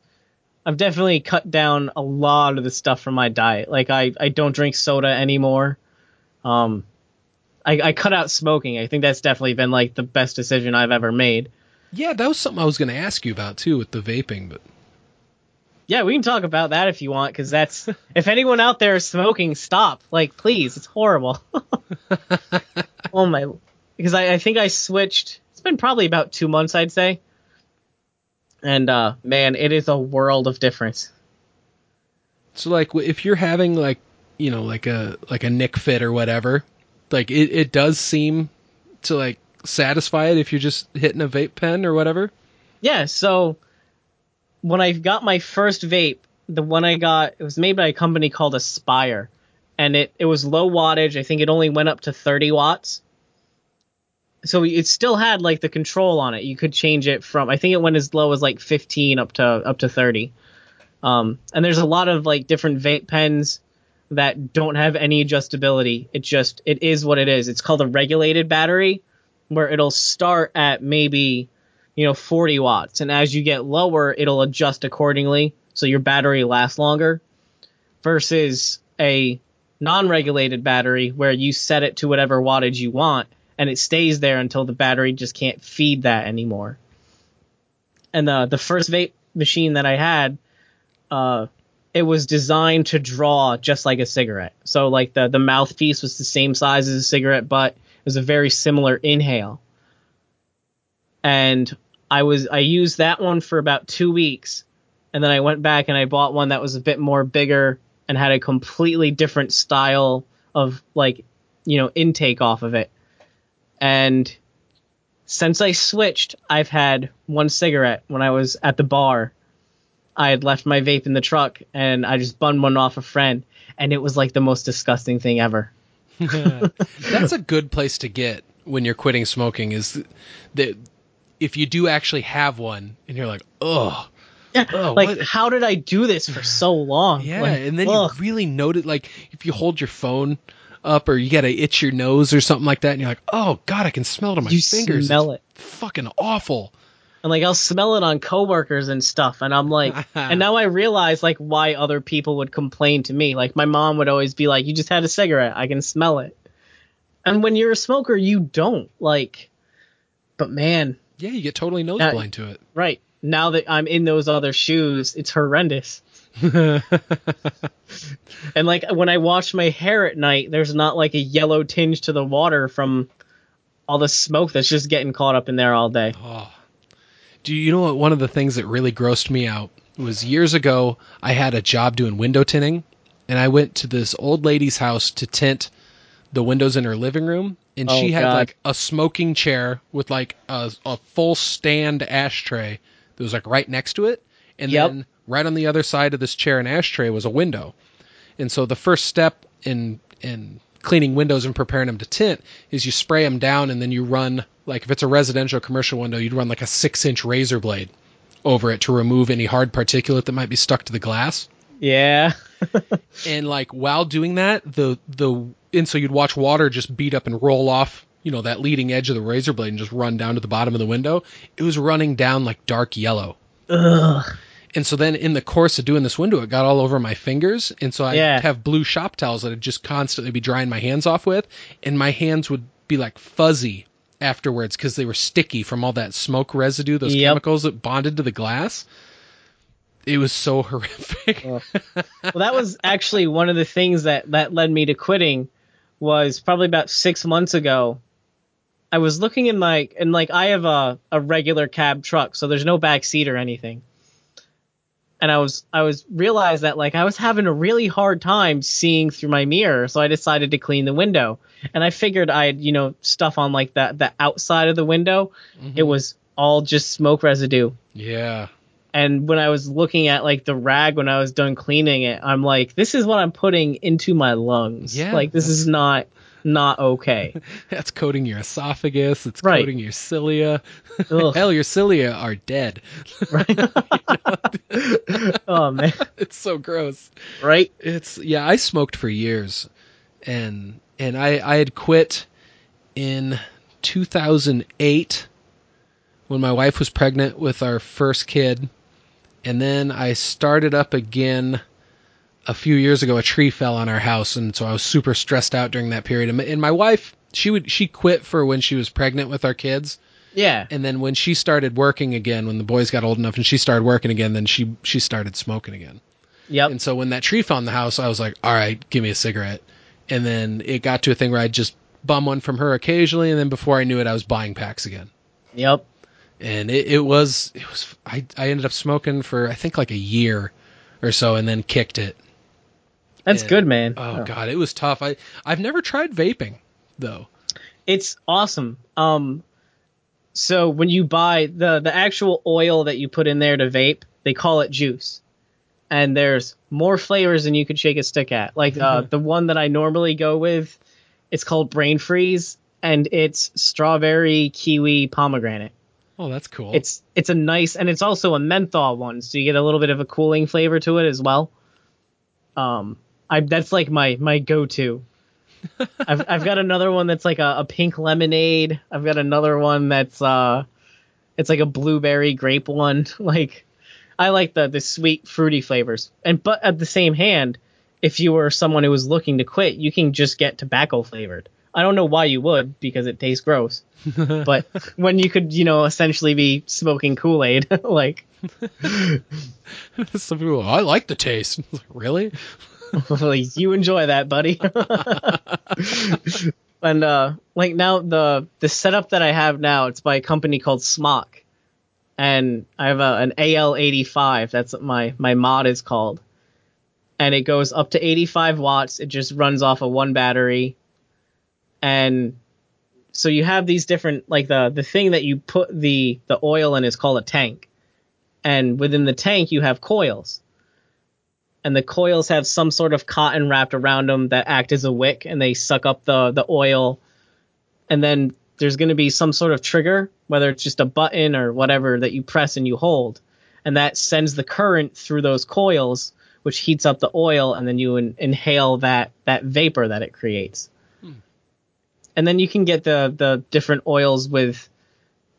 Speaker 2: I've definitely cut down a lot of the stuff from my diet. Like I I don't drink soda anymore. Um, I, I cut out smoking. I think that's definitely been like the best decision I've ever made.
Speaker 1: Yeah, that was something I was going to ask you about too with the vaping, but
Speaker 2: yeah, we can talk about that if you want, because that's if anyone out there is smoking, stop. Like, please, it's horrible. <laughs> oh my, because I, I think I switched. It's been probably about two months, I'd say. And uh, man, it is a world of difference.
Speaker 1: So, like, if you're having like, you know, like a like a Nick fit or whatever, like it, it does seem to like satisfy it if you're just hitting a vape pen or whatever?
Speaker 2: Yeah, so when I got my first vape, the one I got, it was made by a company called Aspire. And it, it was low wattage. I think it only went up to 30 watts. So it still had like the control on it. You could change it from I think it went as low as like 15 up to up to 30. Um, and there's a lot of like different vape pens that don't have any adjustability. It just it is what it is. It's called a regulated battery where it'll start at maybe you know 40 watts and as you get lower it'll adjust accordingly so your battery lasts longer versus a non-regulated battery where you set it to whatever wattage you want and it stays there until the battery just can't feed that anymore and the the first vape machine that I had uh it was designed to draw just like a cigarette so like the the mouthpiece was the same size as a cigarette butt It was a very similar inhale. And I was I used that one for about two weeks, and then I went back and I bought one that was a bit more bigger and had a completely different style of like you know intake off of it. And since I switched, I've had one cigarette when I was at the bar. I had left my vape in the truck and I just bummed one off a friend, and it was like the most disgusting thing ever. <laughs> <laughs>
Speaker 1: That's a good place to get when you're quitting smoking is that if you do actually have one and you're like, oh,
Speaker 2: yeah, like what? how did I do this for so long?
Speaker 1: Yeah,
Speaker 2: like,
Speaker 1: and then ugh. you really note it. Like if you hold your phone up or you gotta itch your nose or something like that, and you're like, oh god, I can smell it on my
Speaker 2: you
Speaker 1: fingers.
Speaker 2: Smell it.
Speaker 1: Fucking awful
Speaker 2: and like I'll smell it on coworkers and stuff and I'm like and <laughs> now I realize like why other people would complain to me. Like my mom would always be like you just had a cigarette. I can smell it. And when you're a smoker you don't like but man.
Speaker 1: Yeah you get totally nose uh, blind to it.
Speaker 2: Right. Now that I'm in those other shoes it's horrendous. <laughs> And like when I wash my hair at night there's not like a yellow tinge to the water from all the smoke that's just getting caught up in there all day.
Speaker 1: Oh do you know what? One of the things that really grossed me out was years ago. I had a job doing window tinting, and I went to this old lady's house to tint the windows in her living room, and oh, she had God. like a smoking chair with like a, a full stand ashtray that was like right next to it, and yep. then right on the other side of this chair and ashtray was a window. And so the first step in in cleaning windows and preparing them to tint is you spray them down and then you run like if it's a residential commercial window, you'd run like a six inch razor blade over it to remove any hard particulate that might be stuck to the glass.
Speaker 2: Yeah. <laughs>
Speaker 1: and like while doing that, the the and so you'd watch water just beat up and roll off, you know, that leading edge of the razor blade and just run down to the bottom of the window. It was running down like dark yellow.
Speaker 2: Ugh.
Speaker 1: And so then in the course of doing this window, it got all over my fingers. And so I
Speaker 2: Yeah.
Speaker 1: have blue shop towels that I'd just constantly be drying my hands off with. And my hands would be like fuzzy afterwards because they were sticky from all that smoke residue, those
Speaker 2: Yep.
Speaker 1: chemicals that bonded to the glass. It was so <laughs> horrific.
Speaker 2: Well, that was actually one of the things that that led me to quitting. Was probably about six months ago. I was looking in my and like I have a a regular cab truck, so there's no back seat or anything. And I was I was realized that like I was having a really hard time seeing through my mirror, so I decided to clean the window. And I figured I'd you know stuff on like that the outside of the window. Mm-hmm. It was all just smoke residue
Speaker 1: yeah.
Speaker 2: and when I was looking at like the rag when I was done cleaning it, I'm like, this is what I'm putting into my lungs.
Speaker 1: Yeah,
Speaker 2: like this is not not okay. <laughs>
Speaker 1: That's coating your esophagus. It's
Speaker 2: Right.
Speaker 1: coating your cilia. <laughs> Hell, your cilia are dead. <laughs> Right.
Speaker 2: oh man,
Speaker 1: It's so gross.
Speaker 2: right?
Speaker 1: It's yeah, I smoked for years, and and I I had quit in 2008 when my wife was pregnant with our first kid, and then I started up again a few years ago. A tree fell on our house, and so I was super stressed out during that period. And my, wife she would she quit for when she was pregnant with our kids.
Speaker 2: Yeah.
Speaker 1: And then when she started working again, when the boys got old enough and she started working again, then she she started smoking again.
Speaker 2: Yep.
Speaker 1: And so when that tree found the house, I was like, all right, give me a cigarette. And then it got to a thing where I'd just bum one from her occasionally, and then before I knew it, I was buying packs again.
Speaker 2: Yep.
Speaker 1: And it, it was it was I I ended up smoking for I think like a year or so, and then kicked it.
Speaker 2: That's
Speaker 1: Yeah.
Speaker 2: good, man.
Speaker 1: Oh god, it was tough. I I've never tried vaping though.
Speaker 2: It's awesome. Um so when you buy the the actual oil that you put in there to vape, they call it juice. And there's more flavors than you could shake a stick at. Like uh, the one that I normally go with, it's called Brain Freeze, and it's strawberry, kiwi, pomegranate.
Speaker 1: Oh, that's cool.
Speaker 2: It's it's a nice, and it's also a menthol one, so you get a little bit of a cooling flavor to it as well. Um, I that's like my my go to. <laughs> I've I've got another one that's like a, a pink lemonade. I've got another one that's uh, it's like a blueberry grape one. <laughs> Like, I like the the sweet fruity flavors. And but at the same hand, if you were someone who was looking to quit, you can just get tobacco flavored. I don't know why you would because it tastes gross. <laughs> but when you could, you know, essentially be smoking Kool Aid, like
Speaker 1: Some people, I like the taste. really? <laughs>
Speaker 2: like, you enjoy that, buddy. <laughs> and uh like now the the setup that I have now, it's by a company called SMOK. And I have a, an AL85, that's what my my mod is called. And it goes up to 85 watts. It just runs off of one battery. And so you have these different like the the thing that you put the the oil in is called a tank. And within the tank you have coils and the coils have some sort of cotton wrapped around them that act as a wick and they suck up the the oil. And then there's going to be some sort of trigger whether it's just a button or whatever that you press and you hold. And that sends the current through those coils which heats up the oil and then you in- inhale that that vapor that it creates. And then you can get the the different oils with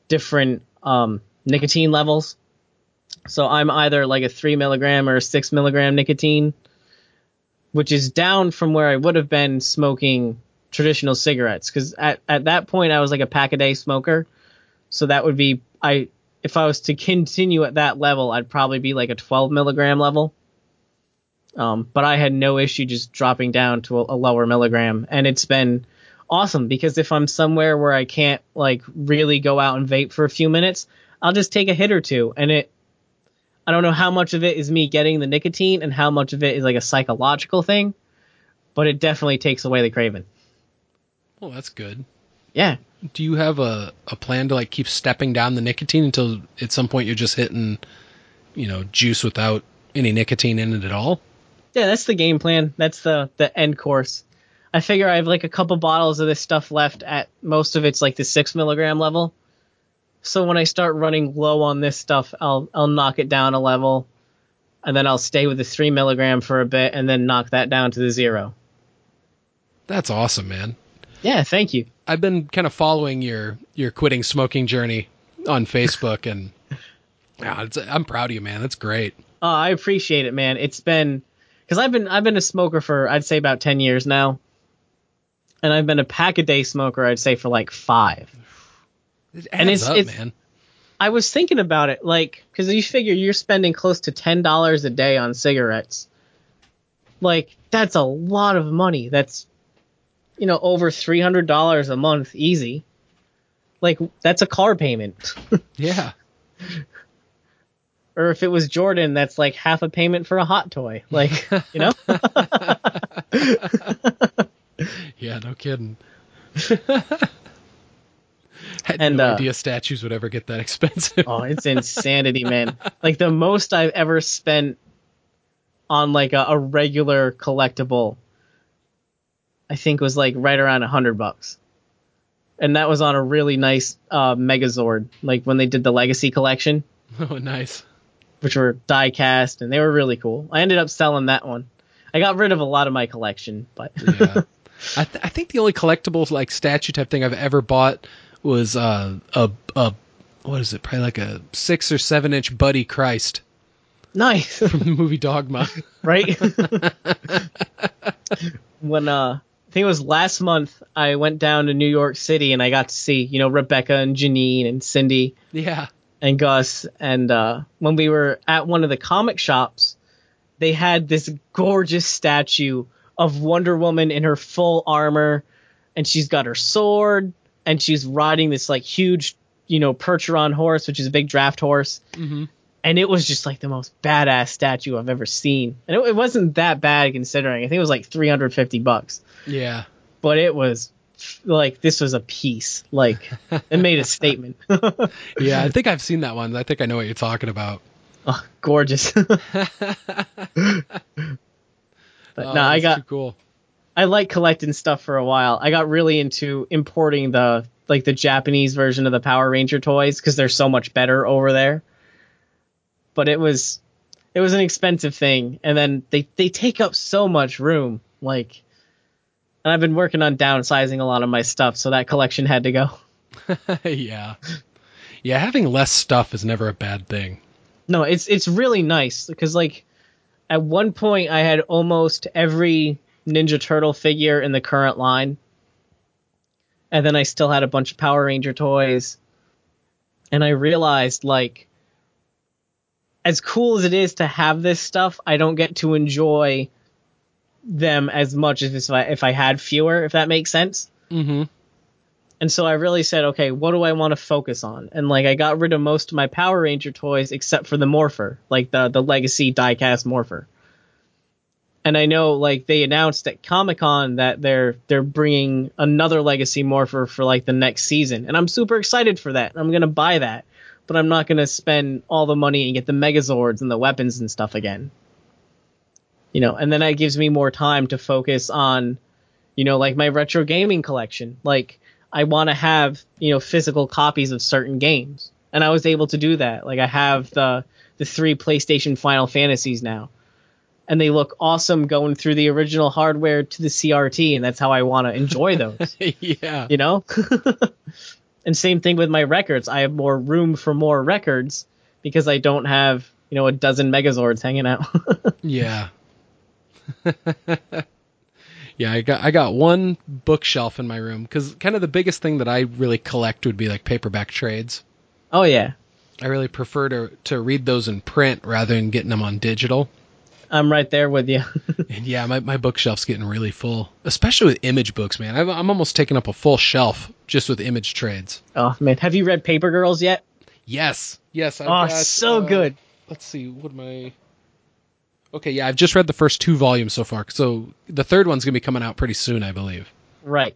Speaker 2: different um, nicotine levels so I'm either like a three milligram or a six milligram nicotine, which is down from where I would have been smoking traditional cigarettes. Because at, at that point I was like a pack a day smoker. So that would be I if I was to <laughs> continue at that level, I'd probably be like a 12 milligram level. Um, but I had no issue just dropping down to a, a lower milligram, and it's been awesome because if I'm somewhere where I can't like really go out and vape for a few minutes, I'll just take a hit or two, and it I don't know how much of it is me getting the nicotine and how much of it is like a psychological thing, but it definitely takes away the craving.
Speaker 1: Well, that's good.
Speaker 2: Yeah.
Speaker 1: Do you have a, a plan to like keep stepping down the nicotine until at some point you're just hitting, you know, juice without any nicotine in it at all?
Speaker 2: Yeah, that's the game plan. That's the the end course. I figure I have like a couple bottles of this stuff left at most of it's like the six milligram level. So when I start running low on this stuff, I'll I'll knock it down a level, and then I'll stay with the three milligram for a bit, and then knock that down to the zero.
Speaker 1: That's awesome, man.
Speaker 2: Yeah, thank you.
Speaker 1: I've been kind of following your your quitting smoking journey on Facebook, and <laughs> yeah, I'm proud of you, man. That's great.
Speaker 2: Oh, I appreciate it, man. It's been because I've been I've been a smoker for I'd say about ten years now, and I've been a pack a day smoker I'd say for like five.
Speaker 1: It
Speaker 2: And it's-
Speaker 1: up,
Speaker 2: it's-
Speaker 1: man.
Speaker 2: I was thinking about it, like, because you figure you're spending close to ten dollars a day on cigarettes. Like, that's a lot of money. That's, you know, over three hundred dollars a month, easy. Like, that's a car payment. <laughs>
Speaker 1: Yeah.
Speaker 2: or if it was Jordan, that's like half a payment for a hot toy. Like, you know? <laughs> <laughs>
Speaker 1: Yeah, no kidding. Had
Speaker 2: And,
Speaker 1: no
Speaker 2: uh,
Speaker 1: idea statues would ever get that <laughs> expensive.
Speaker 2: Oh, it's insanity, man. Like the most I've ever spent on like a, a regular collectible, I think was like right around a hundred bucks. And that was on a really nice uh, Megazord, like when they did the Legacy collection, <laughs>
Speaker 1: oh, nice.
Speaker 2: which were die cast, and they were really cool. I ended up selling that one. I got rid of a lot of my collection, but
Speaker 1: Yeah. <laughs> I, th- I think the only collectibles like statue type thing I've ever bought was uh, a a what is it? Probably like a six or seven inch Buddy Christ
Speaker 2: nice, <laughs>
Speaker 1: from the movie Dogma.
Speaker 2: right? <laughs> when uh I think it was last month I went down to New York City and I got to see, you know, Rebecca and Janine and Cindy
Speaker 1: yeah.
Speaker 2: and Gus and uh when we were at one of the comic shops, they had this gorgeous statue of Wonder Woman in her full armor and she's got her sword and she's riding this like huge, you know, Percheron horse, which is a big draft horse
Speaker 1: hmm
Speaker 2: and it was just like the most badass statue I've ever seen. And it, it wasn't that bad considering. I think it was like 350 bucks,
Speaker 1: Yeah.
Speaker 2: but it was like this was a piece. Like it made a statement. <laughs>
Speaker 1: Yeah. I think I've seen that one. I think I know what you're talking about.
Speaker 2: oh, gorgeous. <laughs> <laughs> but
Speaker 1: Oh,
Speaker 2: no, I got
Speaker 1: cool.
Speaker 2: I like collecting stuff for a while. I got really into importing the like the Japanese version of the Power Ranger toys because they're so much better over there. But it was it was an expensive thing, and then they they take up so much room. Like, and I've been working on downsizing a lot of my stuff, so that collection had to go. <laughs> <laughs>
Speaker 1: yeah. Yeah. Having less stuff is never a bad thing.
Speaker 2: No, it's it's really nice because like at one point I had almost every Ninja Turtle figure in the current line. And then I still had a bunch of Power Ranger toys. And I realized like as cool as it is to have this stuff, I don't get to enjoy them as much as if I if I had fewer, if that makes sense.
Speaker 1: Mm-hmm.
Speaker 2: And so I really said, okay, what do I want to focus on? And like I got rid of most of my Power Ranger toys except for the Morpher, like the the Legacy diecast Morpher. And I know like they announced at Comic Con that they're they're bringing another Legacy Morpher for like the next season, and I'm super excited for that. I'm gonna buy that, but I'm not gonna spend all the money and get the Megazords and the weapons and stuff again. You know, and then that gives me more time to focus on, you know, like my retro gaming collection, like. I want to have you know physical copies of certain games, and I was able to do that. Like I have the the three PlayStation Final Fantasies now, and they look awesome going through the original hardware to the CRT, and that's how I want to enjoy those. <laughs>
Speaker 1: yeah.
Speaker 2: you know. <laughs> and same thing with my records. I have more room for more records because I don't have you know a dozen Megazords hanging out. <laughs>
Speaker 1: Yeah. yeah, I got I got one bookshelf in my room because kind of the biggest thing that I really collect would be like paperback trades.
Speaker 2: oh yeah,
Speaker 1: I really prefer to to read those in print rather than getting them on digital.
Speaker 2: I'm right there with you. <laughs>
Speaker 1: And yeah, my, my bookshelf's getting really full, especially with image books, man. I've, I'm almost taking up a full shelf just with image trades.
Speaker 2: oh man, have you read Paper Girls yet?
Speaker 1: Yes, yes. I've
Speaker 2: Oh,
Speaker 1: got,
Speaker 2: so
Speaker 1: uh,
Speaker 2: good.
Speaker 1: Let's see, what am I? Okay, yeah, I've just read the first two volumes so far. So the third one's gonna be coming out pretty soon, I believe.
Speaker 2: Right.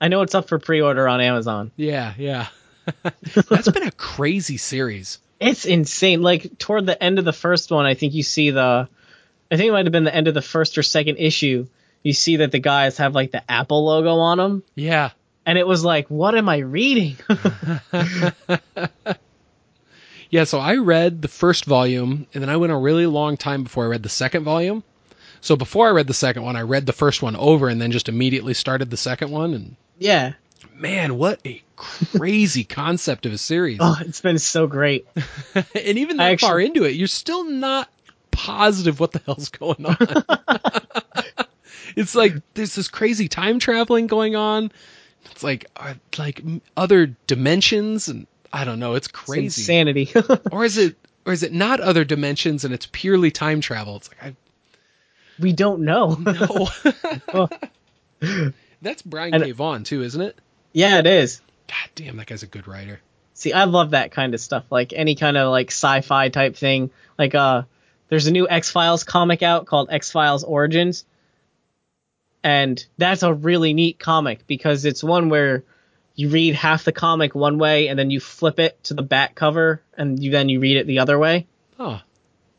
Speaker 2: I know it's up for pre-order on Amazon.
Speaker 1: Yeah, yeah. <laughs> That's been a crazy series. <laughs>
Speaker 2: It's insane. Like toward the end of the first one, I think you see the I think it might have been the end of the first or second issue. You see that the guys have like the Apple logo on them,
Speaker 1: Yeah.
Speaker 2: and it was like, what am I reading? <laughs>
Speaker 1: Yeah, so I read the first volume, and then I went a really long time before I read the second volume. So before I read the second one, I read the first one over and then just immediately started the second one. And
Speaker 2: yeah.
Speaker 1: man, what a crazy <laughs> concept of a series.
Speaker 2: Oh, it's been so great. <laughs>
Speaker 1: and even that
Speaker 2: actually-
Speaker 1: far into it, you're still not positive what the hell's going on. <laughs> it's like there's this crazy time traveling going on. It's like are, like other dimensions, and I don't know. It's
Speaker 2: It's
Speaker 1: crazy.
Speaker 2: insanity. <laughs>
Speaker 1: or is it or is it not other dimensions and it's purely time travel? It's like
Speaker 2: we don't know. <laughs>
Speaker 1: I.
Speaker 2: Oh.
Speaker 1: That's Brian K. Vaughan too, isn't it?
Speaker 2: yeah, it is.
Speaker 1: God damn, that guy's a good writer.
Speaker 2: See, I love that kind of stuff. Like any kind of like sci-fi type thing. Like uh there's a new X-Files comic out called X-Files Origins. And that's a really neat comic because it's one where you read half the comic one way and then you flip it to the back cover and you then you read it the other way.
Speaker 1: Oh,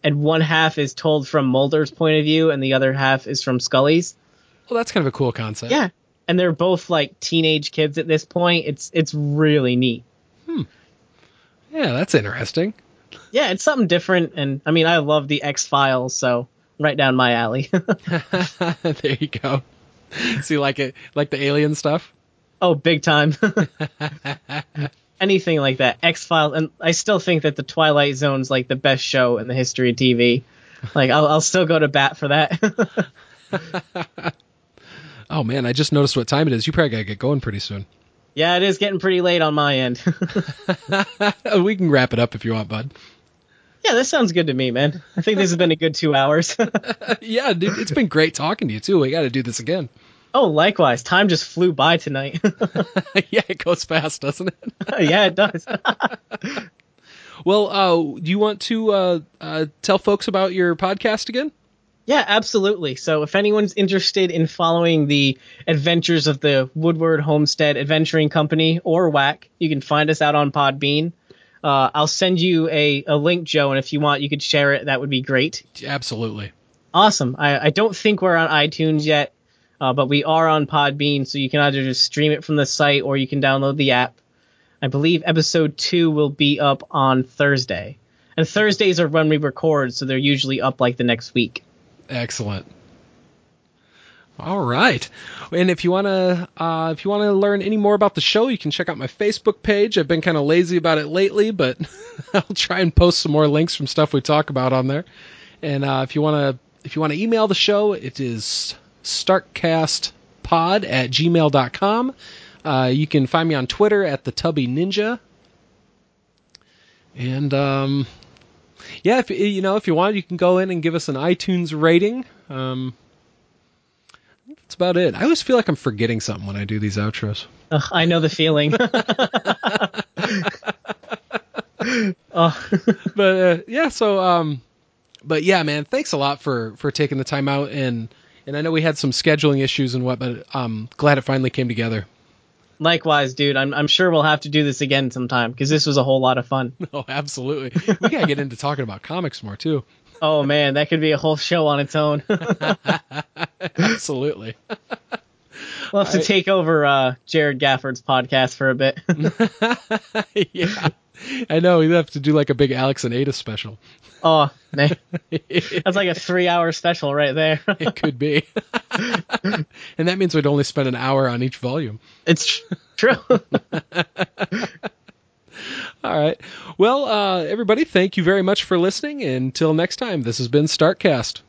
Speaker 2: And one half is told from Mulder's point of view and the other half is from Scully's.
Speaker 1: well, that's kind of a cool concept.
Speaker 2: Yeah. And they're both like teenage kids at this point. It's it's really neat. Hmm.
Speaker 1: yeah, that's interesting.
Speaker 2: Yeah, it's something different. And I mean, I love the X Files, so right down my alley. <laughs> <laughs>
Speaker 1: there you go. See, like it, like the alien stuff.
Speaker 2: oh, big time. <laughs> Anything like that, X Files, and I still think that the Twilight Zone's like the best show in the history of TV. Like, I'll, I'll still go to bat for that.
Speaker 1: Oh man, I just noticed what time it is. You probably gotta get going pretty soon.
Speaker 2: yeah, it is getting pretty late on my end.
Speaker 1: we can wrap it up if you want, bud.
Speaker 2: Yeah, that sounds good to me, man. I think this has been a good two hours. <laughs>
Speaker 1: yeah, dude, it's been great talking to you too. We got to do this again.
Speaker 2: oh, likewise, time just flew by tonight. <laughs> <laughs>
Speaker 1: yeah, it goes fast, doesn't it?
Speaker 2: yeah, it does.
Speaker 1: Well, uh, do you want to uh, uh, tell folks about your podcast again?
Speaker 2: Yeah, absolutely. So if anyone's interested in following the adventures of the Woodward Homestead Adventuring Company or WAC, you can find us out on Podbean. Uh, I'll send you a, a link, Joe, and if you want, you could share it. That would be great.
Speaker 1: Absolutely.
Speaker 2: Awesome. I, I don't think we're on iTunes yet, uh, but we are on Podbean, so you can either just stream it from the site or you can download the app. I believe episode two will be up on Thursday. And Thursdays are when we record, so they're usually up like the next week.
Speaker 1: Excellent. All right. And if you want to uh, if you want to learn any more about the show, you can check out my Facebook page. I've been kind of lazy about it lately, but <laughs> I'll try and post some more links from stuff we talk about on there. And uh, if you want to if you want to email the show, it is starkcastpod at gmail.com. Uh, you can find me on Twitter at the Tubby Ninja. And um, yeah, if you know if you want, you can go in and give us an iTunes rating. Um, that's about it. I always feel like I'm forgetting something when I do these outros.
Speaker 2: Ugh, I know the feeling. <laughs> <laughs> oh, <laughs>
Speaker 1: But uh, yeah, so um, but yeah, man, thanks a lot for for taking the time out and and I know we had some scheduling issues and what, but I'm glad it finally came together.
Speaker 2: likewise, dude. I'm I'm sure we'll have to do this again sometime because this was a whole lot of fun.
Speaker 1: Oh, absolutely. We gotta get into talking about comics more too.
Speaker 2: Oh man, that could be a whole show on its own. <laughs>
Speaker 1: Absolutely.
Speaker 2: we'll have to
Speaker 1: I-
Speaker 2: take over uh, Jared Gafford's podcast for a bit. <laughs> <laughs>
Speaker 1: yeah. I know we have to do like a big Alex and Ada special.
Speaker 2: oh man, that's like a three-hour special right there.
Speaker 1: It could be. and that means we'd only spend an hour on each volume.
Speaker 2: it's true.
Speaker 1: All right. Well, uh, everybody, thank you very much for listening. Until next time, this has been Starkcast.